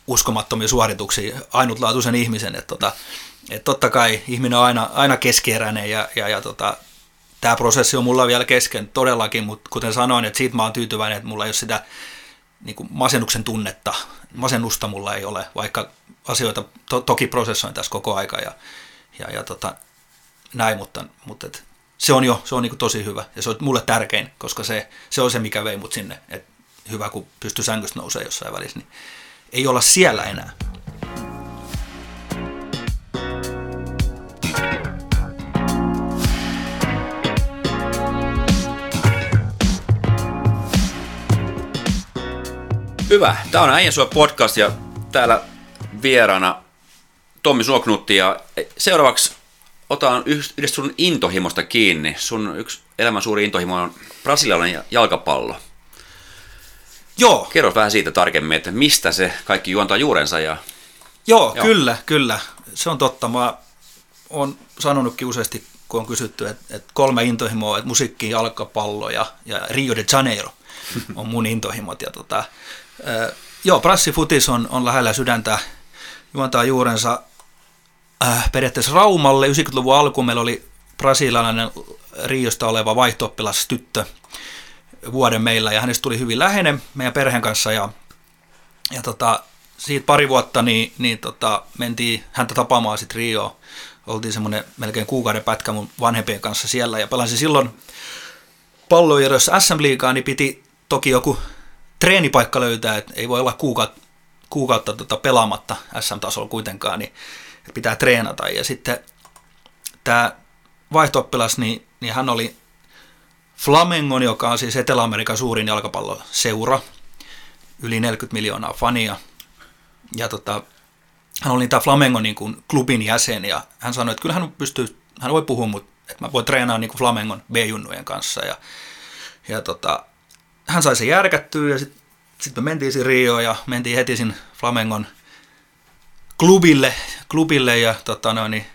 uskomattomia suorituksia ainutlaatuisen ihmisen, että, tota, että totta kai ihminen on aina, aina keskeeräinen ja, ja, ja tota, tämä prosessi on mulla vielä kesken todellakin, mutta kuten sanoin, että siitä mä oon tyytyväinen, että mulla ei ole sitä niin kuin masennuksen tunnetta, masennusta mulla ei ole, vaikka asioita to, toki prosessoin tässä koko aika ja, ja, ja tota, näin, mutta, mutta et, se on jo se on niin tosi hyvä ja se on mulle tärkein, koska se, se on se, mikä vei mut sinne, että hyvä kun pystyy sängystä nousemaan jossain välissä, niin ei olla siellä enää. Hyvä. Tämä on Äijän podcast ja täällä vieraana Tommi Suoknutti ja seuraavaksi otan yhdestä sun intohimosta kiinni. Sun yksi elämän suuri intohimo on brasilialainen jalkapallo. Joo, Kerro vähän siitä tarkemmin, että mistä se kaikki juontaa juurensa ja Joo, Joo. kyllä, kyllä. Se on totta. Mä oon sanonutkin useasti, kun on kysytty, että, että kolme intohimoa, että musiikki, jalkapallo ja, ja Rio de Janeiro on mun intohimot. Ja tota, äh, joo, prassifutis on, on lähellä sydäntä, juontaa juurensa äh, periaatteessa Raumalle. 90-luvun alkuun meillä oli brasilialainen Riosta oleva vaihto tyttö vuoden meillä, ja hänestä tuli hyvin läheinen meidän perheen kanssa, ja, ja tota, siitä pari vuotta niin, niin tota, mentiin häntä tapaamaan sitten Rio. Oltiin semmoinen melkein kuukauden pätkä mun vanhempien kanssa siellä ja pelasin silloin palloirossa SM Liigaa, niin piti toki joku treenipaikka löytää, että ei voi olla kuukautta, kuukautta tota pelaamatta SM-tasolla kuitenkaan, niin pitää treenata. Ja sitten tämä vaihto niin, niin hän oli Flamengon, joka on siis Etelä-Amerikan suurin jalkapalloseura, yli 40 miljoonaa fania. Ja tota, hän oli tämä Flamengon niin kuin klubin jäsen ja hän sanoi, että kyllä hän pystyy, hän voi puhua, mutta että mä voin treenaa niin kuin Flamengon B-junnujen kanssa. Ja, ja tota, hän sai sen järkättyä ja sitten sit me mentiin sinne Rioon ja mentiin heti sinne Flamengon klubille, klubille ja tota noin, niin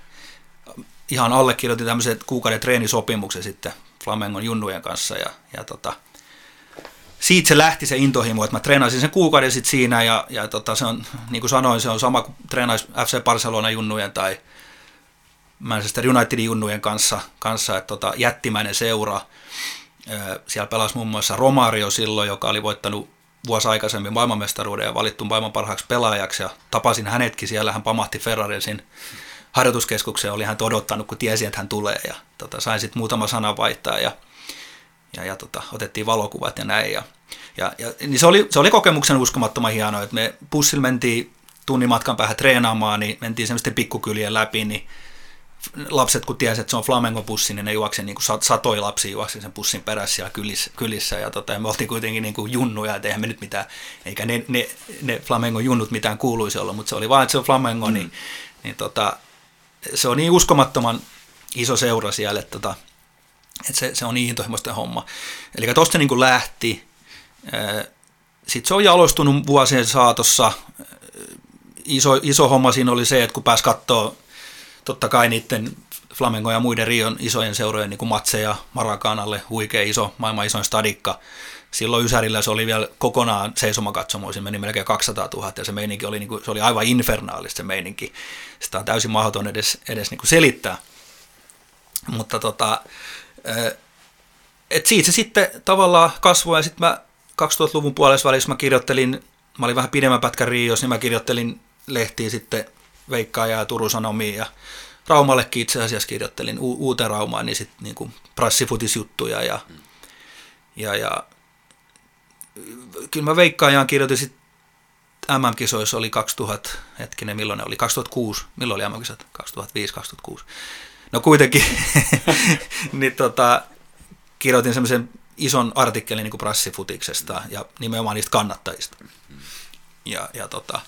ihan allekirjoitin tämmöisen kuukauden treenisopimuksen sitten Flamengon junnujen kanssa ja, ja tota, siitä se lähti se intohimo, että mä treenasin sen kuukauden sitten siinä ja, ja tota, se on, niin kuin sanoin, se on sama kuin treenaisi FC Barcelona junnujen tai Manchester Unitedin junnujen kanssa, kanssa että tota, jättimäinen seura. Siellä pelasi muun muassa Romario silloin, joka oli voittanut vuosi aikaisemmin maailmanmestaruuden ja valittu maailman parhaaksi pelaajaksi ja tapasin hänetkin siellä, hän pamahti Ferrarin siinä harjoituskeskukseen, oli hän odottanut, kun tiesi, että hän tulee ja tota, sain sitten muutama sana vaihtaa ja ja, ja tota, otettiin valokuvat ja näin. Ja, ja, ja, niin se, oli, se oli kokemuksen uskomattoman hienoa, että me bussilla mentiin tunnin matkan päähän treenaamaan, niin mentiin semmoisten pikkukylien läpi, niin lapset kun tiesivät, että se on Flamengo-bussi, niin ne juoksi niin kuin satoi lapsia juoksi sen bussin perässä siellä kylissä, kylissä ja, tota, ja me oltiin kuitenkin niin kuin junnuja, että eihän me nyt mitään, eikä ne, ne, ne Flamengo-junnut mitään kuuluisi olla, mutta se oli vain, että se on Flamengo, mm. niin, niin tota, se on niin uskomattoman iso seura siellä, että tota, että se, se on niin intohimoista homma. Eli tuosta niin lähti. Sitten se on jalostunut vuosien saatossa. Iso, iso homma siinä oli se, että kun pääsi katsoa totta kai niiden Flamengo ja muiden Rion isojen seurojen niin kuin matseja Maracanalle, huikea iso, maailman isoin stadikka. Silloin Ysärillä se oli vielä kokonaan seisomakatsomo, siinä meni melkein 200 000 ja se meininki oli, niin kuin, se oli aivan infernaalista se meininki. Sitä on täysin mahdoton edes, edes niin kuin selittää. Mutta tota, et siitä se sitten tavallaan kasvoi ja sitten mä 2000-luvun puolessa välissä mä kirjoittelin, mä olin vähän pidemmän pätkän Rios, niin mä kirjoittelin lehtiin sitten Veikkaaja ja Turun Sanomiin ja Raumallekin itse asiassa kirjoittelin u- uuteen Raumaan, niin sitten niinku prassifutisjuttuja ja, ja, ja kyllä mä Veikkaajaan kirjoitin sitten MM-kisoissa oli 2000, hetkinen, milloin ne oli? 2006, milloin oli MM-kisat? 2005-2006. No kuitenkin, niin tota, kirjoitin semmoisen ison artikkelin niin prassifutiksesta ja nimenomaan niistä kannattajista. Ja, ja, tota,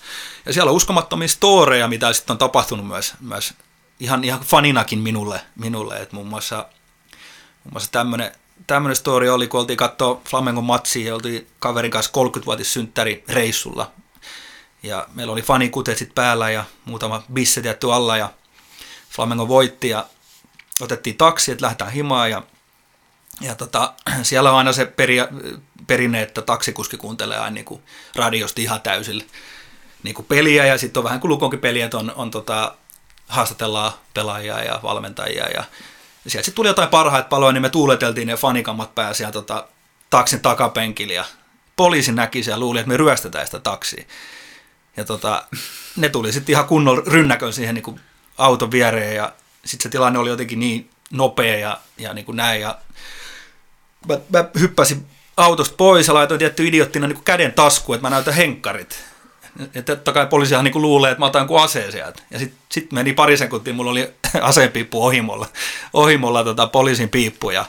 ja siellä on uskomattomia storeja, mitä sitten on tapahtunut myös, myös ihan, ihan faninakin minulle, minulle. että muun muassa, muun muassa tämmöinen, tämmöinen story oli, kun oltiin katsoa Flamengon matsia ja oltiin kaverin kanssa 30-vuotis synttäri reissulla. Ja meillä oli fanikutet sitten päällä ja muutama bisse tietty alla ja Flamengo voitti ja otettiin taksi, että lähdetään himaan ja, ja tota, siellä on aina se peri, perinne, että taksikuski kuuntelee aina niin kuin radiosta ihan täysille niin kuin peliä ja sitten on vähän kuin lukonkin peliä, että on, on tota, haastatellaan pelaajia ja valmentajia ja, sieltä sitten tuli jotain parhaita paloja, niin me tuuleteltiin ne fanikammat pääsi ja tota, taksin takapenkillä ja poliisi näki sen ja luuli, että me ryöstetään sitä taksia. Ja tota, ne tuli sitten ihan kunnolla rynnäkön siihen niin kuin auton viereen ja sitten se tilanne oli jotenkin niin nopea ja, ja niin kuin näin. Ja mä, mä hyppäsin autosta pois ja laitoin tietty idioottina niin käden taskuun, että mä näytän henkkarit. Ja totta kai poliisihan niin luulee, että mä otan jonkun aseen sieltä. Ja sitten sit meni pari sekuntia, mulla oli aseenpiippu ohimolla, ohimolla tota poliisin piippu. Ja,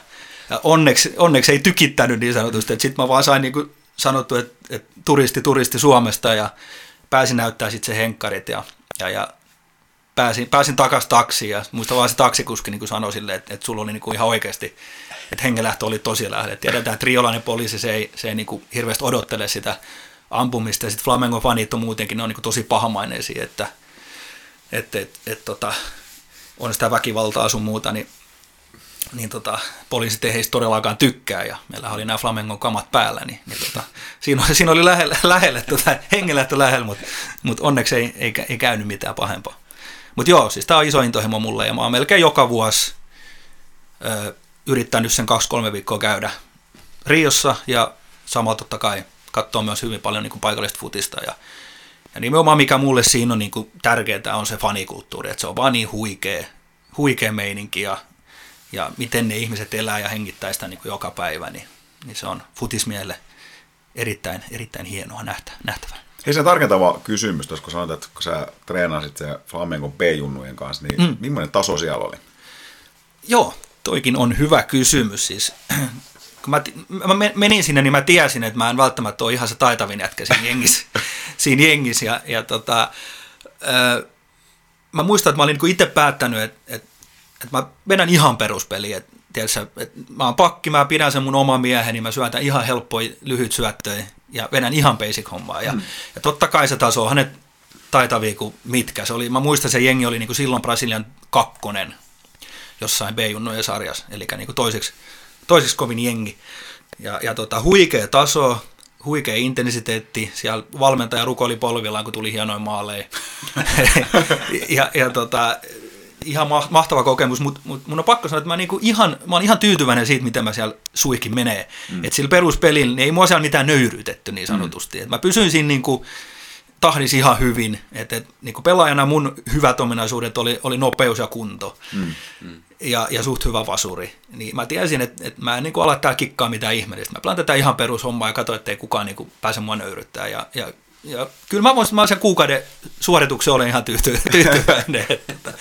ja onneksi, onneksi ei tykittänyt niin sanotusti. Sitten mä vaan sain niin kuin sanottu, että, että turisti, turisti Suomesta ja pääsin näyttää sitten se henkkarit. Ja, ja, ja pääsin, pääsin takaisin taksiin ja muista vaan se taksikuski niin sanoi sille, että, että sulla oli niin kuin ihan oikeasti, että hengenlähtö oli tosi lähellä. Tiedetään, että riolainen poliisi, se ei, se ei niin kuin hirveästi odottele sitä ampumista ja sitten Flamengo fanit on muutenkin, ne on niin kuin tosi pahamaineisia, että, että, että, että tota, on sitä väkivaltaa sun muuta, niin niin tota, poliisit ei heistä todellakaan tykkää, ja meillä oli nämä Flamengon kamat päällä, niin, niin tota, siinä, siinä oli lähellä, lähellä tota, hengenlähtö lähellä, mutta mut onneksi ei, ei, ei käynyt mitään pahempaa. Mutta joo, siis tämä on iso intohimo mulle, ja mä oon melkein joka vuosi yrittänyt sen kaksi-kolme viikkoa käydä Riossa, ja samalla totta kai katsoa myös hyvin paljon niin kuin paikallista futista, ja, ja nimenomaan mikä mulle siinä on niin kuin tärkeää on se fanikulttuuri, että se on vaan niin huikea, huikea meininki, ja ja miten ne ihmiset elää ja hengittää sitä niin kuin joka päivä, niin, niin se on futismielle erittäin, erittäin hienoa nähtä, nähtävää. Hei se tarkentava kysymys, tuossa kun sanoit, että kun sä treenasit se Flamengon B-junnujen kanssa, niin mm. millainen taso siellä oli? Joo, toikin on hyvä kysymys. Siis, kun mä, mä menin sinne, niin mä tiesin, että mä en välttämättä ole ihan se taitavin jätkä siinä jengissä. siinä jengissä ja, ja tota, ö, mä muistan, että mä olin niin itse päättänyt, että, että että mä vedän ihan peruspeliä, että tiedätkö, että mä oon pakki, mä pidän sen mun oma mieheni, mä syötän ihan helppoja lyhyt syöttöjä ja vedän ihan basic hommaa. Ja, mm. ja totta kai se taso on hänet taitavia kuin mitkä. Se oli, mä muistan, se jengi oli niin kuin silloin Brasilian kakkonen jossain B-junnojen sarjassa, eli niin kuin toiseksi, toiseksi kovin jengi. Ja, ja tota, huikea taso, huikea intensiteetti, siellä valmentaja rukoili polvillaan, kun tuli hienoin maaleja. ja, ja tota, ihan mahtava kokemus, mutta mut mun on pakko sanoa, että mä, niinku ihan, mä oon ihan tyytyväinen siitä, miten mä siellä suihkin menee. Mm. Että sillä peruspelillä niin ei mua siellä mitään nöyryytetty niin sanotusti. Mm. Et mä pysyin siinä niinku, tahdisi ihan hyvin. Että et, niinku pelaajana mun hyvät ominaisuudet oli, oli nopeus ja kunto. Mm. Mm. Ja, ja suht hyvä vasuri. Niin mä tiesin, että, että mä en niinku ala täällä kikkaa mitään ihmeellistä. Mä pelaan tätä ihan perushommaa ja katsoin, että ei kukaan niinku pääse mua nöyryttää. Ja, ja ja kyllä mä voisin, mä sen kuukauden suorituksen olen ihan tyytyväinen. että,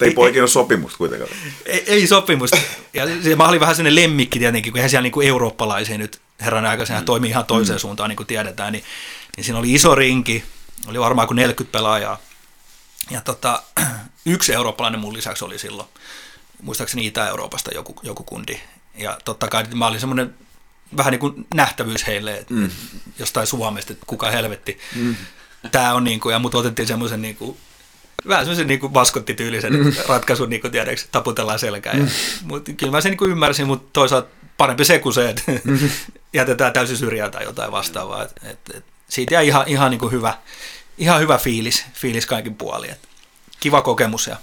ei poikinut sopimusta kuitenkaan. Ei, ei sopimusta. Ja se, mä olin vähän sellainen lemmikki tietenkin, kun eihän siellä niin kuin nyt herran aikaisen mm. toimii ihan toiseen mm. suuntaan, niin kuin tiedetään. Niin, niin siinä oli iso rinki, oli varmaan kuin 40 pelaajaa. Ja tota, yksi eurooppalainen mun lisäksi oli silloin, muistaakseni Itä-Euroopasta joku, joku kundi. Ja totta kai mä olin semmoinen vähän niin kuin nähtävyys heille, että mm. jostain Suomesta, että kuka helvetti. Mm. Tämä on niin kuin, ja mut otettiin semmoisen niin kuin vähän semmoisen niin kuin maskottityylisen mm. ratkaisun, niin kuin tiedätkö, taputellaan selkään. Mm. Mutta kyllä mä sen niin kuin ymmärsin, mutta toisaalta parempi se kuin se, että mm. jätetään täysin syrjään tai jotain vastaavaa. Et, et, et, siitä jäi ihan, ihan niin kuin hyvä, ihan hyvä fiilis, fiilis kaikin puolin. Et kiva kokemus ja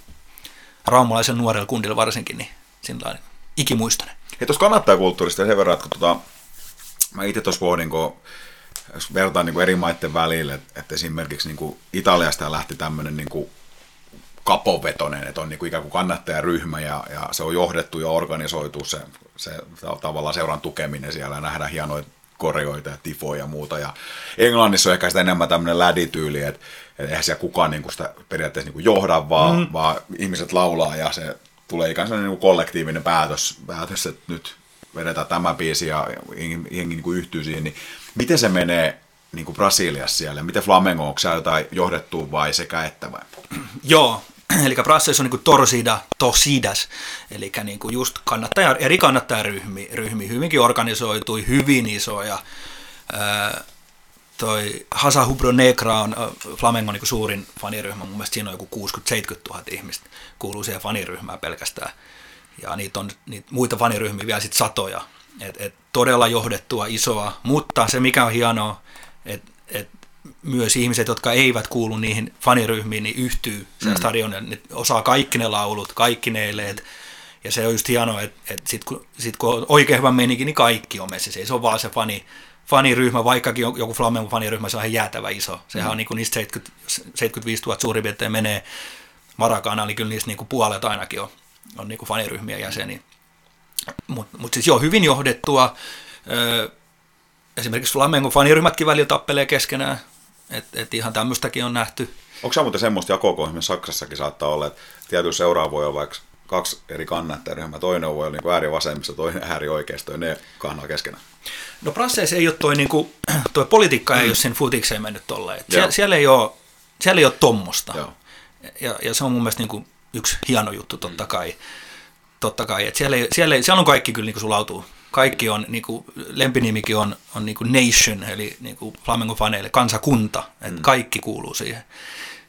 raumalaisen nuorella kundilla varsinkin, niin sillä ikimuistoinen. Hei, tuossa kannattajakulttuurista sen verran, että kun tota, mä itse tuossa pohdin, kun jos vertaan niin kuin eri maiden välillä, että, että esimerkiksi niin kuin Italiasta lähti tämmöinen niin kuin kapovetonen, että on niin kuin ikään kuin kannattajaryhmä ja, ja se on johdettu ja organisoitu se, se tavallaan seuran tukeminen siellä ja nähdään hienoja koreoita ja tifoja ja muuta. Ja Englannissa on ehkä sitä enemmän tämmöinen lädityyli, että, eihän siellä kukaan niin kuin sitä periaatteessa niin kuin johda, vaan, mm. vaan ihmiset laulaa ja se tulee ikään kuin, niin kuin kollektiivinen päätös, päätös, että nyt vedetään tämä biisi ja jengi, jengi niin kuin yhtyy siihen, niin miten se menee niin kuin Brasiliassa siellä? Miten Flamengo, onko siellä jotain johdettua vai sekä että vai? Joo, eli Brasiliassa on niin torsida, tosidas, eli niin kuin just kannattaja, eri kannattajaryhmi, ryhmi, hyvinkin organisoitui, hyvin isoja. Toi Hasa Hubro Negra on Flamengon niin suurin faniryhmä, mun mielestä siinä on joku 60-70 000 ihmistä, kuuluu siihen faniryhmään pelkästään. Ja niitä on niitä muita faniryhmiä vielä sitten satoja. Et, et todella johdettua isoa, mutta se mikä on hienoa, että et myös ihmiset, jotka eivät kuulu niihin faniryhmiin, niin yhtyy sen mm. stadionille, ne osaa kaikki ne laulut, kaikki ne eleet. Ja se on just hienoa, että, että sitten kun, sit kun on oikein hyvä meininki, niin kaikki on messissä. Ei se ole vaan se fani, faniryhmä, vaikkakin joku Flamengo faniryhmä, se on ihan jäätävä iso. Sehän mm. on niin kuin niistä 70, 75 000 suurin piirtein menee Marakana, niin kyllä niistä niin kuin puolet ainakin on, on niin kuin faniryhmiä jäseniä. Mutta mut siis joo, hyvin johdettua. Öö, esimerkiksi Flamengo faniryhmätkin välillä tappelee keskenään. Että et ihan tämmöistäkin on nähty. Onko se muuten semmoista jakoa, esimerkiksi Saksassakin saattaa olla, että tietyllä seuraa voi olla vaikka kaksi eri kannattajaryhmää. Toinen voi olla niin ääri vasemmista, toinen ääri oikeisto, ja ne kahnaa keskenään. No Brasseissa ei ole toi, niin kuin, toi politiikka mm. ei ole sen futikseen mennyt tolleen. Sie- siellä, ei ole, siellä ei ole tommosta. Joo. Ja, ja se on mun mielestä niin kuin yksi hieno juttu totta kai. Totta kai. Et siellä, ei, siellä, ei, siellä on kaikki kyllä niin kuin sulautuu. Kaikki on, niin kuin, lempinimikin on, on niin kuin nation, eli niin kuin Flamengo-faneille kansakunta. Et mm. Kaikki kuuluu siihen,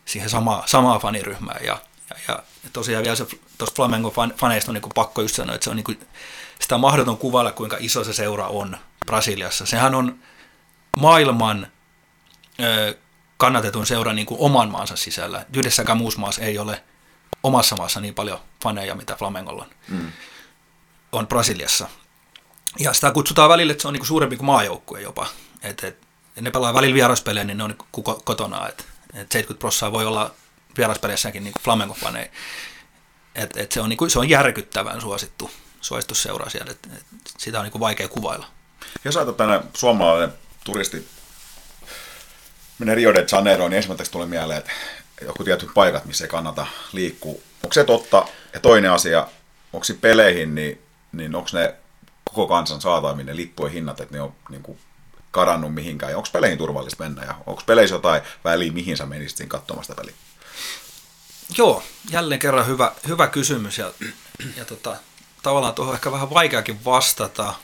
siihen samaa, samaa faniryhmään. Ja, ja, ja tosiaan vielä se tuosta Flamengo-faneista on niin kuin pakko just sanoa, että se on niin kuin, sitä on mahdoton kuvailla, kuinka iso se seura on Brasiliassa. Sehän on maailman ö, kannatetun seura niin kuin oman maansa sisällä. Yhdessäkään muussa maassa ei ole omassa maassa niin paljon faneja, mitä Flamengolla on, mm. on Brasiliassa. Ja sitä kutsutaan välillä, että se on niin kuin suurempi kuin maajoukkue jopa. Et, et, ne pelaa välillä vieraspelejä, niin ne on niin kotona. Et, et 70 prosenttia voi olla vieraspeleissäkin niin Flamengo-faneja. Et, et se, on, niin kuin, se on järkyttävän suosittu, suosittu seura siellä. Et, et sitä on niin kuin vaikea kuvailla. Jos ajatellaan tänne suomalainen turisti menee Rio de Janeiroon, niin ensimmäiseksi tulee mieleen, että joku tietyt paikat, missä ei kannata liikkua. Onko se totta? Ja toinen asia, onko se peleihin, niin, niin onko ne koko kansan saataville lippujen hinnat, että ne on niin kuin karannut mihinkään. Onko peleihin turvallista mennä ja onko peleissä jotain väliä, mihin sä menisit katsomaan sitä peliä? Joo, jälleen kerran hyvä, hyvä kysymys ja, ja tota, tavallaan tuohon ehkä vähän vaikeakin vastata.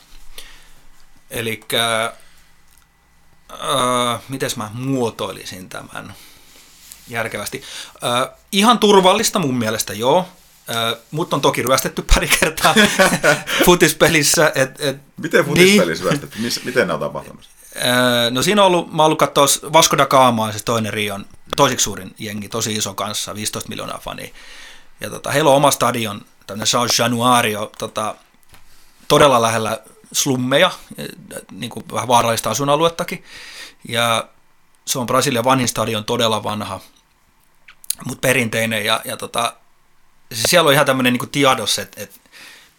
Eli äh, miten mä muotoilisin tämän järkevästi. Äh, ihan turvallista mun mielestä, joo. Mut on toki ryöstetty pari kertaa futispelissä. Et, et, miten futispelissä niin, ryöstetty? Miten ne on tapahtunut? No siinä on ollut, mä oon ollut katsoa Vasco da Gama, siis toinen Rion, toisiksi suurin jengi, tosi iso kanssa, 15 miljoonaa fania. Ja tota, heillä on oma stadion, tämmöinen Sao Januario, tota, todella lähellä slummeja, niin kuin vähän vaarallista asuinaluettakin. Ja se on Brasilian vanhin stadion, todella vanha, mutta perinteinen. Ja, ja tota, siellä on ihan tämmöinen niin tiedos, että, että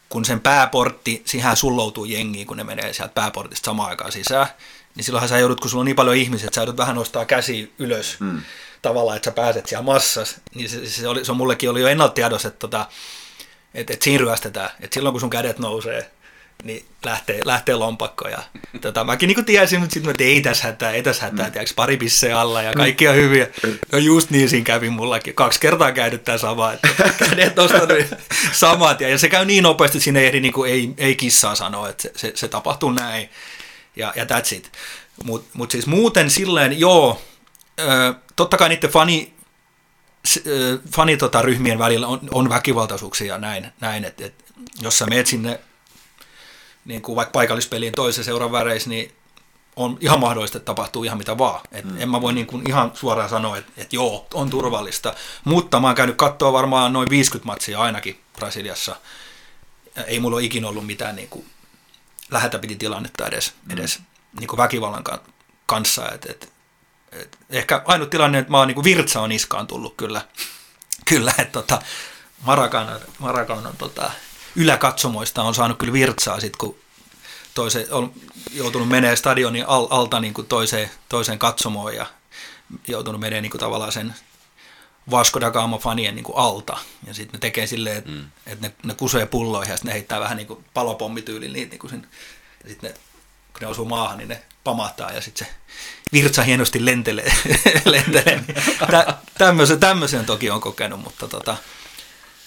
kun sen pääportti, siihen sulloutuu jengiin, kun ne menee sieltä pääportista samaan aikaan sisään, niin silloinhan sä joudut, kun sulla on niin paljon ihmisiä, että sä joudut vähän nostaa käsi ylös mm. tavallaan, että sä pääset siellä massas. Niin se, se, oli, se on mullekin oli jo ennalta tiedos, että, tota, että, että siinä ryöstetään. Että silloin kun sun kädet nousee, niin lähtee, lähtee lompakko. Ja, tota, mäkin niin tiesin, mutta sitten että ei tässä hätää, ei tässä hätää, mm. tiedätkö, pari pisseä alla ja kaikki on hyviä. No just niin siinä kävi mullakin. Kaksi kertaa käynyt tämä sama, että kädet nostanut samat. Ja, ja se käy niin nopeasti, että siinä ei ehdi niin kuin, ei, ei kissaa sanoa, että se, se, se tapahtuu näin. Ja, ja that's it. Mutta mut siis muuten silleen, joo, ö, totta kai niiden fani, fani tota, ryhmien välillä on, on väkivaltaisuuksia ja näin, näin että et, jos sä meet sinne niin kuin vaikka paikallispeliin toisen seuran väreissä, niin on ihan mahdollista, että tapahtuu ihan mitä vaan. Et mm. En mä voi niin kuin ihan suoraan sanoa, että, että joo, on turvallista. Mutta mä oon käynyt katsoa varmaan noin 50 matsia ainakin Brasiliassa. Ei mulla ole ikinä ollut mitään niin kuin lähetä piti tilannetta edes, mm. edes niin kuin väkivallan kanssa. Et, et, et, ehkä ainut tilanne, että mä oon niin kuin virtsa on iskaan tullut kyllä. kyllä, että tota, Marakan, Marakan on tota, yläkatsomoista on saanut kyllä virtsaa sit, kun toise, on joutunut menee stadionin al, alta niin kuin toiseen, toiseen katsomoon ja joutunut menee niin kuin tavallaan sen Vasco da Gama fanien niin kuin alta. Ja sitten ne tekee silleen, että mm. et ne, ne kusee pulloihin ja sitten ne heittää vähän niin kuin palopommityyliin niitä. Niin kuin sen, ja sitten kun ne osuu maahan, niin ne pamahtaa ja sitten se virtsa hienosti lentelee. lentelee. Tä, tämmöisen, tämmöisen toki on kokenut, mutta tota,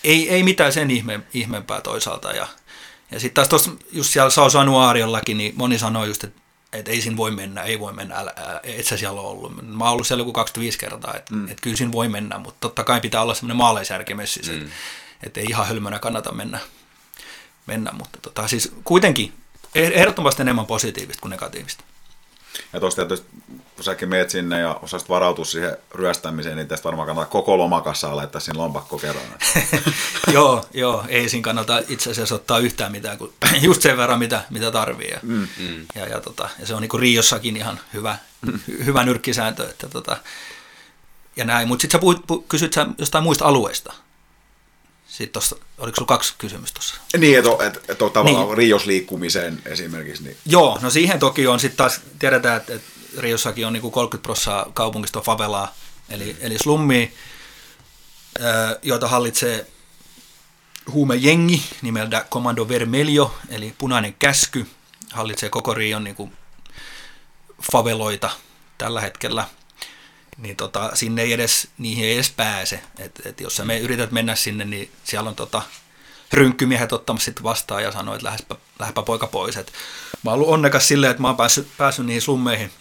ei, ei mitään sen ihme, ihmeempää toisaalta. Ja, ja sitten taas tuossa just siellä Sao Sanuariollakin, niin moni sanoi just, että että ei siinä voi mennä, ei voi mennä, älä, älä, et sä siellä ole ollut. Mä oon ollut siellä joku 25 kertaa, että mm. et kyllä siinä voi mennä, mutta totta kai pitää olla semmoinen maalaisjärki messissä, mm. että et ei ihan hölmönä kannata mennä, mennä mutta tota, siis kuitenkin eh, ehdottomasti enemmän positiivista kuin negatiivista. Ja tuosta tietysti, kun säkin meet sinne ja osasit varautua siihen ryöstämiseen, niin tästä varmaan kannattaa koko lomakassa laittaa sinne lompakko kerran. joo, joo, ei siinä kannata itse asiassa ottaa yhtään mitään, kuin just sen verran, mitä, mitä tarvii. Ja, mm. ja, ja, tota, ja se on niin kuin Riossakin ihan hyvä, mm. hyvä nyrkkisääntö. Että tota, ja näin, mutta sitten sä puhuit, pu, kysyt sä jostain muista alueista. Sitten tossa, oliko sulla kaksi kysymystä tuossa? Niin, että et, et, et, tavallaan niin. Rios liikkumiseen esimerkiksi. Niin. Joo, no siihen toki on sitten taas, tiedetään, että, et Riossakin on niinku 30 prosenttia kaupungista favelaa, eli, eli slummi, joita hallitsee huumejengi nimeltä Commando Vermelho, eli punainen käsky, hallitsee koko Rion niinku faveloita tällä hetkellä. Niin tota, sinne ei edes, niihin ei edes pääse. Et, et jos sä me yrität mennä sinne, niin siellä on tota, rynkkymiehet ottamassa sitten vastaan ja sanoo, että lähdepä, lähdepä poika pois. Et mä oon ollut onnekas silleen, että mä oon päässyt, päässyt niihin slummeihin.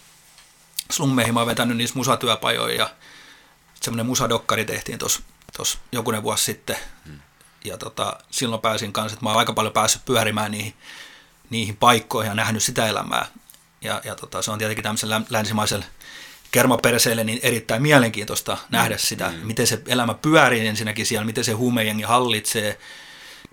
slummeihin. Mä oon vetänyt niissä musatyöpajoja ja semmoinen musadokkari tehtiin tuossa jokunen vuosi sitten. Hmm. Ja tota, silloin pääsin kanssa, että mä oon aika paljon päässyt pyörimään niihin, niihin paikkoihin ja nähnyt sitä elämää. Ja, ja tota, se on tietenkin tämmöisen länsimaisella kermaperseelle niin erittäin mielenkiintoista mm. nähdä sitä, mm. miten se elämä pyörii ensinnäkin siellä, miten se huumejengi hallitsee,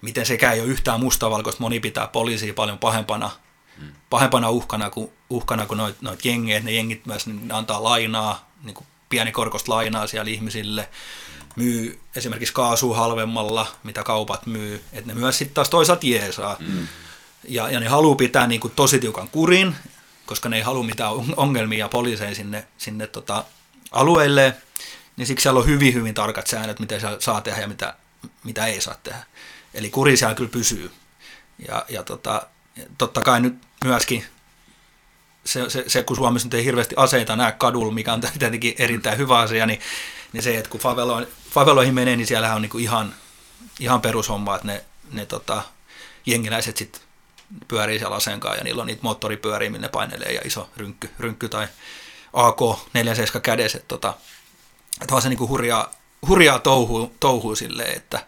miten sekään ei ole yhtään mustavalkoista, moni pitää poliisia paljon pahempana, mm. pahempana uhkana kuin, uhkana kuin noit, noit jengeet, ne jengit myös ne antaa lainaa, niin kuin pienikorkoista lainaa siellä ihmisille, myy esimerkiksi kaasua halvemmalla, mitä kaupat myy, että ne myös sitten taas toisaalta jeesaa. Mm. Ja, ja ne haluaa pitää niin kuin tosi tiukan kurin, koska ne ei halua mitään ongelmia poliiseja sinne, sinne tota alueelle, niin siksi siellä on hyvin, hyvin tarkat säännöt, mitä saa tehdä ja mitä, mitä ei saa tehdä. Eli kuri siellä kyllä pysyy. Ja, ja tota, totta kai nyt myöskin se, se, se, kun Suomessa nyt ei hirveästi aseita näe kadulla, mikä on tietenkin erittäin hyvä asia, niin, niin se, että kun favelo, faveloihin menee, niin siellä on niin ihan, ihan perushomma, että ne, ne tota, jengiläiset sitten pyörii siellä asenkaan ja niillä on niitä moottoripyöriä, millä ne painelee ja iso rynkky, rynkky tai AK-47 kädessä. Tota, että on se niin hurjaa, hurjaa touhuu, touhuu silleen, että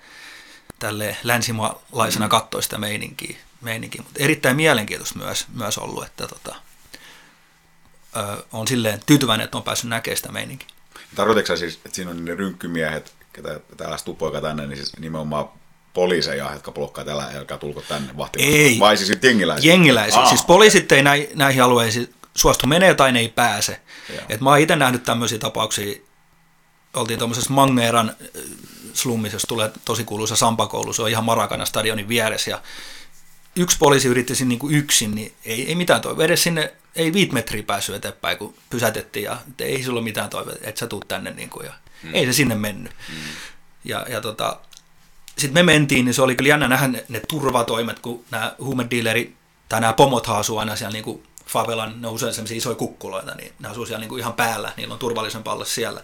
tälle länsimaalaisena katsoi sitä meininkiä. meininkiä. Mutta erittäin mielenkiintoista myös, myös ollut, että tota, ö, on silleen tyytyväinen, että on päässyt näkemään sitä meininkiä. Tarkoitatko siis, että siinä on ne rynkkymiehet, ketä täällä stupoika tänne, niin siis nimenomaan poliiseja, jotka blokkaa tällä, älkää tulko tänne vahtimaan. Ei. Vai siis jengiläisiä? Jengiläisiä. Siis poliisit ei näi, näihin alueisiin suostu menee tai ne ei pääse. Et mä oon itse nähnyt tämmöisiä tapauksia, oltiin tuommoisessa Mangeeran äh, slummissa, jos tulee tosi kuuluisa Sampakoulu, se on ihan Marakana stadionin vieressä, ja yksi poliisi yritti sinne niin kuin yksin, niin ei, ei mitään toivoa. Edes sinne ei viit metriä päässyt eteenpäin, kun pysätettiin, ja ei sulla mitään toivoa, että sä tuut tänne, niin kuin, ja hmm. ei se sinne mennyt. Hmm. Ja, ja tota, sitten me mentiin, niin se oli kyllä jännä nähdä ne, ne turvatoimet, kun nämä huumedealeri tai nämä pomot haasuu aina siellä niin kuin favelan, ne on usein sellaisia isoja kukkuloita, niin ne asuu siellä niin kuin ihan päällä, niillä on turvallisen olla siellä.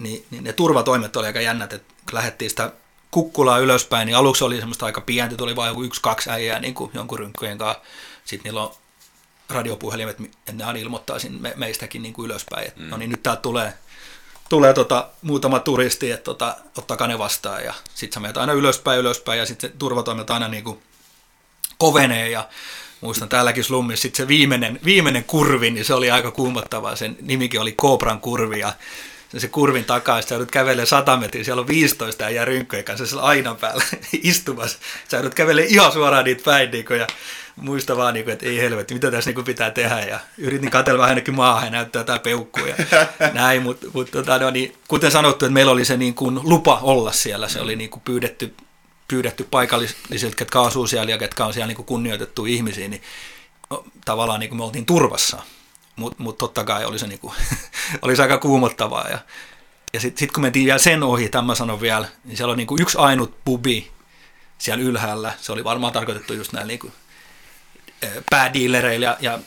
Niin, niin ne turvatoimet oli aika jännät, että lähdettiin sitä kukkulaa ylöspäin, niin aluksi oli semmoista aika pientä, tuli vain joku yksi, kaksi äijää niin kuin jonkun rynkköjen kanssa. Sitten niillä on radiopuhelimet, että ne aina ilmoittaa me, meistäkin niin kuin ylöspäin, että mm. no niin nyt täältä tulee tulee tota, muutama turisti, että tota, ottakaa ne vastaan ja sitten sä aina ylöspäin, ylöspäin ja sitten turvatoimet aina niinku kovenee ja muistan täälläkin slummissa sitten se viimeinen, viimeinen kurvi, niin se oli aika kuumottavaa, sen nimikin oli Koopran kurvi ja se kurvin takaa, sä joudut kävelemään 100 metriä, siellä on 15 ja jää rynkköjen kanssa siellä aina päällä istumassa. Sä joudut kävelemään ihan suoraan niitä päin, niin ja muista vaan, niin että ei helvetti, mitä tässä niin pitää tehdä. Ja yritin katsella vähän ainakin maahan ja näyttää jotain peukkua ja näin, mutta mut, tota, no, niin, kuten sanottu, että meillä oli se niin kuin lupa olla siellä, se oli niin kuin pyydetty, pyydetty paikallisilta, ketkä asuu siellä ja ketkä on siellä niin kuin kunnioitettu ihmisiä, niin no, tavallaan niin kuin me oltiin turvassa. Mutta mut totta kai oli se, niinku, oli se aika kuumottavaa. Ja, ja sitten sit kun mentiin vielä sen ohi, tämä sanon vielä, niin siellä on niinku yksi ainut pubi siellä ylhäällä. Se oli varmaan tarkoitettu just näille niinku, päädiilereille ja, ja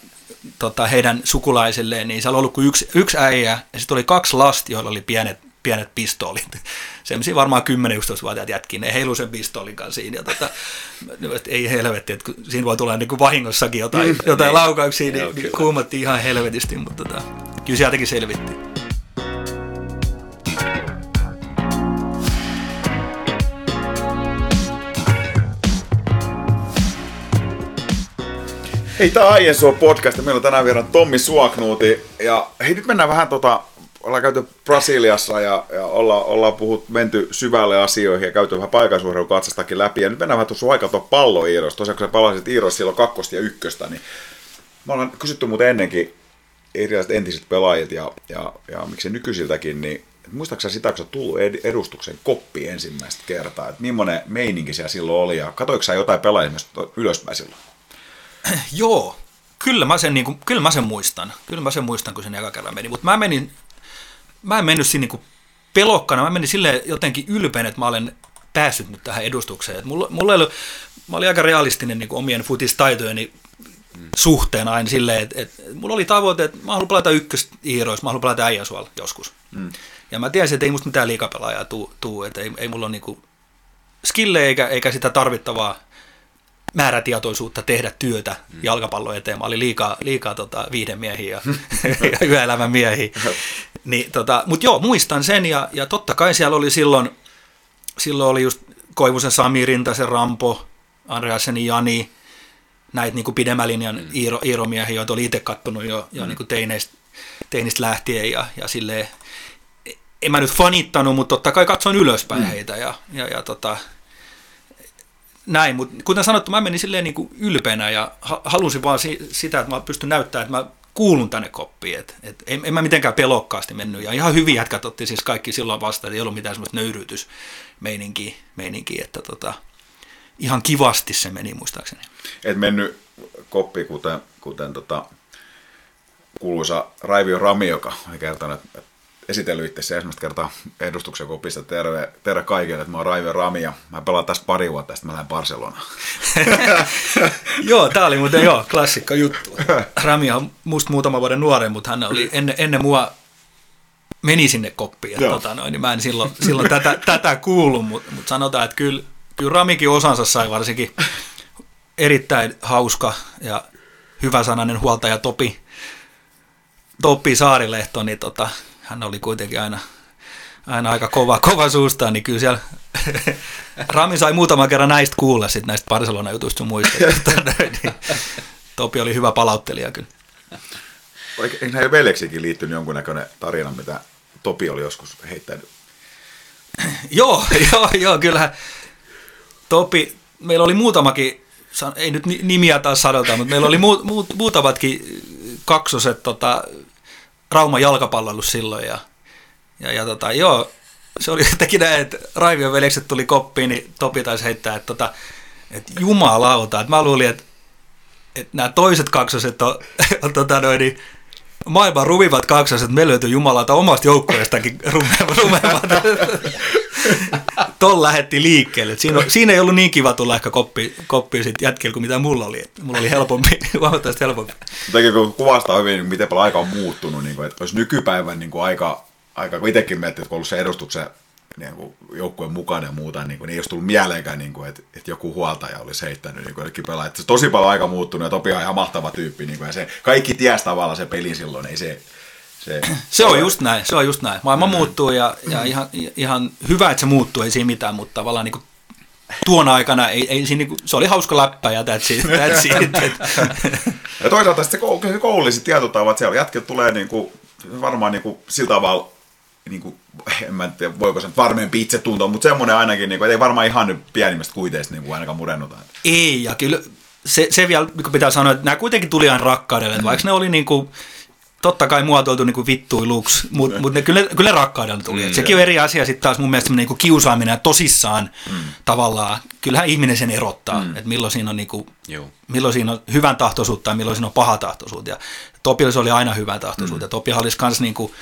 tota, heidän sukulaisilleen, niin siellä oli ollut kuin yksi, yksi äijä, ja sitten oli kaksi lasta, joilla oli pienet pienet pistoolit. Sellaisia varmaan 10-11-vuotiaat jätkin, ne heilu sen pistoolin kanssa siinä. Ja tota, ei helvetti, että siinä voi tulla niin kuin vahingossakin jotain, mm, jotain niin. laukauksia, niin, niin kuumotti ihan helvetisti, mutta tota, kyllä sieltäkin selvittiin. Hei, tää on Aiensuo podcast meillä on tänään vieraan Tommi Suoknuuti. Ja hei, nyt mennään vähän tota ollaan käyty Brasiliassa ja, ja olla, ollaan puhut, menty syvälle asioihin ja käyty vähän paikallisuuden katsastakin läpi. Ja nyt mennään vähän tuossa vaikka tuon pallo Iiros. Tosiaan kun sä palasit Iiros silloin kakkosta ja ykköstä, niin mä olen kysytty muuten ennenkin erilaiset entiset pelaajat ja, ja, ja miksi nykyisiltäkin, niin muistaakseni sitä, kun sä tullut edustuksen koppi ensimmäistä kertaa, että millainen meininki siellä silloin oli ja katoiko sä jotain pelaajia ylöspäin silloin? Joo, kyllä mä sen, niin kuin, kyllä mä sen muistan. Kyllä mä sen muistan, kun sen eka kerran meni. Mutta mä menin mä en mennyt siinä niin pelokkana, mä menin silleen jotenkin ylpeän, että mä olen päässyt nyt tähän edustukseen. Et mulla, mulla oli, mä olin aika realistinen niin omien futistaitojen suhteen aina silleen, että, että mulla oli tavoite, että mä haluan pelata ykköstä Iiroissa, mä haluan pelata Äijäsuolla joskus. Mm. Ja mä tiesin, että ei musta mitään liikapelaajaa tuu, tuu että ei, ei mulla ole niinku skille eikä, eikä sitä tarvittavaa määrätietoisuutta tehdä työtä mm. jalkapallon eteen. Mä olin liikaa, liikaa tota, viihdemiehiä ja, ja yöelämän miehiä. Niin, tota, Mutta joo, muistan sen ja, ja totta kai siellä oli silloin, silloin oli just Koivusen Sami, Rintasen Rampo, Andreasen Jani, näitä niin pidemmän linjan mm. Iiro, Iiro-miehiä, joita oli itse kattonut jo, jo mm. niin teineistä, teinistä lähtien ja, ja silleen, en mä nyt fanittanut, mutta totta kai katsoin ylöspäin mm. heitä ja, ja, ja tota, näin, mutta kuten sanottu, mä menin silleen niin kuin ylpeänä ja halusin vaan si- sitä, että mä pystyn näyttämään, että mä kuulun tänne koppiin, että et, en, en mä mitenkään pelokkaasti mennyt ja ihan hyvin jätkät otti siis kaikki silloin vastaan, ei ollut mitään semmoista nöyryytysmeininkiä, meininkiä, että tota, ihan kivasti se meni muistaakseni. Et mennyt koppi, kuten, kuten tota, kuuluisa Raivio Rami, joka oli kertonut, että esitellyt itse ensimmäistä kertaa edustuksen kopissa. Terve, terve kaikille, että mä oon Raivio Rami ja mä pelaan tästä pari vuotta, sitten mä lähden Barcelonaan. joo, tää oli muuten joo, klassikko juttu. Rami on musta muutama vuoden nuoren, mutta hän oli ennen, ennen mua meni sinne koppiin. Että, tota noin, niin mä en silloin, silloin tätä, tätä kuullut, mutta, mutta sanotaan, että kyllä, kyllä Ramikin osansa sai varsinkin erittäin hauska ja hyvä sananen huoltaja Topi, Topi Saarilehto, niin tota, hän oli kuitenkin aina, aina aika kova, kova suustaan, niin kyllä siellä Rami sai muutaman kerran näistä kuulla sit näistä Barcelona-jutuista sun muista. Niin Topi oli hyvä palauttelija kyllä. Eikö näihin veljeksikin liittynyt jonkunnäköinen tarina, mitä Topi oli joskus heittänyt? joo, joo, joo, kyllähän Topi, meillä oli muutamakin, ei nyt nimiä taas sanota, mutta meillä oli mu, mu, muutamatkin kaksoset tota, Rauma jalkapalloilu silloin ja, ja, ja tota, joo, se oli jotenkin näin, että Raivion veljekset tuli koppiin, niin Topi taisi heittää, että, tota, että jumalauta, että mä luulin, että, että nämä toiset kaksoset on, on tota noin, niin, maailman ruvivat kaksoset, me löytyi jumalauta omasta joukkueestakin rumeammat. Ton lähetti liikkeelle. Siinä, siinä, ei ollut niin kiva tulla ehkä koppi, koppi sit jätkellä kuin mitä mulla oli. Et mulla oli helpompi, huomattavasti helpompi. Jotenkin kun kuvastaa hyvin, miten paljon aika on muuttunut, niin kuin, että olisi nykypäivän niin kuin aika, aika, kun itsekin miettii, että kun ollut se edustuksen niin kuin joukkueen mukana ja muuta, niin, kuin, niin ei olisi tullut mieleenkään, niin kuin, että, että joku huoltaja olisi heittänyt niin kuin pelaa. Että se tosi paljon aika muuttunut ja Topi on ihan mahtava tyyppi. Niin kuin, ja se, kaikki tiesi tavallaan se pelin silloin, ei se, se, se on just näin, se on just näin. Maailma mm. muuttuu ja, ja ihan, ihan hyvä, että se muuttuu, ei siinä mitään, mutta tavallaan niin kuin tuon aikana ei, ei siinä, niin kuin, se oli hauska läppä ja that's it. That's it. ja toisaalta sitten se koululliset tietotavat, siellä jätket tulee niin kuin, varmaan niin kuin, sillä tavalla niin kuin, en mä tiedä, voiko sen varmempi itse tuntua, mutta semmoinen ainakin, niin kuin, ei varmaan ihan nyt pienimmästä kuiteista niin kuin ainakaan murennuta. Ei, ja kyllä se, se vielä pitää sanoa, että nämä kuitenkin tuli ihan rakkaudelle, mm. vaikka ne oli niin kuin, totta kai muotoiltu niin vittuiluksi, mutta mut ne, kyllä, kyllä rakkaudella tuli. Mm, sekin on eri asia sitten taas mun mielestä niin kiusaaminen ja tosissaan mm. tavallaan. Kyllähän ihminen sen erottaa, mm. että milloin siinä, on, niin kuin, milloin siinä on hyvän tahtoisuutta ja milloin siinä on paha tahtoisuutta. Ja Topilla se oli aina hyvän tahtoisuutta. Mm. Topi olisi myös niin kuin,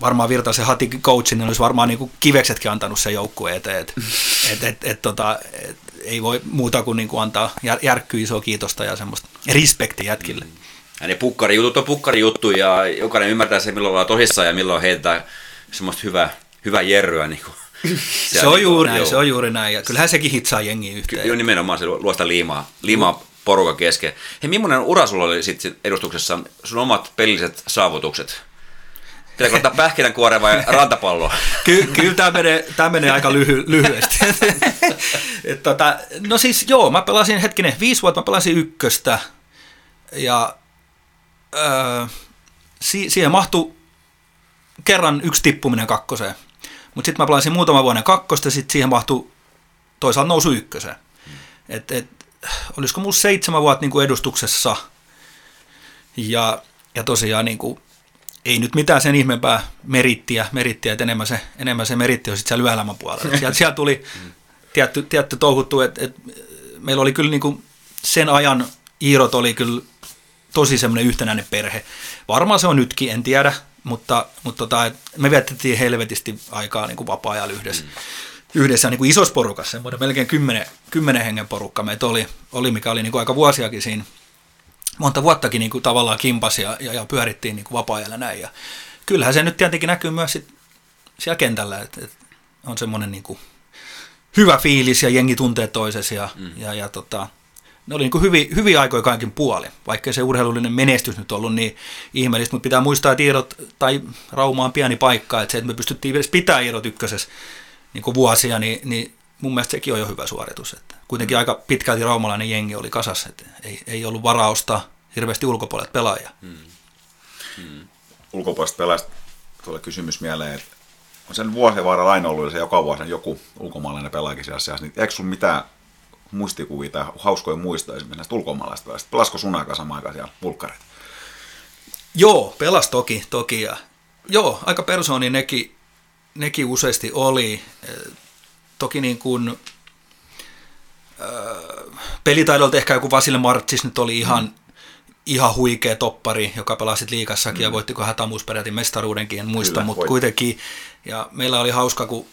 varmaan Virtasen hati coachin, niin olisi varmaan niin kuin kiveksetkin antanut sen joukkueen eteen. Että et, et, et, tota, et, ei voi muuta kuin, niin kuin antaa jär, järkkyä isoa kiitosta ja semmoista respekti jätkille. Mm. Ja ne pukkarijutut on pukkarijuttu ja jokainen ymmärtää se, milloin ollaan tosissaan ja milloin heitetään semmoista hyvää, hyvää jerryä. Niin kuin, se on niin juuri näin, se on juuri näin. Ja kyllähän sekin hitsaa jengi yhteen. Kyllä nimenomaan se luo sitä liimaa, liimaa poruka kesken. Hei, millainen ura sulla oli sitten edustuksessa, sun omat pelilliset saavutukset? Pitääkö ottaa pähkinänkuore vai rantapallo? Ky- kyllä tämä menee, menee aika lyhy- lyhyesti. Et tota, no siis joo, mä pelasin hetkinen, viisi vuotta mä pelasin ykköstä ja öö, si- siihen mahtui kerran yksi tippuminen kakkoseen. Mutta sitten mä pelasin muutama vuoden kakkosta, sitten siihen mahtui toisaalta nousu ykköseen. Et, et, olisiko mulla seitsemän vuotta niin kuin edustuksessa ja, ja tosiaan niin kuin, ei nyt mitään sen ihmeempää merittiä, merittiä että enemmän se, enemmän se meritti on sitten siellä puolella. Sieltä, sieltä tuli tietty, tietty touhuttu, että et, meillä oli kyllä niin kuin sen ajan Iirot oli kyllä tosi semmoinen yhtenäinen perhe. Varmaan se on nytkin, en tiedä, mutta, mutta tota, me vietettiin helvetisti aikaa niin kuin vapaa-ajalla yhdessä. Mm. Yhdessä niin kuin isossa porukassa, semmoinen melkein kymmenen, kymmenen hengen porukka meitä oli, oli mikä oli niin kuin aika vuosiakin siinä, monta vuottakin niin kuin tavallaan kimpas ja, ja, ja pyörittiin niin kuin vapaa-ajalla näin. Ja kyllähän se nyt tietenkin näkyy myös sit siellä kentällä, että, että on semmoinen niin kuin hyvä fiilis ja jengi tuntee toisessa ja, mm. ja, ja tota, ne oli niin hyviä, hyviä aikoja kaikin puoli, vaikka se urheilullinen menestys nyt ollut niin ihmeellistä, mutta pitää muistaa, että Iirot, tai Rauma on pieni paikka, että se, että me pystyttiin edes pitää Iirot ykkösessä niin vuosia, niin, niin mun mielestä sekin on jo hyvä suoritus. Että kuitenkin aika pitkälti raumalainen jengi oli kasassa, että ei, ei ollut varausta hirveästi ulkopuolelta pelaajia. Hmm. Hmm. Ulkopuolesta pelaajista tulee kysymys mieleen, että on sen vuosien varrella aina ollut se joka vuosi joku ulkomaalainen pelaajakin siellä niin eikö sun mitään muistikuvia tai hauskoja muistoja esimerkiksi näistä ulkomaalaisista pelaajista? Pelasko sun aika samaan aikaan siellä vulkkareita? Joo, pelas toki, toki ja joo, aika persooni nekin, nekin useasti oli. Toki niin kuin, äh, pelitaidolta ehkä joku Vasile Martsis nyt oli ihan, mm. ihan huikea toppari, joka pelasi liikassakin mm. ja voittiko Hätamus peräti mestaruudenkin, en muista, Kyllä, mutta voit. kuitenkin. Ja meillä oli hauska, kun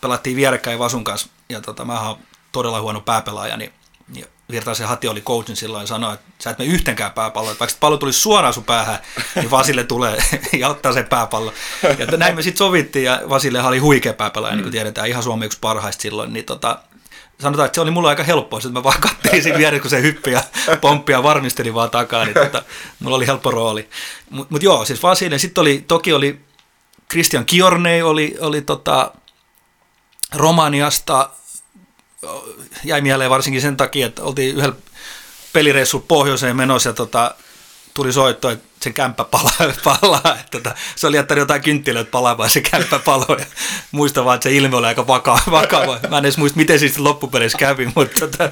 pelattiin vierekkäin Vasun kanssa, ja tota, mä todella huono pääpelaaja, niin, niin Virtaisen Hati oli coachin silloin ja sanoi, että sä et mene yhtenkään pääpalloa, vaikka pallo tulisi suoraan sun päähän, niin Vasille tulee ja ottaa sen pääpallo. Ja näin me sitten sovittiin, ja Vasille oli huikea pääpelaaja, mm. niin kuin tiedetään, ihan Suomi yksi parhaista silloin, niin tota, sanotaan, että se oli mulla aika helppoa, että mä vaan kattelin siinä vieressä, kun se hyppi ja pomppi ja varmisteli vaan takaa, niin tota, mulla oli helppo rooli. Mutta mut joo, siis Vasille, sitten oli, toki oli Christian Kiornei oli, oli tota, Romaniasta, jäi mieleen varsinkin sen takia, että oltiin yhdellä pelireissulla pohjoiseen menossa ja tota, tuli soitto, että sen kämppä palaa, palaa että tota, se oli jättänyt jotain kynttilöitä palaamaan se kämppä paloi. Ja muistan vaan, että se ilme oli aika vakava. vakava. Mä en edes muista, miten siis loppupeleissä kävi, mutta tota,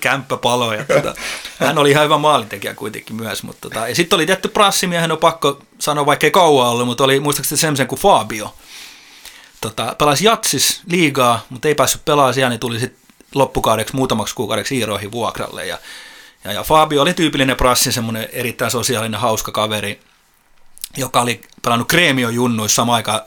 kämppä paloi. Ja, tota, hän oli ihan hyvä maalintekijä kuitenkin myös. Mutta, tota, ja sitten oli tietty prassimiehen, on pakko sanoa, vaikka ei kauan ollut, mutta oli muistaakseni semmoisen kuin Fabio. Tota, pelasi Jatsis liigaa, mutta ei päässyt pelaamaan siellä, niin tuli sitten loppukaudeksi muutamaksi kuukaudeksi Iiroihin vuokralle. Ja, ja, ja Fabio oli tyypillinen prassi, semmoinen erittäin sosiaalinen, hauska kaveri, joka oli pelannut Kreemio junnuissa samaan aikaan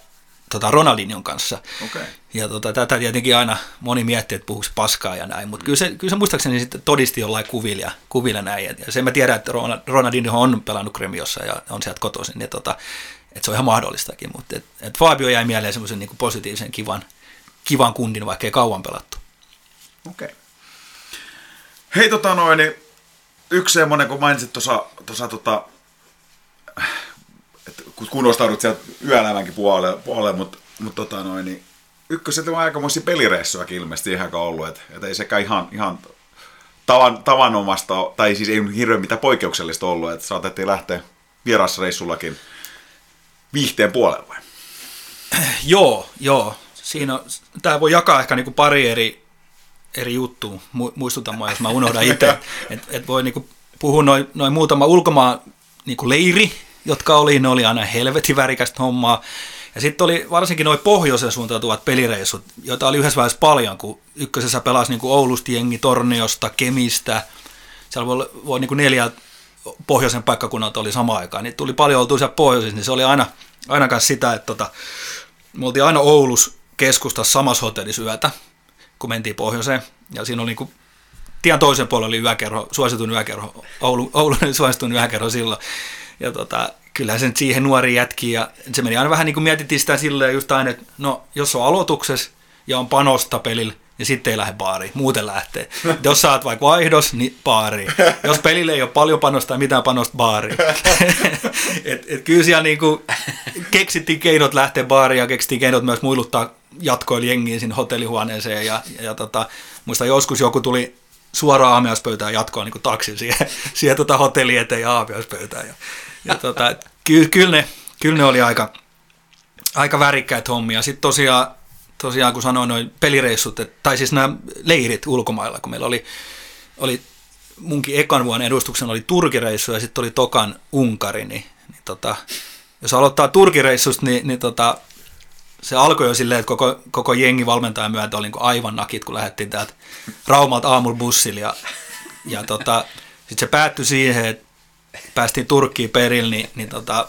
tota Ronaldinhon kanssa. Okay. Ja tota, tätä tietenkin aina moni miettii, että puhuuko paskaa ja näin, mutta mm. kyllä, se, kyllä se muistaakseni sitten todisti jollain kuvilla, kuvilla näin. Ja sen mä tiedän, että Ronaldinho on pelannut Kremiossa ja on sieltä kotoisin, niin tota, että se on ihan mahdollistakin, mutta et, et Fabio jäi mieleen semmoisen niin positiivisen kivan, kivan kundin, vaikka ei kauan pelattu. Okei. Okay. Hei tota noin, niin yksi semmoinen, kun mainitsit tuossa, tuossa tota, että kun kunnostaudut sieltä yöelämänkin puolelle, puolelle mutta mut tota noin, niin ykköset on aikamoisia pelireissujakin ilmeisesti ihan ollut, että, että ei sekään ihan, ihan tavan, tavanomasta, tai siis ei hirveän mitään poikkeuksellista ollut, että saatettiin lähteä vierasreissullakin viihteen puolelle? Joo, joo. Siinä tämä voi jakaa ehkä niin kuin pari eri eri juttu, muistuta mua, jos mä unohdan itse, että et voi niinku puhua noin noi muutama ulkomaan niinku leiri, jotka oli, ne oli aina helvetin värikästä hommaa. Ja sitten oli varsinkin noin pohjoisen suuntautuvat pelireissut, joita oli yhdessä vaiheessa paljon, kun ykkösessä pelasi niinku Oulusta jengi, Torniosta, Kemistä. Siellä voi, voi niinku neljä pohjoisen paikkakunnalta oli sama aikaan. Niin tuli paljon oltua siellä pohjoisissa, niin se oli aina, aina sitä, että tota, me oltiin aina Oulus keskustassa samassa hotellissa yötä kun mentiin pohjoiseen. Ja siinä oli niin kuin, tien toisen puolella oli yökerho, suositun yökerho, Oulu, Oulun suositun yökerho silloin. Ja tota, kyllähän se siihen nuori jätki ja se meni aina vähän niin kuin mietittiin sitä silleen just aina, että no jos on aloituksessa ja on panosta pelillä, niin sitten ei lähde baariin, muuten lähtee. Jos saat vaikka vaihdos, niin baariin. Jos pelille ei ole paljon panosta tai mitään panosta baariin. et, et kyllä siellä niinku keksittiin keinot lähteä baariin ja keksittiin keinot myös muiluttaa jatkoilla jengiin sinne hotellihuoneeseen ja, ja, ja tota, muista joskus joku tuli suoraan aamiaispöytään jatkoa niin taksin siihen, siihen tota hotelli eteen ja aamiaispöytään. Ja, ja tota, kyllä, kyllä, ne, kyllä ne oli aika, aika värikkäitä hommia. Sitten tosiaan, tosiaan kun sanoin noin pelireissut, et, tai siis nämä leirit ulkomailla, kun meillä oli, oli munkin ekan vuoden edustuksen oli Turkireissu ja sitten oli Tokan Unkari, niin, niin tota, jos aloittaa Turkireissusta, niin, niin tota, se alkoi jo silleen, että koko, koko jengi valmentajan myötä oli niin aivan nakit, kun lähdettiin täältä Raumalta aamulla bussilla. Ja, ja tota, sitten se päättyi siihen, että päästiin Turkkiin perille, niin, niin tota,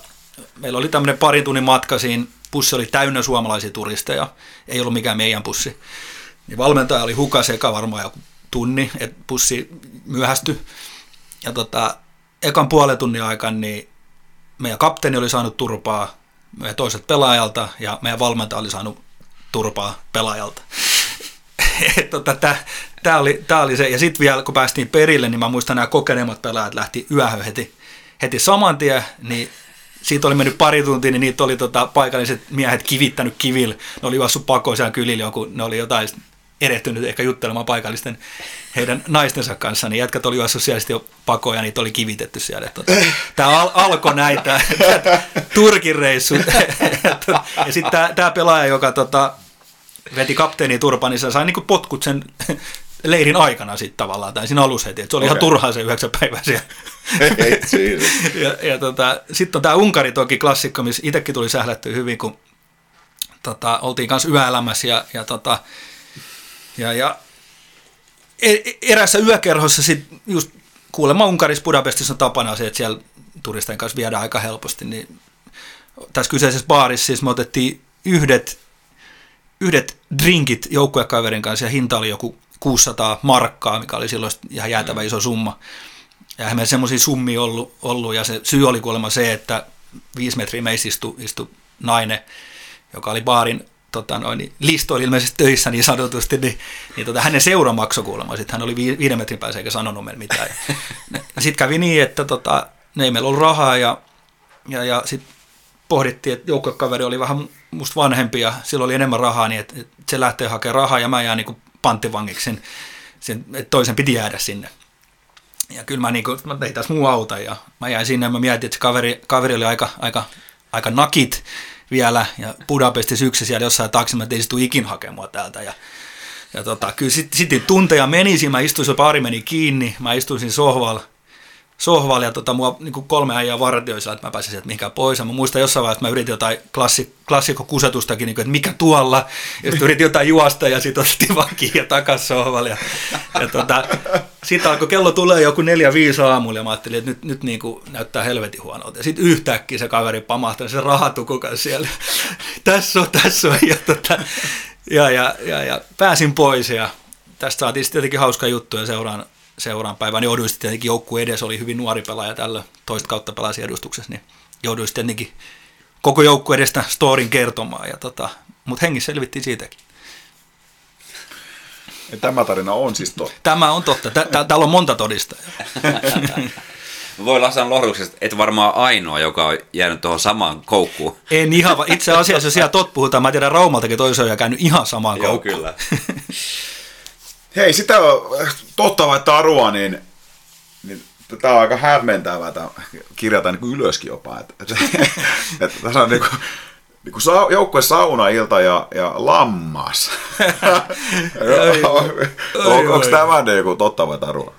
meillä oli tämmöinen parin tunnin matka siinä. Bussi oli täynnä suomalaisia turisteja, ei ollut mikään meidän bussi. Niin valmentaja oli hukas eka varmaan joku tunni, että bussi myöhästyi. Ja tota, ekan puolen tunnin aikana niin meidän kapteeni oli saanut turpaa meidän toiset pelaajalta ja meidän valmentaja oli saanut turpaa pelaajalta. tota, Tämä oli, tää oli se. Ja sitten vielä kun päästiin perille, niin mä muistan nämä kokeneemmat pelaajat lähti yöhön heti, heti saman tien, niin siitä oli mennyt pari tuntia, niin niitä oli tota, paikalliset miehet kivittänyt kivillä. Ne oli juossut pakoon siellä kylillä, joku, ne oli jotain erehtynyt ehkä juttelemaan paikallisten heidän naistensa kanssa, niin jätkät oli juossut siellä jo pakoon ja niitä oli kivitetty siellä. Tota, tämä al- alkoi näitä Turkin reissut. ja sitten tämä, pelaaja, joka tota, veti kapteeni turpa, niin se sai niinku potkut sen leirin aikana sitten tavallaan, tai siinä alussa heti. Et se oli okay. ihan turhaa se yhdeksän päivää siellä. ja, ja tota, sitten on tämä Unkari toki klassikko, missä itsekin tuli sählättyä hyvin, kun tota, oltiin kanssa yöelämässä ja, ja, tota, ja, ja e- erässä yökerhossa sitten just kuulemma Unkarissa Budapestissa on tapana se, että siellä turistien kanssa viedään aika helposti, niin tässä kyseisessä baarissa siis me otettiin yhdet, yhdet drinkit joukkuekaverin kanssa ja hinta oli joku 600 markkaa, mikä oli silloin ihan jäätävä iso summa. Ja meillä semmoisia summia ollut, ollut, ja se syy oli kuulemma se, että viisi metriä meissä istui, istui nainen, joka oli baarin tota noin, niin listoilla ilmeisesti töissä niin sanotusti, niin, niin tota, hänen seura kuulemma. Sitten hän oli viiden metrin päässä eikä sanonut meille mitään. sitten kävi niin, että tota, ne ei meillä ollut rahaa ja, ja, ja sitten pohdittiin, että joukkokaveri oli vähän musta vanhempi ja sillä oli enemmän rahaa, niin että, että se lähtee hakemaan rahaa ja mä jään niin panttivangiksi sen, sen, että toisen piti jäädä sinne. Ja kyllä mä, niin kuin, mä tein tässä muu auta ja mä jäin sinne ja mä mietin, että se kaveri, kaveri oli aika, aika, aika nakit vielä ja Budapestissa yksi siellä jossain taakse, mä tein istu ikin hakemaan täältä. Ja ja tota, kyllä sitten sit tunteja meni, mä istuin, se pari meni kiinni, mä istuin siinä sohvalla, sohvalla ja tota, mua niin kolme äijää vartioissa, että mä pääsin sieltä mihinkään pois. Ja mä muistan jossain vaiheessa, että mä yritin jotain klassi, klassikkokusetustakin, niin kuin, että mikä tuolla. Ja sitten yritin jotain juosta ja sitten otettiin vaan kiinni ja takas sohvalle. Ja, ja tota, sitten alkoi kello tulee joku neljä viisi aamulla ja mä ajattelin, että nyt, nyt niin kuin näyttää helvetin huonolta. Ja sitten yhtäkkiä se kaveri pamahtaa se rahatuku siellä. tässä on, tässä on. Ja, tota, ja, ja, ja, ja, pääsin pois ja tästä saatiin sitten jotenkin hauska juttu ja seuraan seuraan päivään. Niin jouduin sitten tietenkin joukkueen edessä, oli hyvin nuori pelaaja tällä toista kautta pelasi edustuksessa, niin jouduin sitten tietenkin koko joukku edestä storin kertomaan. Ja tota, mutta hengissä selvittiin siitäkin. Ja tämä tarina on siis totta. Tämä on totta. Täällä on monta todistajaa. Voi Lassan lohduksesta, et varmaan ainoa, joka on jäänyt tuohon samaan koukkuun. En ihan, itse asiassa jos siellä tot puhutaan, mä tiedän Raumaltakin toisen on käynyt ihan samaan Joo, koukkuun. kyllä. Hei, sitä totta vai tarua, niin, niin tämä on aika hämmentävää, että kirjataan niin ylöskin jopa. Että, että, että tässä on niin kuin, niin kuin sa, joukkue saunailta ja, ja lammas. on, onko tämä niin kuin totta vai tarua?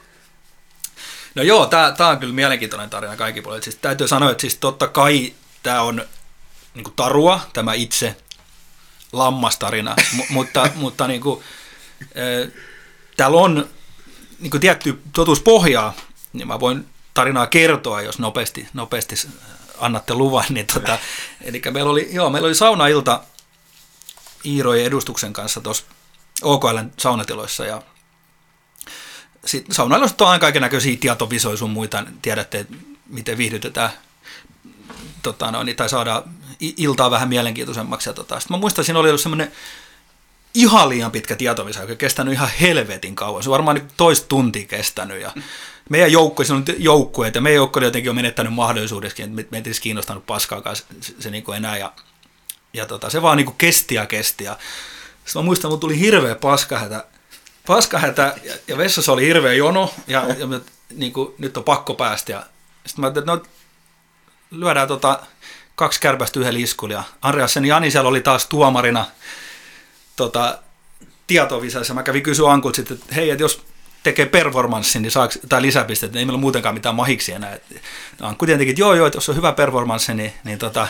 No joo, tämä on kyllä mielenkiintoinen tarina kaikki puolet. Siis täytyy sanoa, että siis totta kai tämä on niin kuin tarua, tämä itse lammastarina, M- mutta, mutta niin kuin, täällä on niin kuin tietty totuuspohjaa, niin mä voin tarinaa kertoa, jos nopeasti, nopeasti annatte luvan. Niin tota, eli meillä oli, joo, meillä oli saunailta Iirojen edustuksen kanssa tuossa OKLn saunatiloissa ja sitten saunailussa on kaiken näköisiä tietovisoja sun muita, tiedätte, miten viihdytetään tota, no, niin, tai saada iltaa vähän mielenkiintoisemmaksi. Ja, tota. Sitten mä muistan, siinä oli ollut semmoinen ihan liian pitkä tietovisa, joka kestänyt ihan helvetin kauan. Se on varmaan niin toista tuntia kestänyt. Ja meidän joukkue, se on joukkueet, ja meidän joukkue jotenkin on menettänyt mahdollisuudessakin, että meitä ei kiinnostanut paskaakaan se, se, se niin kuin enää. Ja, ja tota, se vaan niin kuin kesti ja kesti. Ja sitten mä muistan, että tuli hirveä paskahätä, paskahätä ja, ja vessassa oli hirveä jono, ja, ja me, niin kuin, nyt on pakko päästä. Ja sitten mä ajattelin, että no, lyödään tota, kaksi kärpästä yhden iskulla. Ja Andreasen Jani siellä oli taas tuomarina tota, tietovisassa. Mä kävin kysyä Ankut sitten, että hei, että jos tekee performanssin niin saaks, tai lisäpisteet, niin ei meillä muutenkaan mitään mahiksi enää. Ankku tietenkin, että joo, joo, että jos on hyvä performanssi, niin, niin, tota,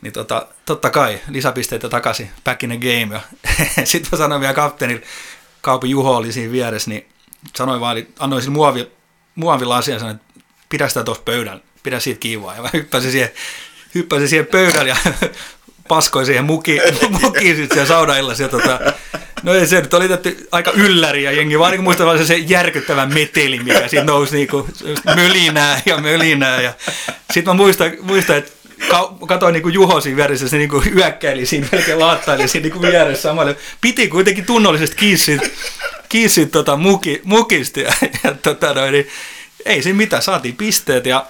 niin tota, totta kai lisäpisteitä takaisin, back in the game. Ja sitten mä sanoin vielä kapteenille, Kaupi Juho oli siinä vieressä, niin sanoin vaan, että annoin sille muovi, muovilla asian, sanoin, että pidä sitä tuossa pöydällä, pidä siitä kiivaa. Ja mä hyppäsin siihen, hyppäsin siihen pöydälle ja paskoi siihen muki, mukiin sitten siellä saunaillassa. Ja tota, no ei se nyt oli tietty aika ylläri ja jengi vaan niin muistaa se, se meteli, mikä siinä nousi niin kuin, mölinää ja mölinää. Ja sitten mä muistan, muistan että katoin niin Juho siinä vieressä, se niin kuin yökkäili siinä, melkein laattaili siinä niin kuin vieressä samalle. Piti kuitenkin tunnollisesti kiinni kiinni tota muki, mukista ja, ja tota noin, niin, ei siinä mitään, saatiin pisteet ja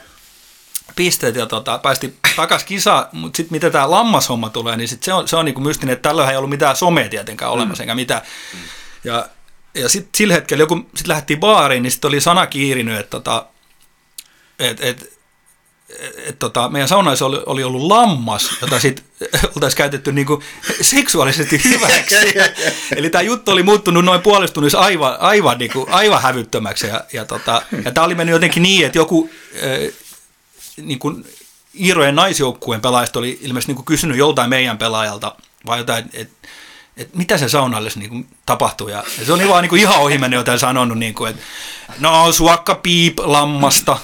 pisteet ja tota, päästi takas kisa, mutta sitten mitä tämä lammashomma tulee, niin sit se on, se on niinku mystinen, että tällöin ei ollut mitään somea tietenkään olemassa, mm. enkä mitään. Ja, ja sitten sillä hetkellä, joku sitten lähti baariin, niin sitten oli sana kiirinyt, että tota, et, et, et, tota, meidän saunaissa oli, oli ollut lammas, jota sitten oltaisiin käytetty niinku seksuaalisesti hyväksi. Eli tämä juttu oli muuttunut noin puolistunnissa aivan, aivan, niinku, aivan hävyttömäksi. Ja, ja, tota, ja tämä oli mennyt jotenkin niin, että joku niin kuin Iirojen naisjoukkueen pelaajista oli ilmeisesti niin kuin kysynyt joltain meidän pelaajalta, vai jotain, että et mitä se saunalle niin kuin tapahtuu. Ja, ja se on vaan niin kuin ihan ohimennen jotain sanonut, niin kuin, että no suokka piip lammasta.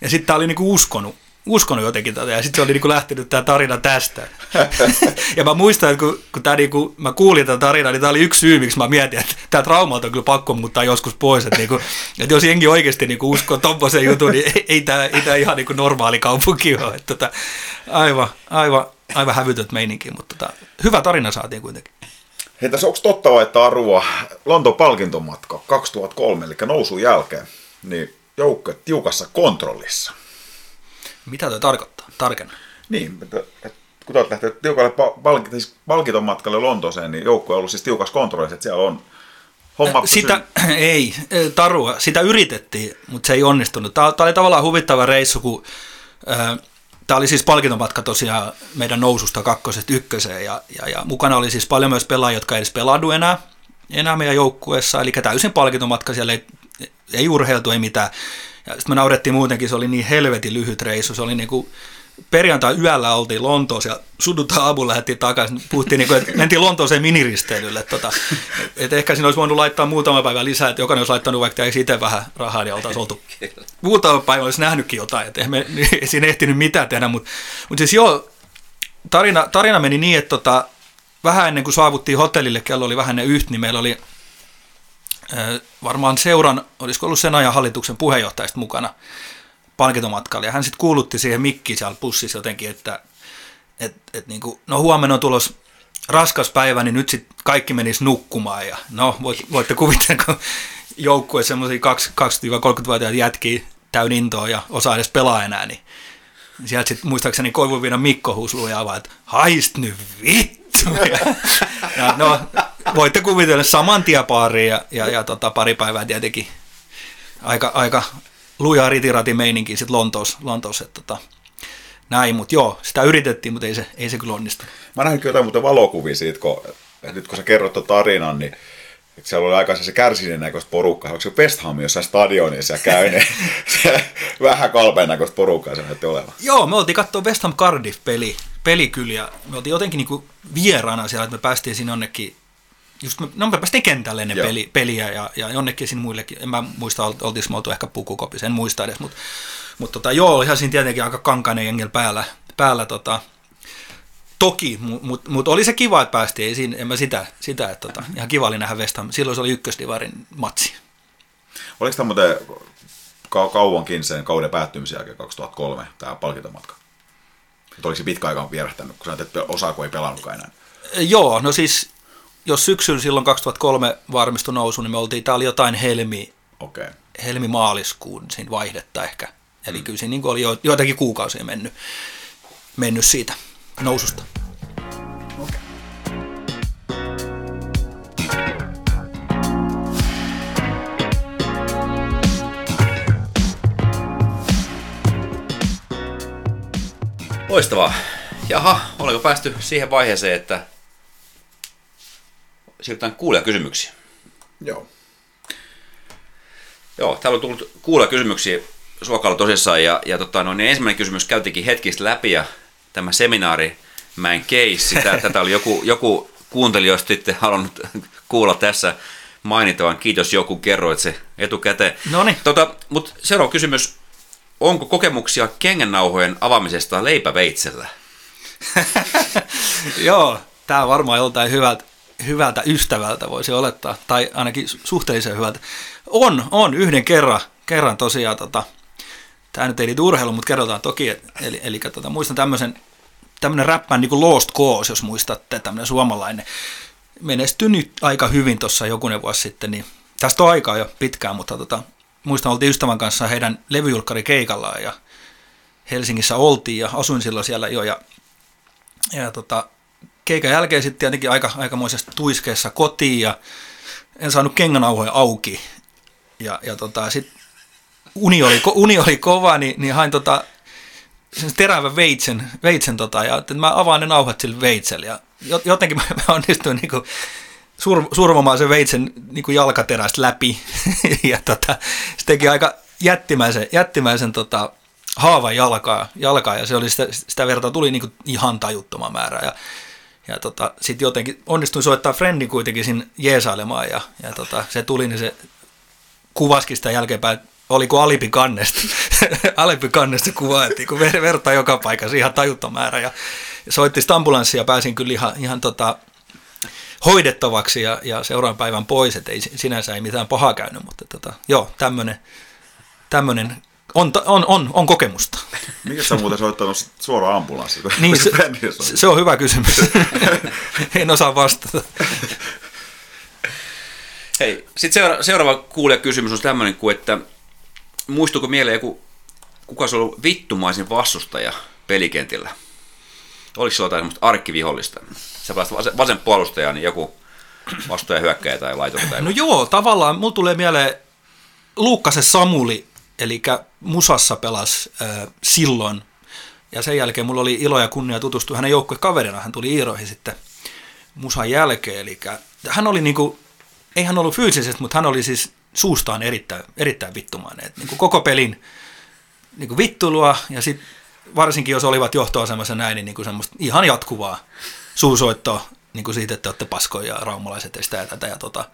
Ja sitten tämä oli niin kuin uskonut uskonut jotenkin tätä, ja sitten se oli niinku lähtenyt tämä tarina tästä. ja mä muistan, että kun, kun tää niinku, mä kuulin tätä tarinaa, niin tämä oli yksi syy, miksi mä mietin, että tämä trauma on kyllä pakko muuttaa joskus pois, että, niinku, että jos jengi oikeasti niinku uskoo tuommoisen jutun, niin ei, ei tämä ei tää ihan niinku normaali kaupunki ole. Että, tota, aivan, aivan, aivan hävytöt meininki, mutta tota, hyvä tarina saatiin kuitenkin. Hei, tässä onko totta vai, että Arua, Lontoon palkintomatka 2003, eli nousun jälkeen, niin joukko tiukassa kontrollissa. Mitä tuo tarkoittaa? Tarkenna. Niin, että, että kun olet lähtenyt tiukalle palk- siis palkiton matkalle Lontooseen, niin joukko on ollut siis tiukassa kontrollissa, että siellä on homma Sitä, ei, tarua, sitä yritettiin, mutta se ei onnistunut. Tämä, tämä oli tavallaan huvittava reissu, kun äh, Tämä oli siis palkintomatka tosiaan meidän noususta kakkosesta ykköseen ja, ja, ja mukana oli siis paljon myös pelaajia, jotka ei edes peladu enää, enää meidän joukkueessa, eli täysin palkintomatka, siellä ei, ei urheiltu, ei mitään. Ja sitten me naurettiin muutenkin, se oli niin helvetin lyhyt reissu, se oli niin kuin perjantai yöllä oltiin Lontoossa ja sunnuntai aamulla lähdettiin takaisin. Puhuttiin, niin kuin, että mentiin Lontooseen miniristeilylle. Tota, että ehkä siinä olisi voinut laittaa muutama päivä lisää, että jokainen olisi laittanut vaikka ei itse vähän rahaa, niin oltaisiin oltu. Muutama päivä olisi nähnytkin jotain, että me ei siinä ehtinyt mitään tehdä. Mutta, mutta siis joo, tarina, tarina meni niin, että tota, vähän ennen kuin saavuttiin hotellille, kello oli vähän ennen yhtä, niin meillä oli varmaan seuran, olisiko ollut sen ajan hallituksen puheenjohtajista mukana palkintomatkalla. Ja hän sitten kuulutti siihen mikkiin siellä bussissa jotenkin, että et, et niin kuin, no huomenna on tulos raskas päivä, niin nyt sitten kaikki menisi nukkumaan. Ja no, voit, voitte kuvitella, kun joukkue semmoisia 20-30-vuotiaita jätkiä täyn intoa ja osaa edes pelaa enää, niin sieltä sitten muistaakseni Koivuviinan Mikko huuslui vaan, että haist nyt vittu. Ja, ja, no, voitte kuvitella saman tien ja, ja, ja tota, pari päivää tietenkin aika, aika lujaa ritirati meininki sitten Lontoossa, Lontoossa että tota, näin, mutta joo, sitä yritettiin, mutta ei se, ei se kyllä onnistu. Mä näin kyllä jotain muuten valokuvia siitä, kun, nyt kun sä kerrot tuon tarinan, niin että siellä oli aika se kärsinen näköistä porukkaa. Onko se West Ham jossain stadionissa ja käy, niin se vähän kalpeen näköistä porukkaa se näytti olevan. Joo, me oltiin katsoa West Ham Cardiff-peli, pelikyliä. Me oltiin jotenkin niinku vieraana siellä, että me päästiin sinne jonnekin just me, no me päästiin kentälle ennen peli, peliä ja, ja jonnekin sinne muillekin, en mä muista, oltiinko me oltu ehkä pukukopissa, en muista edes, mutta mut tota, joo, ihan siinä tietenkin aika kankainen jengel päällä, päällä tota, toki, mutta mut, mut oli se kiva, että päästiin, ei siinä, en mä sitä, sitä että tota, ihan kiva oli nähdä West Ham. silloin se oli ykkösdivarin matsi. Oliko tämä muuten kauankin sen kauden päättymisen jälkeen 2003 tämä palkintomatka? Että oliko se pitkä aika vierähtänyt, kun sanoit, että osaako ei pelannutkaan enää? Joo, no siis jos syksyllä silloin 2003 varmistui nousu, niin me oltiin, tämä oli jotain helmi, okay. helmi-maaliskuun siinä vaihdetta ehkä. Eli mm. kyllä siinä niin oli jo, joitakin kuukausia mennyt, mennyt siitä noususta. Okay. Loistavaa. Jaha, oliko päästy siihen vaiheeseen, että siirrytään kysymyksiä. Joo. Joo, täällä on tullut kysymyksiä Suokalla tosissaan, ja, ja tota, no, niin ensimmäinen kysymys käytiinkin hetkistä läpi, ja tämä seminaari en case, sitä, tätä oli joku, joku kuuntelijoista sitten halunnut kuulla tässä mainitavan. Kiitos joku, kerroit se etukäteen. No Tota, Mutta seuraava kysymys. Onko kokemuksia kengännauhojen avaamisesta leipäveitsellä? Joo, tämä varmaan joltain hyvältä, hyvältä ystävältä voisi olettaa, tai ainakin suhteellisen hyvältä. On, on, yhden kerran, kerran tosiaan, tota, tämä nyt ei liity urheiluun, mutta kerrotaan toki, eli, eli tota, muistan tämmöisen, tämmöinen räppän niin kuin Lost Cause, jos muistatte, tämmöinen suomalainen, menestynyt aika hyvin tuossa jokunen vuosi sitten, niin tästä on aikaa jo pitkään, mutta tota, muistan, oltiin ystävän kanssa heidän levyjulkkari keikallaan ja Helsingissä oltiin ja asuin silloin siellä jo ja, ja tota, keikan jälkeen sitten tietenkin aika, aikamoisessa tuiskeessa kotiin ja en saanut kengänauhoja auki ja, ja tota, sitten uni oli, uni oli kova, niin, niin hain tota, sen terävän veitsen, veitsen tota, ja että mä avaan ne nauhat sillä veitsellä ja jotenkin mä, mä onnistuin niinku sur, survomaan sen veitsen niin kuin jalkaterästä läpi. ja tota, se teki aika jättimäisen, jättimäisen tota, haavan jalkaa, jalkaa, ja se oli sitä, sitä vertaa tuli niin kuin ihan tajuttoman määrä. Ja, ja tota, sitten jotenkin onnistuin soittaa Friendin kuitenkin sinne jeesailemaan, ja, ja tota, se tuli, niin se kuvaskin sitä jälkeenpäin, oliko alipi kannesta. alipi kannesta kuva, että kun verta joka paikassa ihan tajuttoman määrä. Ja, soitti ambulanssia ja pääsin kyllä ihan, ihan tota, hoidettavaksi ja, ja seuraavan päivän pois, että ei, sinänsä ei mitään pahaa käynyt, mutta tota, joo, tämmöinen on, on, on, on kokemusta. Mikä sä muuten soittanut suoraan ambulanssille? Niin, se, se, on hyvä kysymys. en osaa vastata. Hei, sitten seura- seuraava kuulija kysymys on tämmöinen kuin, että muistuuko mieleen joku, kuka se on ollut vittumaisin vastustaja pelikentillä? Oliko se jotain arkkivihollista? sä vasen, vasen puolustaja, niin joku vastuja hyökkäjä tai laitos tai... No joo, tavallaan mulla tulee mieleen Luukkasen Samuli, eli Musassa pelas äh, silloin, ja sen jälkeen mulla oli ilo ja kunnia tutustua hänen kaverina, hän tuli Iiroihin sitten Musan jälkeen, eli hän oli niinku, ei hän ollut fyysisesti, mutta hän oli siis suustaan erittäin, erittäin vittumainen, että niinku koko pelin niinku vittulua, ja sitten varsinkin jos olivat johtoasemassa näin, niin niinku semmoista ihan jatkuvaa suusoittoa niin kuin siitä, että olette paskoja ja raumalaiset ja sitä ja tätä. Ja tota,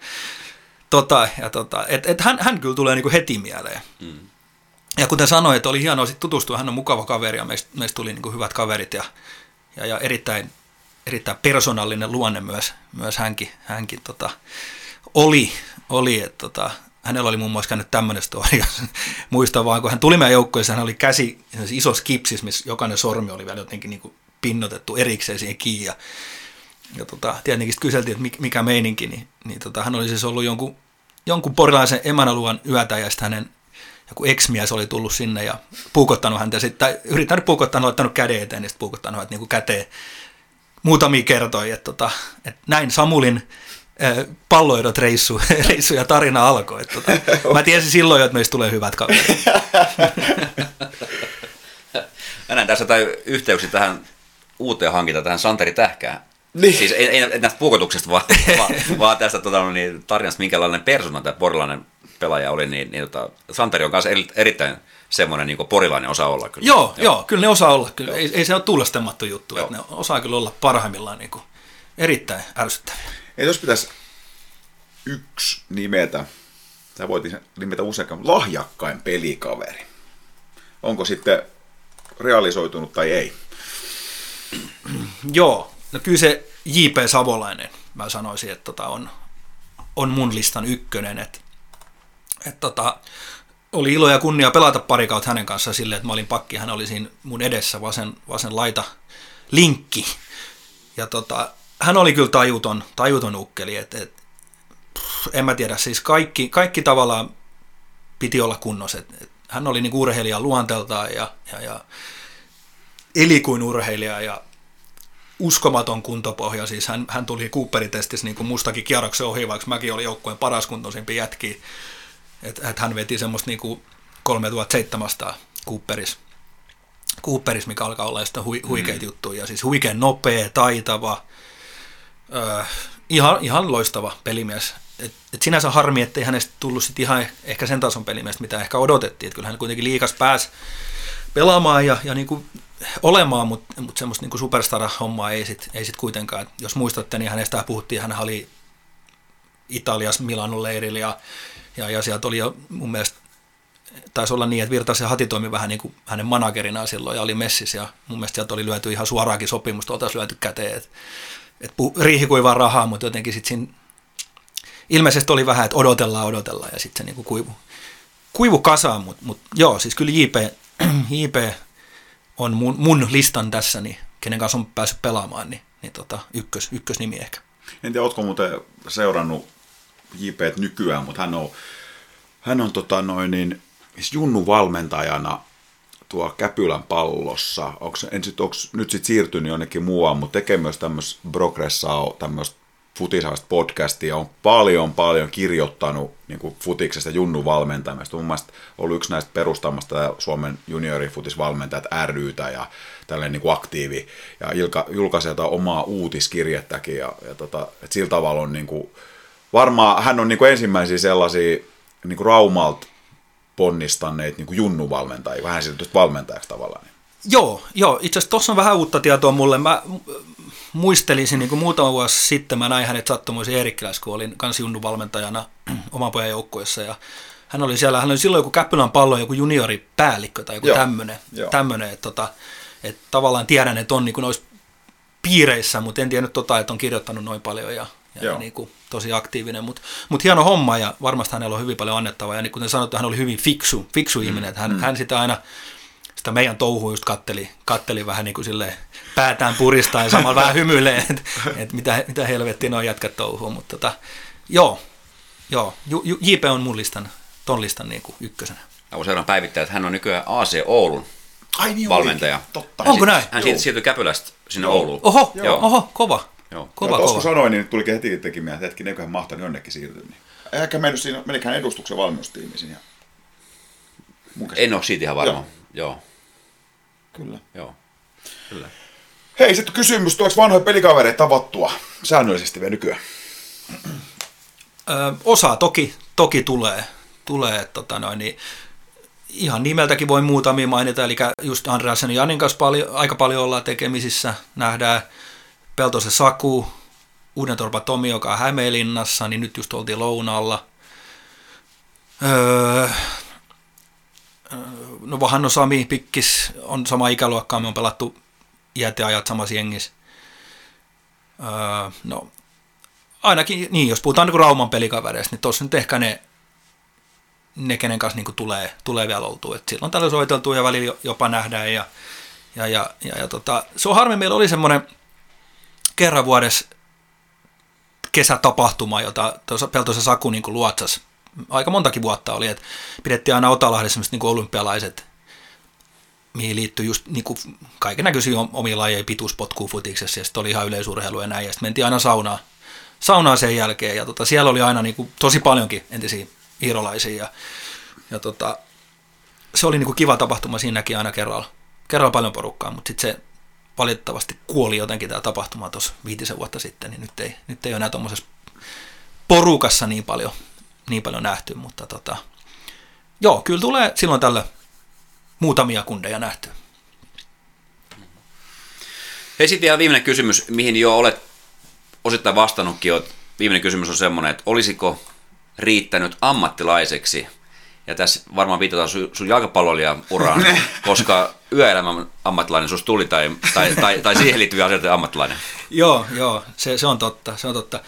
tota, ja tota, et, et hän, hän kyllä tulee niin kuin heti mieleen. Mm. Ja kuten sanoin, että oli hienoa sitten tutustua, hän on mukava kaveri ja meistä, meistä tuli niin kuin hyvät kaverit ja, ja, ja erittäin, erittäin persoonallinen luonne myös, myös hänkin, hänkin tota, oli, oli että tota, hänellä oli muun muassa käynyt tämmöinen story, muistan vaan, kun hän tuli meidän joukkoissa, hän oli käsi isossa kipsissä, missä jokainen sormi oli vielä jotenkin niin kuin pinnotettu erikseen siihen kiinni. Ja, ja tota, tietenkin kyseltiin, että mikä meininki, niin, niin tota, hän oli siis ollut jonkun, jonkun porilaisen emänaluan yötä ja sitten hänen joku ex-mies oli tullut sinne ja puukottanut häntä, sit, tai yrittänyt puukottaa, ottanut käden eteen, niin sitten puukottanut häntä niin kuin käteen. Muutamia kertoi, että, tota, että näin Samulin palloidot reissu, reissu ja tarina alkoi. Että, tota, mä tiesin silloin jo, että meistä tulee hyvät kaverit. Mä näen tässä jotain yhteyksiä tähän uuteen hankintaan, tähän Santeri Tähkään. Niin. Siis ei, ei näistä puukotuksesta, vaan, vaan, vaan tästä tota, niin, tarinasta, minkälainen persona tämä porilainen pelaaja oli, niin, niin tota, Santeri on kanssa eri, erittäin semmoinen niin porilainen osa olla. Kyllä. Joo, joo. joo, kyllä ne osaa olla. Kyllä. Ei, ei se ole tuulestemmattu juttu, joo. että ne osaa kyllä olla parhaimmillaan niin kuin, erittäin ärsyttäviä. Ei jos pitäisi yksi nimetä, tai voit nimetä usein, lahjakkain pelikaveri. Onko sitten realisoitunut tai ei? Joo, no kyllä se J.P. Savolainen, mä sanoisin, että tota on, on mun listan ykkönen, että et tota, oli ilo ja kunnia pelata pari kautta hänen kanssaan silleen, että mä olin pakki, hän oli siinä mun edessä vasen, vasen laita linkki. Ja tota, hän oli kyllä tajuton, tajuton ukkeli, että et, en mä tiedä, siis kaikki, kaikki tavallaan piti olla kunnossa. Et, et, hän oli niin urheilija luonteeltaan ja, ja, ja eli kuin urheilija ja uskomaton kuntopohja. Siis hän, hän tuli Cooperitestissä niin kuin mustakin kierroksen ohi, vaikka mäkin olin joukkueen paras kuntoisempi jätki. Että et hän veti semmoista niin kuin 3700 Cooperis, Cooperis, mikä alkaa olla sitä hui, huikeita mm. juttuja. Ja siis huikean nopea, taitava, äh, ihan, ihan loistava pelimies. Et, et sinänsä harmi, ettei hänestä tullut sit ihan ehkä sen tason pelimies, mitä ehkä odotettiin. Et kyllä hän kuitenkin liikas pääsi pelaamaan ja, ja niin kuin olemaan, mutta, mutta semmoista niin superstar-hommaa ei sitten ei sit kuitenkaan. Et jos muistatte, niin hänestä puhuttiin, hän oli Italias Milanon leirillä ja, ja, ja sieltä oli jo mun mielestä taisi olla niin, että Virtasen Hati toimi vähän niin kuin hänen managerinaan silloin ja oli messissä ja mun mielestä sieltä oli lyöty ihan suoraakin sopimusta, oltaisiin lyöty käteen, että et riihi kuivaa rahaa, mutta jotenkin sitten siinä ilmeisesti oli vähän, että odotellaan, odotellaan ja sitten se niin kuin kuivu, kuivu kasaan, mutta mut, joo, siis kyllä JP, JP on mun, mun listan tässä, niin kenen kanssa on päässyt pelaamaan, niin, niin tota, ykkös, ykkösnimi ehkä. En tiedä, ootko muuten seurannut JP nykyään, mutta hän on, hän on tota noin niin, siis Junnu valmentajana tuo Käpylän pallossa. Onko, en sit, onko nyt sitten siirtynyt jonnekin muualle, mutta tekee myös tämmöistä progressaa, tämmöistä futisaista podcastia, on paljon paljon kirjoittanut niin kuin futiksesta Junnu valmentamista. Mun mielestä ollut yksi näistä perustamasta Suomen juniorifutisvalmentajat rytä ja tällainen niin kuin aktiivi. Ja Ilka, julkaisee jotain omaa uutiskirjettäkin ja, ja tota, et sillä tavalla on niin kuin, varmaan hän on niin kuin ensimmäisiä sellaisia niin kuin Raumalta ponnistaneet niin kuin junnuvalmentajia, vähän siltä valmentajaksi tavallaan. Joo, joo. itse asiassa tuossa on vähän uutta tietoa mulle. Mä muistelisin niin kuin muutama vuosi sitten, mä näin hänet sattumoisin Eerikkilässä, kun olin kans junnuvalmentajana oman pojan joukkueessa ja hän oli siellä, hän oli silloin joku Käppylän pallo, joku junioripäällikkö tai joku tämmöinen, tämmöinen että, tota, että tavallaan tiedän, että on niin kuin olisi piireissä, mutta en tiennyt tota, että on kirjoittanut noin paljon ja, ja niin kuin, tosi aktiivinen, mutta mut hieno homma ja varmasti hänellä on hyvin paljon annettavaa ja niin kuten sanottu, hän oli hyvin fiksu, fiksu mm, ihminen, että hän, mm. hän sitä aina sitä meidän touhua just katteli, katteli vähän niin kuin silleen päätään puristaa ja samalla vähän hymyilee, että et mitä, mitä helvettiä noin jätkät touhuu, mutta tota, joo, joo, JP on mun listan, ton listan niin kuin ykkösenä. Usein päivittää, että hän on nykyään AC Oulun Ai niin valmentaja. Olikin. Totta. Onko näin? Hän siitä siirtyi Käpylästä sinne Joo. Ouluun. Oho, Joo. oho, kova. Joo. Kova, no, kova. sanoin, niin tuli heti tekemään, että hetki, eiköhän mahtanut jonnekin siirtyä. Niin. Ehkä mennyt siinä, menikään edustuksen valmennustiimi siinä. En ole siitä ihan varma. Joo. Joo. Kyllä. Joo. Kyllä. Hei, sitten kysymys, tuleeko vanhoja pelikavereita tavattua säännöllisesti vielä nykyään? Ö, osa toki, toki tulee, tulee tota noin, niin ihan nimeltäkin voi muutamia mainita, eli just Andreasen ja Janin kanssa paljon, aika paljon ollaan tekemisissä, nähdään Peltosen Saku, Uudentorpa Tomi, joka on Hämeenlinnassa, niin nyt just oltiin lounaalla. Öö, no Vahanno Sami Pikkis on sama ikäluokkaa, me on pelattu iät ja ajat samassa jengissä. Öö, no, ainakin, niin jos puhutaan niin Rauman pelikavereista, niin tuossa nyt ehkä ne, ne kenen kanssa niin tulee, tulee vielä oltua. Et silloin tällä soiteltu ja välillä jopa nähdään. Ja, ja, ja, ja, ja tota, se on harmi, meillä oli semmoinen kerran vuodessa kesätapahtuma, jota Peltoisen Saku niin luotsas. Aika montakin vuotta oli, että pidettiin aina Otalahdessa semmoiset niin olympialaiset, mihin liittyy just niin kuin kaiken näköisiä omia lajeja, pituuspotkuu futiksessa, ja sitten oli ihan yleisurheilu ja näin, ja sitten mentiin aina saunaan, saunaan sen jälkeen, ja tota, siellä oli aina niin kuin, tosi paljonkin entisiä iirolaisia, ja, ja tota, se oli niin kuin kiva tapahtuma siinäkin aina kerralla, kerralla paljon porukkaa, mutta sitten se valitettavasti kuoli jotenkin tämä tapahtuma tuossa viitisen vuotta sitten, niin nyt ei, nyt ei ole enää tuommoisessa porukassa niin paljon, niin paljon nähty, mutta tota, joo, kyllä tulee silloin tällä muutamia kundeja nähty. Hei sitten vielä viimeinen kysymys, mihin jo olet osittain vastannutkin. Viimeinen kysymys on semmoinen, että olisiko riittänyt ammattilaiseksi – ja tässä varmaan viitataan sun, sun uraan, koska yöelämän ammattilainen susta tuli tai, tai, tai, tai siihen liittyviä asioita ammattilainen. joo, joo, se, se, on totta, se on totta.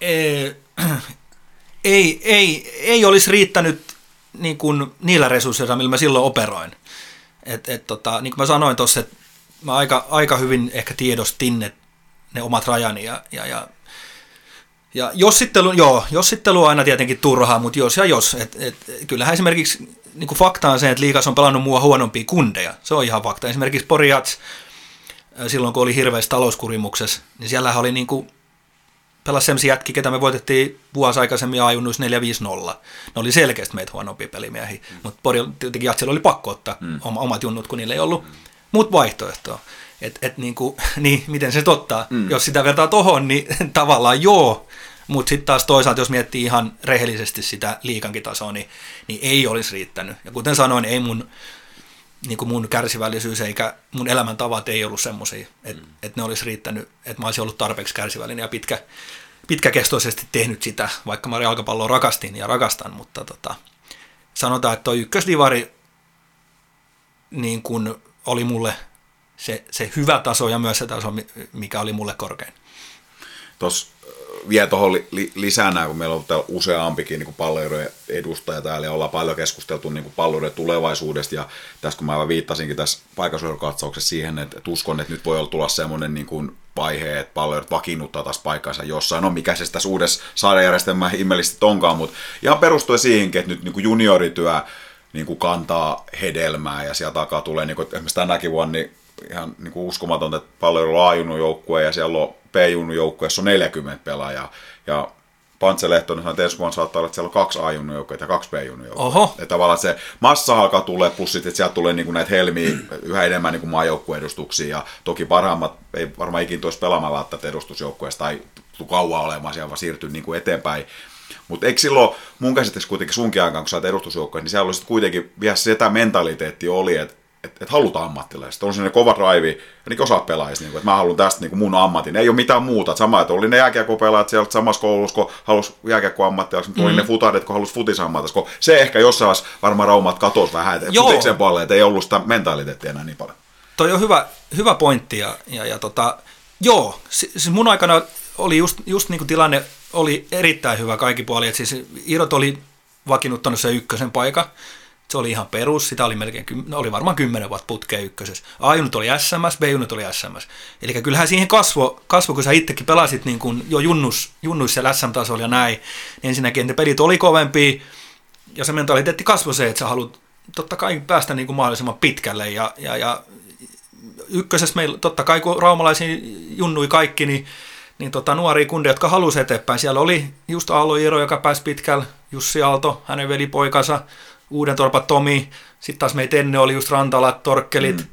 Ei, ei, ei, ei olisi riittänyt niin kuin niillä resursseilla, millä mä silloin operoin. Et, et, tota, niin kuin mä sanoin tuossa, että mä aika, aika hyvin ehkä tiedostin ne, ne omat rajani ja, ja, ja ja jossittelu, joo, jossittelu on aina tietenkin turhaa, mutta jos ja jos. Et, et, kyllähän esimerkiksi niin kuin fakta on se, että liikas on pelannut mua huonompia kundeja. Se on ihan fakta. Esimerkiksi Poriats, silloin kun oli hirveässä talouskurimuksessa, niin siellä oli niin kuin, pelas sellaisia jätki, ketä me voitettiin vuosi aikaisemmin ajunnuissa 4-5-0. Ne oli selkeästi meitä huonompia pelimiehiä, mm. mutta Pori tietenkin Jatsilla oli pakko ottaa mm. omat junnut, kun niillä ei ollut mm. muut vaihtoehtoa. Et, et niin, kuin, niin, miten se ottaa? Mm. Jos sitä vertaa tohon, niin tavallaan joo, mutta sitten taas toisaalta, jos miettii ihan rehellisesti sitä liikankin tasoa, niin, niin ei olisi riittänyt. Ja kuten sanoin, ei mun, niin kuin mun kärsivällisyys eikä mun elämäntavat ei ollut semmoisia, että mm. et ne olisi riittänyt, että mä olisin ollut tarpeeksi kärsivällinen ja pitkä, pitkäkestoisesti tehnyt sitä, vaikka mä jalkapalloa rakastin ja rakastan, mutta tota, sanotaan, että toi ykkösdivari niin kun oli mulle se, se hyvä taso ja myös se taso, mikä oli mulle korkein. Tuossa vielä tuohon li, li, lisänä, kun meillä on täällä useampikin niin palloiden edustaja täällä ja ollaan paljon keskusteltu niin palloiden tulevaisuudesta ja tässä kun mä viittasinkin tässä paikasuojelukatsauksessa siihen, että, että uskon, että nyt voi olla tulla semmoinen niin kuin vaihe, että palloidet vakiinnuttaa taas paikkansa jossain. No mikä se tässä uudessa saadajärjestelmää ihmeellisesti onkaan, mutta ihan perustuen siihenkin, että nyt niin kuin juniorityö niin kuin kantaa hedelmää ja sieltä takaa tulee, niin kuin, esimerkiksi tänäkin vuonna, niin ihan niin kuin uskomatonta, että paljon on joukkue ja siellä on P-junnu joukkueessa on 40 pelaajaa. Ja Pantse Lehtonen sanoi, että ensi vuonna saattaa olla, että siellä on kaksi A-junnu ja kaksi B-junnu Oho. Että tavallaan se massa alkaa tulee, plus sitten, että sieltä tulee niin kuin näitä helmiä yhä enemmän niin maajoukkueedustuksia. Ja toki parhaimmat ei varmaan ikinä tuossa pelaamalla että edustusjoukkueesta tai kauan olemaan siellä, vaan siirtyy niin kuin eteenpäin. Mutta eikö silloin mun käsittääkseni kuitenkin sunkin aikaan, kun sä oot edustusjoukkoja, niin siellä oli kuitenkin vielä sitä mentaliteetti oli, että että et halutaan ammattilaiset. On sinne kova ja niin osaa pelaajista, niin että mä haluan tästä niin mun ammatin. Ei ole mitään muuta. Sama, että oli ne jääkiekko-pelaajat sieltä samassa koulussa, kun halusi jääkiekko ammattilaiset, mutta mm-hmm. oli ne mm. futarit, kun halusi futisammattilaiset. Kun se ehkä jossain vaiheessa varmaan raumat katosi vähän, että futiksen puolelle, että ei ollut sitä mentaliteettia enää niin paljon. Toi on hyvä, hyvä pointti, ja, ja, ja tota, joo, siis mun aikana oli just, just niin kuin tilanne oli erittäin hyvä kaikki puoli, että siis Irot oli vakiinnuttanut se ykkösen paikan, se oli ihan perus, sitä oli melkein, no oli varmaan kymmenen vuotta putkeen ykkösessä. A-junut oli SMS, B-junut oli SMS. Eli kyllähän siihen kasvo, kasvo kun sä itsekin pelasit niin kuin jo junnus, junnuissa SM-tasolla ja näin, niin ensinnäkin ne pelit oli kovempi, ja se mentaliteetti kasvoi se, että sä haluat totta kai päästä niin kuin mahdollisimman pitkälle, ja, ja, ja ykkösessä meillä, totta kai kun raumalaisiin junnui kaikki, niin, niin tota, nuoria kundeja, jotka halusi eteenpäin. Siellä oli just Aallo Iro, joka pääsi pitkälle, Jussi Aalto, hänen velipoikansa, Uuden torpa Tomi, sitten taas meitä ennen oli just Rantalat, Torkkelit, mm.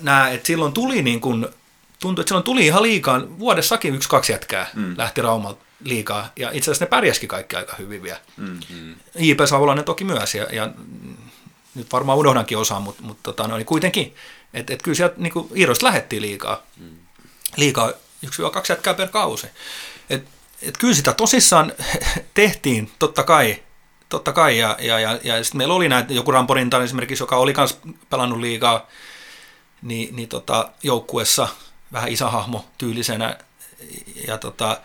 nämä, että silloin tuli niin kuin, tuntui, että silloin tuli ihan liikaa, vuodessakin yksi kaksi jätkää mm. lähti Raumalta liikaa, ja itse asiassa ne pärjäski kaikki aika hyvin vielä. Mm. Mm. J.P. Savolainen toki myös, ja, ja nyt varmaan unohdankin osaa, mutta, mutta tota, no, niin kuitenkin, että et kyllä sieltä niin Iirosta lähettiin liikaa, mm. liikaa yksi kaksi jätkää per kausi. Et, et kyllä sitä tosissaan tehtiin, totta kai, totta kai, ja, ja, ja, ja sitten meillä oli näitä, joku Ramporinta esimerkiksi, joka oli myös pelannut liigaa, niin, niin tota, joukkuessa vähän isähahmo tyylisenä, ja tota,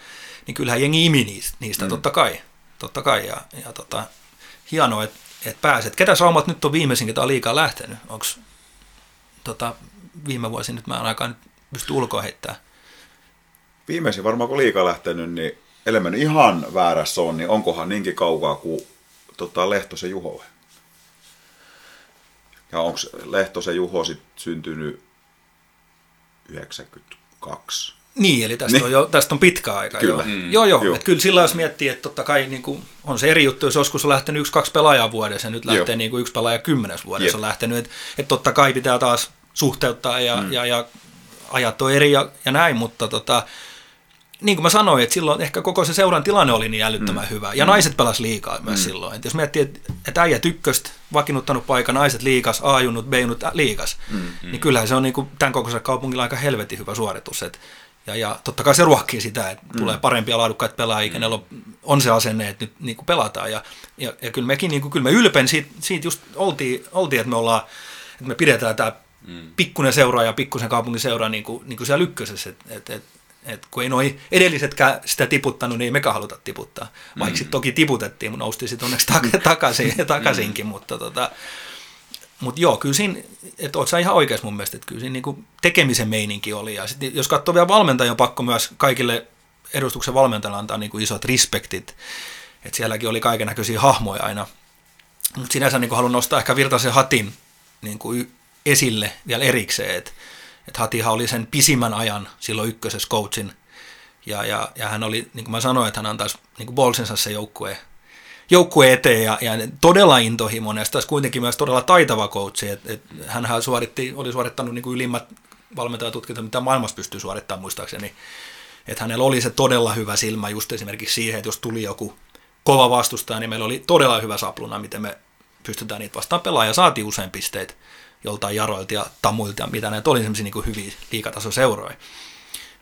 niin kyllähän jengi imi niistä, niistä mm. totta kai, totta kai, ja, ja tota, hienoa, että et pääset. Ketä saumat nyt on viimeisin, ketä on liikaa lähtenyt? Onko tota, viime vuosi nyt mä en aikaan nyt pysty ulkoa heittämään? Viimeisin varmaan kun liikaa lähtenyt, niin ellei ihan väärässä on, niin onkohan niinkin kaukaa kuin tota, Lehtosen Juho vai? Ja onko Lehtosen Juho sit syntynyt 92? Niin, eli tästä, niin. On, jo, tästä on pitkä aika. Kyllä. Jo. Mm. Joo, joo. joo. Että kyllä sillä jos miettii, että totta kai niin kuin, on se eri juttu, jos joskus on lähtenyt yksi, kaksi pelaajaa vuodessa, ja nyt lähtee niin kuin yksi pelaaja kymmenes vuodessa Jep. on lähtenyt. Että et totta kai pitää taas suhteuttaa ja, mm. ja, ja ajat on eri ja, ja näin, mutta tota, niin kuin mä sanoin, että silloin ehkä koko se seuran tilanne oli niin älyttömän mm. hyvä. Ja mm. naiset pelas liikaa myös mm. silloin. Et jos miettii, että, että äijät ykköstä, vakiinnuttanut paikka, naiset liikas, A-junnut, B-junnut liikas, mm. mm. niin kyllähän se on niin kuin tämän kokoisella kaupungilla aika helvetin hyvä suoritus. Et, ja, ja totta kai se ruokkii sitä, että mm. tulee parempia laadukkaita pelaajia, mm. kenellä on, on se asenne, että nyt niin kuin pelataan. Ja, ja, ja kyllä mekin, niin kuin, kyllä me ylpen siitä, siitä just oltiin, oltiin, että me ollaan, että me pidetään tämä mm. pikkunen seura ja pikkusen kaupungin seura niin kuin, niin kuin siellä ykkösessä, että et, et, et kun ei noi edellisetkään sitä tiputtanut, niin ei mekä haluta tiputtaa. Vaikka mm. sitten toki tiputettiin, mutta nousti sitten onneksi tak- takaisin, takaisinkin. Mm. Mutta tota, mut joo, kyllä siinä, että oot sä ihan oikeassa mun mielestä, että kyllä siinä niinku tekemisen meininki oli. Ja sit, jos katsoo vielä valmentaja, on pakko myös kaikille edustuksen valmentajille antaa niinku isot respektit. Että sielläkin oli kaiken näköisiä hahmoja aina. Mutta sinänsä niinku haluan nostaa ehkä Virtasen hatin niinku esille vielä erikseen, että että Hatihan oli sen pisimmän ajan silloin ykkösessä coachin. Ja, ja, ja hän oli, niin kuin mä sanoin, että hän antaisi niin bolsinsa se joukkue, joukkue eteen ja, ja todella intohimoinen ja taas kuitenkin myös todella taitava coachi. että et hän suoritti, oli suorittanut niin kuin ylimmät valmentajatutkintot, mitä maailmassa pystyy suorittamaan muistaakseni. Että hänellä oli se todella hyvä silmä just esimerkiksi siihen, että jos tuli joku kova vastustaja, niin meillä oli todella hyvä sapluna, miten me pystytään niitä vastaan pelaamaan ja saatiin usein pisteitä joltain Jaroilta ja Tamuilta ja mitä näitä oli semmoisia niin hyviä liikatasoseuroja.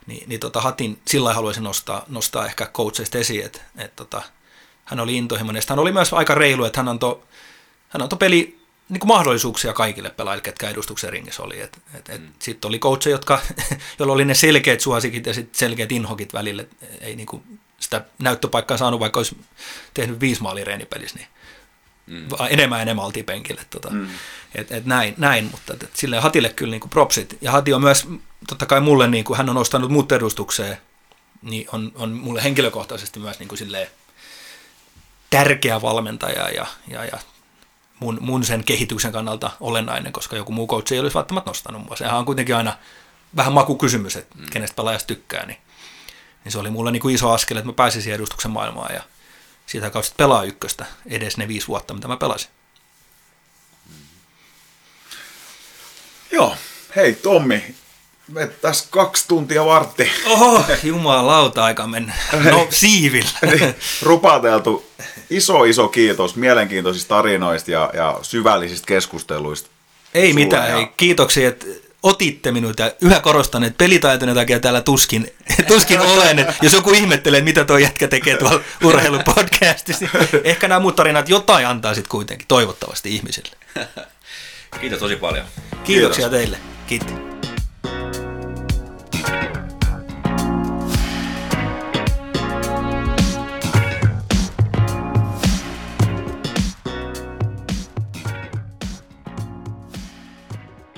Niin, niin tota, Hatin sillä haluaisin nostaa, nostaa ehkä coacheista esiin, että, että tota, hän oli intohimoinen. Hän oli myös aika reilu, että hän antoi, hän antoi peli niin kuin mahdollisuuksia kaikille pelaajille, ketkä edustuksen ringissä oli. Et, et, et, mm. Sitten oli coacheja, jotka, joilla oli ne selkeät suosikit ja sitten selkeät inhokit välille. Ei niin kuin sitä näyttöpaikkaa saanut, vaikka olisi tehnyt viisi maalia reenipelissä, niin mm. enemmän ja enemmän oltiin penkille. Tota. Mm. Et, et näin, näin, mutta et, silleen Hatille kyllä niin kuin propsit. Ja Hati on myös, totta kai mulle, niin kuin hän on ostanut muut edustukseen, niin on, on mulle henkilökohtaisesti myös niin kuin silleen tärkeä valmentaja ja, ja, ja mun, mun sen kehityksen kannalta olennainen, koska joku muu coach ei olisi välttämättä nostanut mua. Sehän on kuitenkin aina vähän makukysymys, että mm. kenestä pelaajasta tykkää, niin, niin se oli mulle niin kuin iso askel, että mä pääsisin edustuksen maailmaan ja siitä kautta pelaa ykköstä edes ne viisi vuotta, mitä mä pelasin. Joo, hei Tommi, me tässä kaksi tuntia vartti. Oho, jumalauta aika mennä. No siivillä. Rupateltu. Iso iso kiitos mielenkiintoisista tarinoista ja, ja syvällisistä keskusteluista. Ei mitään, ja... ei. kiitoksia, että otitte minut ja yhä korostan, että pelitaitoinen takia täällä tuskin, tuskin olen. Jos joku ihmettelee, mitä tuo jätkä tekee tuolla urheilupodcastissa, niin ehkä nämä muut tarinat jotain antaa sitten kuitenkin, toivottavasti ihmisille. Kiitos tosi paljon. Kiitoksia Kiitos. teille. Kiitos.